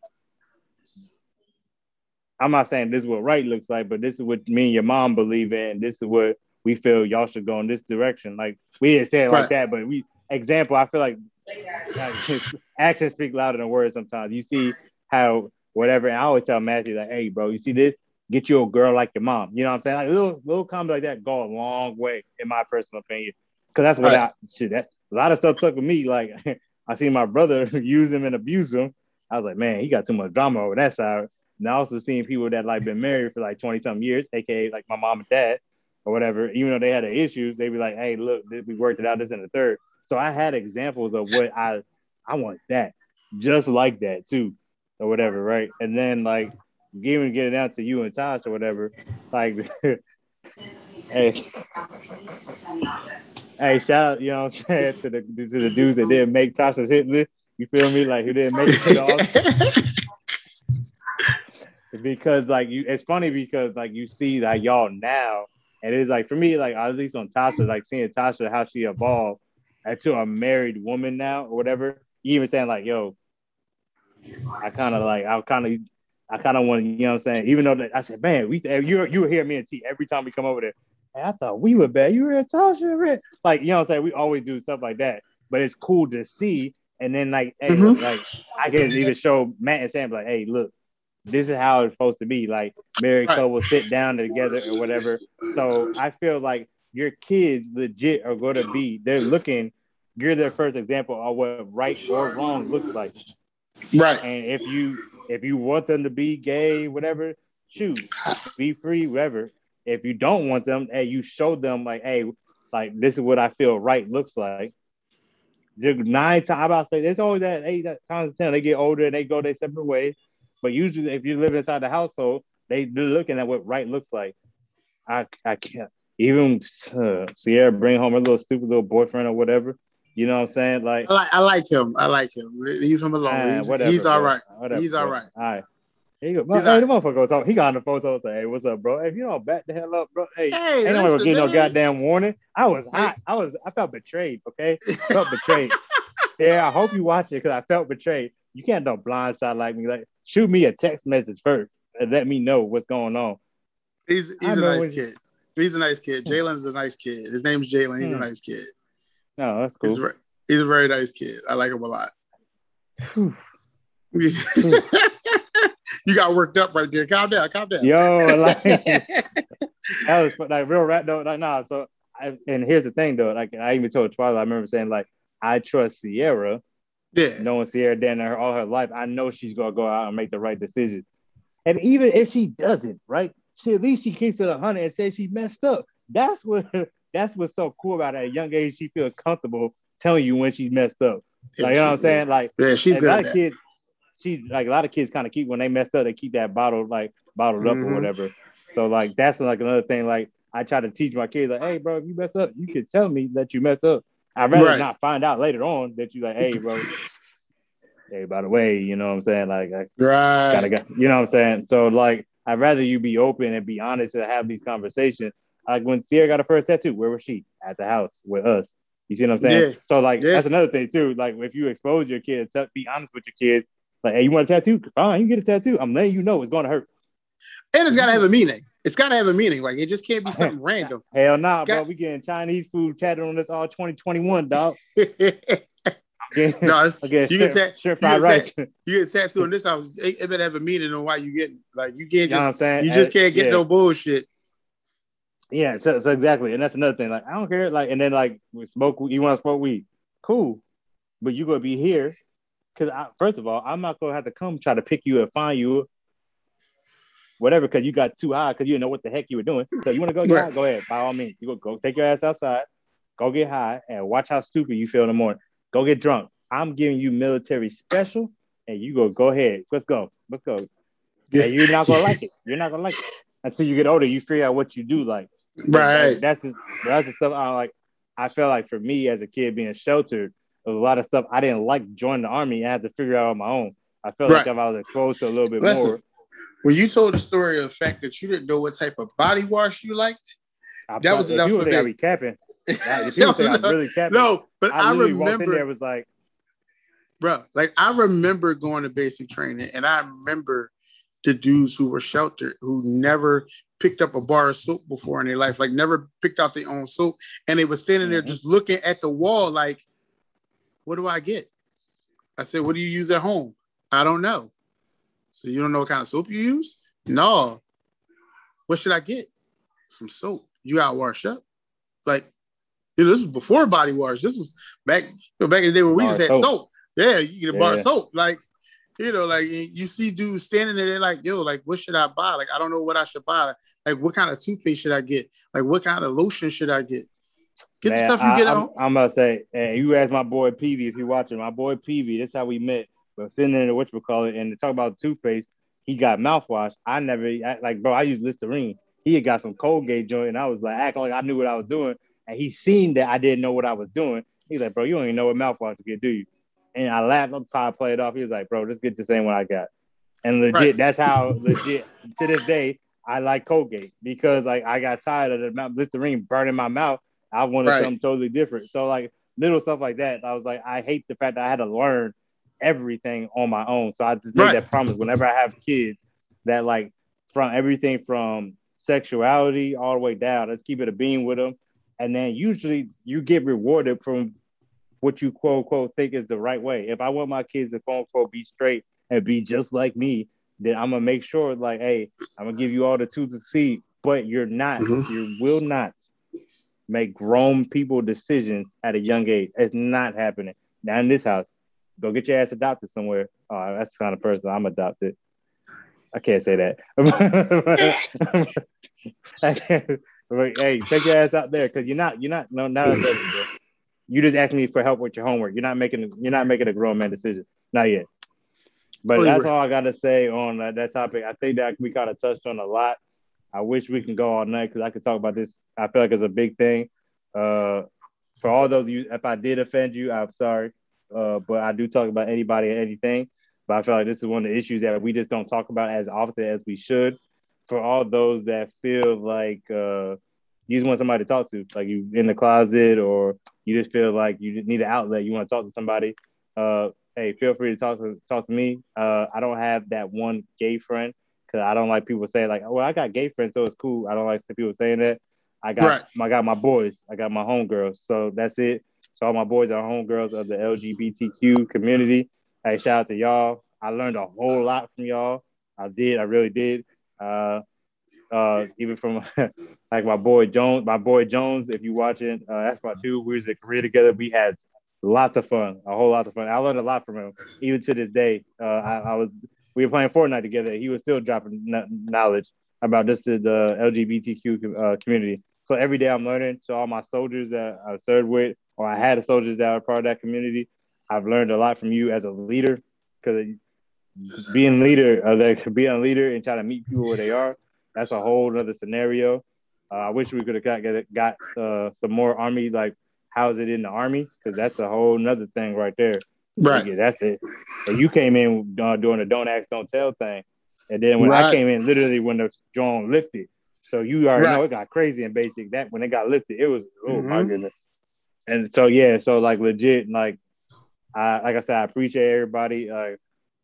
Speaker 2: I'm not saying this is what right looks like, but this is what me and your mom believe in. This is what we feel y'all should go in this direction. Like we didn't say it
Speaker 1: Right.
Speaker 2: like that, but we example. I feel like actions speak louder than words. Sometimes you see how whatever. And I always tell Matthew like, hey, bro, you see this? Get you a girl like your mom. You know what I'm saying? Like little little comments like that go a long way, in my personal opinion. Because that's what
Speaker 1: Right.
Speaker 2: I shit. That a lot of stuff took with me. Like I seen my brother use him and abuse him. I was like, man, he got too much drama over that side. And I also seen people that like been married for like 20 something years, aka like my mom and dad or whatever, even though they had their issues, they be like, hey, look, we worked it out, this and the third. So I had examples of what I I want that, just like that too, or whatever, right? And then like even getting down to you and Tosh or whatever, like hey, hey, shout out, you know what I'm saying, to the to the dudes that didn't make Tasha's hit list. You feel me? Like who didn't make it because like you it's funny because like you see like y'all now and it's like for me like at least on Tasha like seeing Tasha how she evolved into a married woman now or whatever you even saying like yo I kind of like I kind of I kind of want to you know what I'm saying even though that, I said man we you you hear me and T every time we come over there hey, I thought we were bad you were at Tasha right? like you know what I'm saying we always do stuff like that but it's cool to see and then like hey,
Speaker 1: Mhm.
Speaker 2: like I can even show Matt and Sam like hey look this is how it's supposed to be. Like married
Speaker 1: Right.
Speaker 2: couple sit down together or whatever. So I feel like your kids legit are going to be. They're looking. You're their first example of what right or wrong looks like.
Speaker 1: right.
Speaker 2: And if you if you want them to be gay, whatever, choose. Be free, whatever. If you don't want them, hey, you show them like, hey, like this is what I feel right looks like. They're nine times I about to say there's always that eight times ten. They get older and they go their separate ways. But usually, if you live inside the household, they they're looking at what right looks like. I I can't even uh, Sierra bring home her little stupid little boyfriend or whatever. You know what I'm saying? Like,
Speaker 1: I like I like him. I like him. Leave him alone.
Speaker 2: ah,
Speaker 1: he's,
Speaker 2: whatever,
Speaker 1: he's all right.
Speaker 2: Whatever,
Speaker 1: He's all right.
Speaker 2: All right. You go.
Speaker 1: He's
Speaker 2: hey,
Speaker 1: all
Speaker 2: the motherfucker was talk- He got on the phone. Say, "Hey, what's up, bro? If you don't back the hell up, bro. Hey,
Speaker 1: Hey,
Speaker 2: ain't nobody gonna no goddamn warning. I was hot. I was. I felt betrayed. Okay, felt betrayed. Sarah, I hope you watch it because I felt betrayed. You can't do blindside like me. Like, shoot me a text message first and let me know what's going on.
Speaker 1: He's he's a nice kid. He's a nice kid. Jalen's a nice kid. His name's Jalen. He's a
Speaker 2: Hmm.
Speaker 1: nice kid.
Speaker 2: No, that's
Speaker 1: He's
Speaker 2: cool.
Speaker 1: ver- he's a very nice kid. I like him a lot. You got worked up right there. Calm down. Calm down.
Speaker 2: Yo, like that was like real rap though. Like, nah, so I, and here's the thing though. Like I even told Twyla, I remember saying like I trust Sierra,
Speaker 1: yeah.
Speaker 2: knowing Sierra Dan her all her life. I know she's gonna go out and make the right decision. And even if she doesn't, right? She at least she keeps it a hundred and says she messed up. That's what that's what's so cool about. At a young age, she feels comfortable telling you when she's messed up.
Speaker 1: Yeah,
Speaker 2: Like you know what I'm saying? Like
Speaker 1: Yeah, she's good
Speaker 2: a lot of
Speaker 1: that.
Speaker 2: kids, she's like a lot of kids kind of keep when they messed up, they keep that bottle like bottled up or
Speaker 1: Mhm.
Speaker 2: whatever. So like that's like another thing. Like I try to teach my kids, like, hey, bro, if you mess up, you can tell me that you messed up. I'd rather
Speaker 1: Right.
Speaker 2: not find out later on that you like, hey, bro. hey, by the way, you know what I'm saying? Like, I
Speaker 1: Right.
Speaker 2: gotta go. You know what I'm saying? So like, I'd rather you be open and be honest and have these conversations. Like when Sierra got her first tattoo, where was she? At the house with us. You see what I'm saying?
Speaker 1: Yeah.
Speaker 2: So like
Speaker 1: Yeah.
Speaker 2: that's another thing too. Like if you expose your kids, to be honest with your kids. Like, hey, you want a tattoo? Fine, you get a tattoo. I'm letting you know it's gonna hurt.
Speaker 1: And it's gotta have a meaning. It's gotta have a meaning. Like it just can't be something random.
Speaker 2: Hell nah, bro.
Speaker 1: Got-
Speaker 2: We getting Chinese food chatted on this all 2021, dog.
Speaker 1: no, it's, you can
Speaker 2: shrimp,
Speaker 1: say-
Speaker 2: shrimp
Speaker 1: you can
Speaker 2: rice.
Speaker 1: say- you get a tattoo in this house. It, it better have a meaning on why you get. Like you can't
Speaker 2: You know
Speaker 1: just you just can't get
Speaker 2: yeah.
Speaker 1: no bullshit.
Speaker 2: Yeah, so, so exactly, and that's another thing. Like, I don't care. Like, and then like, we smoke. You want to smoke weed? Cool, but you gonna be here because first of all, I'm not gonna have to come try to pick you and find you, whatever, because you got too high because you didn't know what the heck you were doing. So you want to go get
Speaker 1: Right.
Speaker 2: high? Go ahead, by all means. You go go take your ass outside, go get high, and watch how stupid you feel in the morning. Go get drunk. I'm giving you military special, and you go go ahead. Let's go. Let's go.
Speaker 1: Yeah.
Speaker 2: And you're not gonna like it. You're not gonna like it until you get older. You figure out what you do like.
Speaker 1: Right.
Speaker 2: That's the, that's the stuff I like. I felt like for me as a kid being sheltered, there was a lot of stuff I didn't like joining the army. I had to figure out on my own. I felt like if I was exposed to a little bit
Speaker 1: Listen,
Speaker 2: more,
Speaker 1: When you told the story of the fact that you didn't know what type of body wash you liked,
Speaker 2: I
Speaker 1: that was enough for
Speaker 2: I
Speaker 1: me.
Speaker 2: capping.
Speaker 1: No,
Speaker 2: you I'm really capping.
Speaker 1: no, but
Speaker 2: I,
Speaker 1: I,
Speaker 2: in there was like,
Speaker 1: bro. Like I remember going to basic training, and I remember the dudes who were sheltered who never picked up a bar of soap before in their life, like never picked out their own soap, and they were standing there
Speaker 2: Mhm.
Speaker 1: just looking at the wall, like, "What do I get?" I said, "What do you use at home?" I don't know. So you don't know what kind of soap you use? No. What should I get? Some soap. You got to wash up. Like, you know, this was before body wash. This was back, you know, back in the day when we
Speaker 2: Bar
Speaker 1: just had
Speaker 2: soap.
Speaker 1: soap. Yeah, you get a bar of soap. Like, you know, like you see dudes standing there, they're like, yo, like, what should I buy? Like, I don't know what I should buy. Like, what kind of toothpaste should I get? Like, what kind of lotion should I get? Get the stuff you
Speaker 2: I,
Speaker 1: get
Speaker 2: I'm,
Speaker 1: out.
Speaker 2: I'm gonna say, and you asked my boy Peavy if he watching. My boy Peavy, that's how we met. But sitting there in the witch call it, and to talk about toothpaste, he got mouthwash. I never I, like, bro. I use Listerine. He had got some Colgate joint, and I was like acting like I knew what I was doing. And he seen that I didn't know what I was doing. He's like, bro, you don't even know what mouthwash to get, do you? And I laughed. I'm trying to play it off. He was like, bro, let's get the same one I got. And legit,
Speaker 1: Right.
Speaker 2: that's how legit to this day I like Colgate because like I got tired of the mouth Listerine burning my mouth. I wanted
Speaker 1: Right.
Speaker 2: something totally different. So like little stuff like that. I was like, I hate the fact that I had to learn everything on my own. So I just made
Speaker 1: Right.
Speaker 2: that promise whenever I have kids that like from everything from sexuality all the way down, let's keep it a beam with them. And then usually you get rewarded from what you quote unquote think is the right way. If I want my kids to quote unquote be straight and be just like me, then I'm gonna make sure like, hey, I'm gonna give you all the tools to see, but you're not,
Speaker 1: Mhm.
Speaker 2: you will not make grown people decisions at a young age. It's not happening. Now in this house. Go get your ass adopted somewhere. Oh, that's the kind of person I'm adopted. I can't say that. Like, hey, take your ass out there because you're not, you're not, no, not. You just asking me for help with your homework. You're not making, you're not making a grown man decision. Not yet. But
Speaker 1: Totally
Speaker 2: that's
Speaker 1: right.
Speaker 2: all I got to say on that, that topic. I think that we kind of touched on a lot. I wish we can go all night because I could talk about this. I feel like it's a big thing. Uh, for all those of you, if I did offend you, I'm sorry. Uh, but I do talk about anybody and anything. But I feel like this is one of the issues that we just don't talk about as often as we should. For all those that feel like uh, you just want somebody to talk to, like you in the closet, or you just feel like you just need an outlet, you want to talk to somebody. Uh, hey, feel free to talk to talk to me. Uh, I don't have that one gay friend because I don't like people saying like, "Oh, well, I got gay friends, so it's cool." I don't like people saying that. I got
Speaker 1: Right.
Speaker 2: I got my boys. I got my homegirls. So that's it. So all my boys are homegirls of the LGBTQ community. Hey, shout out to y'all. I learned a whole lot from y'all. I did. I really did. Uh, uh, even from like my boy Jones, my boy Jones. If you watching, uh, that's my dude. We was in Korea together. We had lots of fun, a whole lot of fun. I learned a lot from him. Even to this day, uh, I, I was we were playing Fortnite together. He was still dropping knowledge about just the, the LGBTQ uh, community. So every day I'm learning. So all my soldiers that I served with, or I had soldiers that are part of that community, I've learned a lot from you as a leader. Because being leader, uh, like being a leader and trying to meet people where they are, that's a whole other scenario. Uh, I wish we could have got got, got uh, some more army like how's it in the army because that's a whole nother thing right there.
Speaker 1: Right.
Speaker 2: Yeah, that's it. And you came in uh, doing the don't ask, don't tell thing, and then when I came in, literally when the drone lifted, so you already
Speaker 1: Right.
Speaker 2: know it got crazy and basic. That when it got lifted, it was oh my
Speaker 1: Mhm.
Speaker 2: goodness. and so yeah, so like legit, like I like I said, I appreciate everybody. Uh,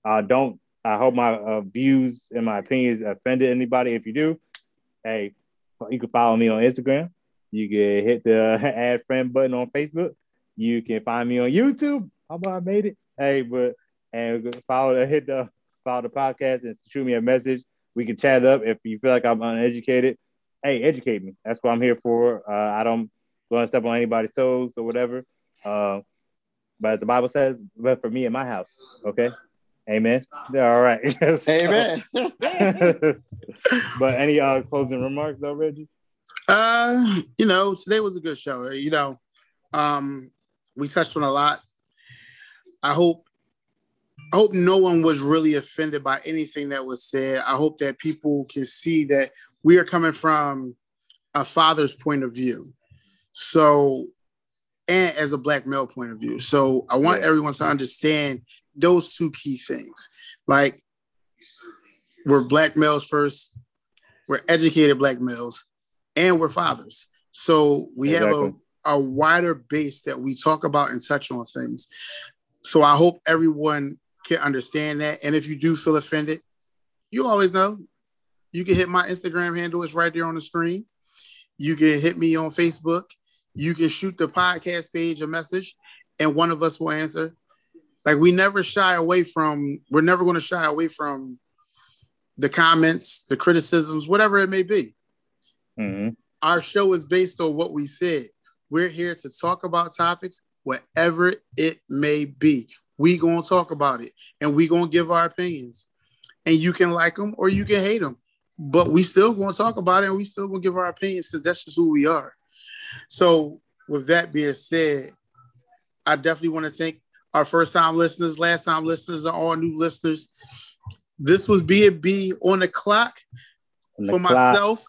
Speaker 2: uh don't I hope my uh, views and my opinions offended anybody. If you do, hey, you can follow me on Instagram. You can hit the add friend button on Facebook. You can find me on YouTube. How about I made it? Hey, but and follow the hit the follow the podcast and shoot me a message. We can chat up if you feel like I'm uneducated. Hey, educate me. That's what I'm here for. Uh, I don't want to step on anybody's toes or whatever. Uh, but the Bible says, but for me and my house, okay. Amen. All right.
Speaker 1: Amen.
Speaker 2: but any uh, closing remarks though, Reggie?
Speaker 1: Uh, you know, today was a good show. You know, um, we touched on a lot. I hope I hope no one was really offended by anything that was said. I hope that people can see that we are coming from a father's point of view. So, and as a black male point of view. So, I want everyone to understand those two key things. Like, we're black males first, we're educated black males, and we're fathers. So, we exactly. have a, a wider base that we talk about and touch on things. So, I hope everyone can understand that. And if you do feel offended, you always know you can hit my Instagram handle, it's right there on the screen. You can hit me on Facebook. You can shoot the podcast page a message, and one of us will answer. Like we never shy away from, we're never going to shy away from the comments, the criticisms, whatever it may be. Mm-hmm. Our show is based on what we said. We're here to talk about topics, whatever it may be we gonna talk about it and we gonna give our opinions and you can like them or you can hate them but we still gonna talk about it and we still gonna give our opinions because that's just who we are so with that being said i definitely want to thank our first time listeners last time listeners and all new listeners this was b&b on the clock on the for clock. myself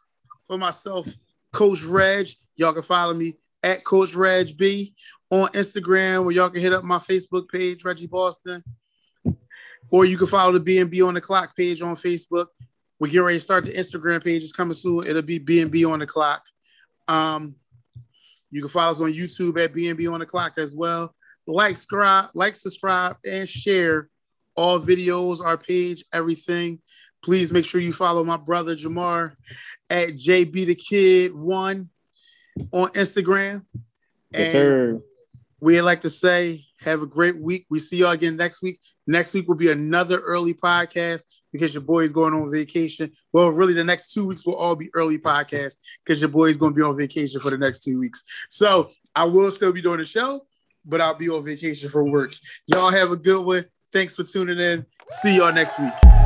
Speaker 1: for myself coach reg y'all can follow me at coach reg b on Instagram, where y'all can hit up my Facebook page, Reggie Boston, or you can follow the B&B on the Clock page on Facebook. We're getting ready to start the Instagram page. It's coming soon. It'll be B&B on the Clock. Um, you can follow us on YouTube at B&B on the Clock as well. Like, subscribe, like, subscribe, and share all videos, our page, everything. Please make sure you follow my brother Jamar at JB the Kid One on Instagram. Yes, and we like to say, have a great week. We see y'all again next week. Next week will be another early podcast because your boy is going on vacation. Well, really, the next two weeks will all be early podcasts because your boy is going to be on vacation for the next two weeks. So I will still be doing the show, but I'll be on vacation for work. Y'all have a good one. Thanks for tuning in. See y'all next week.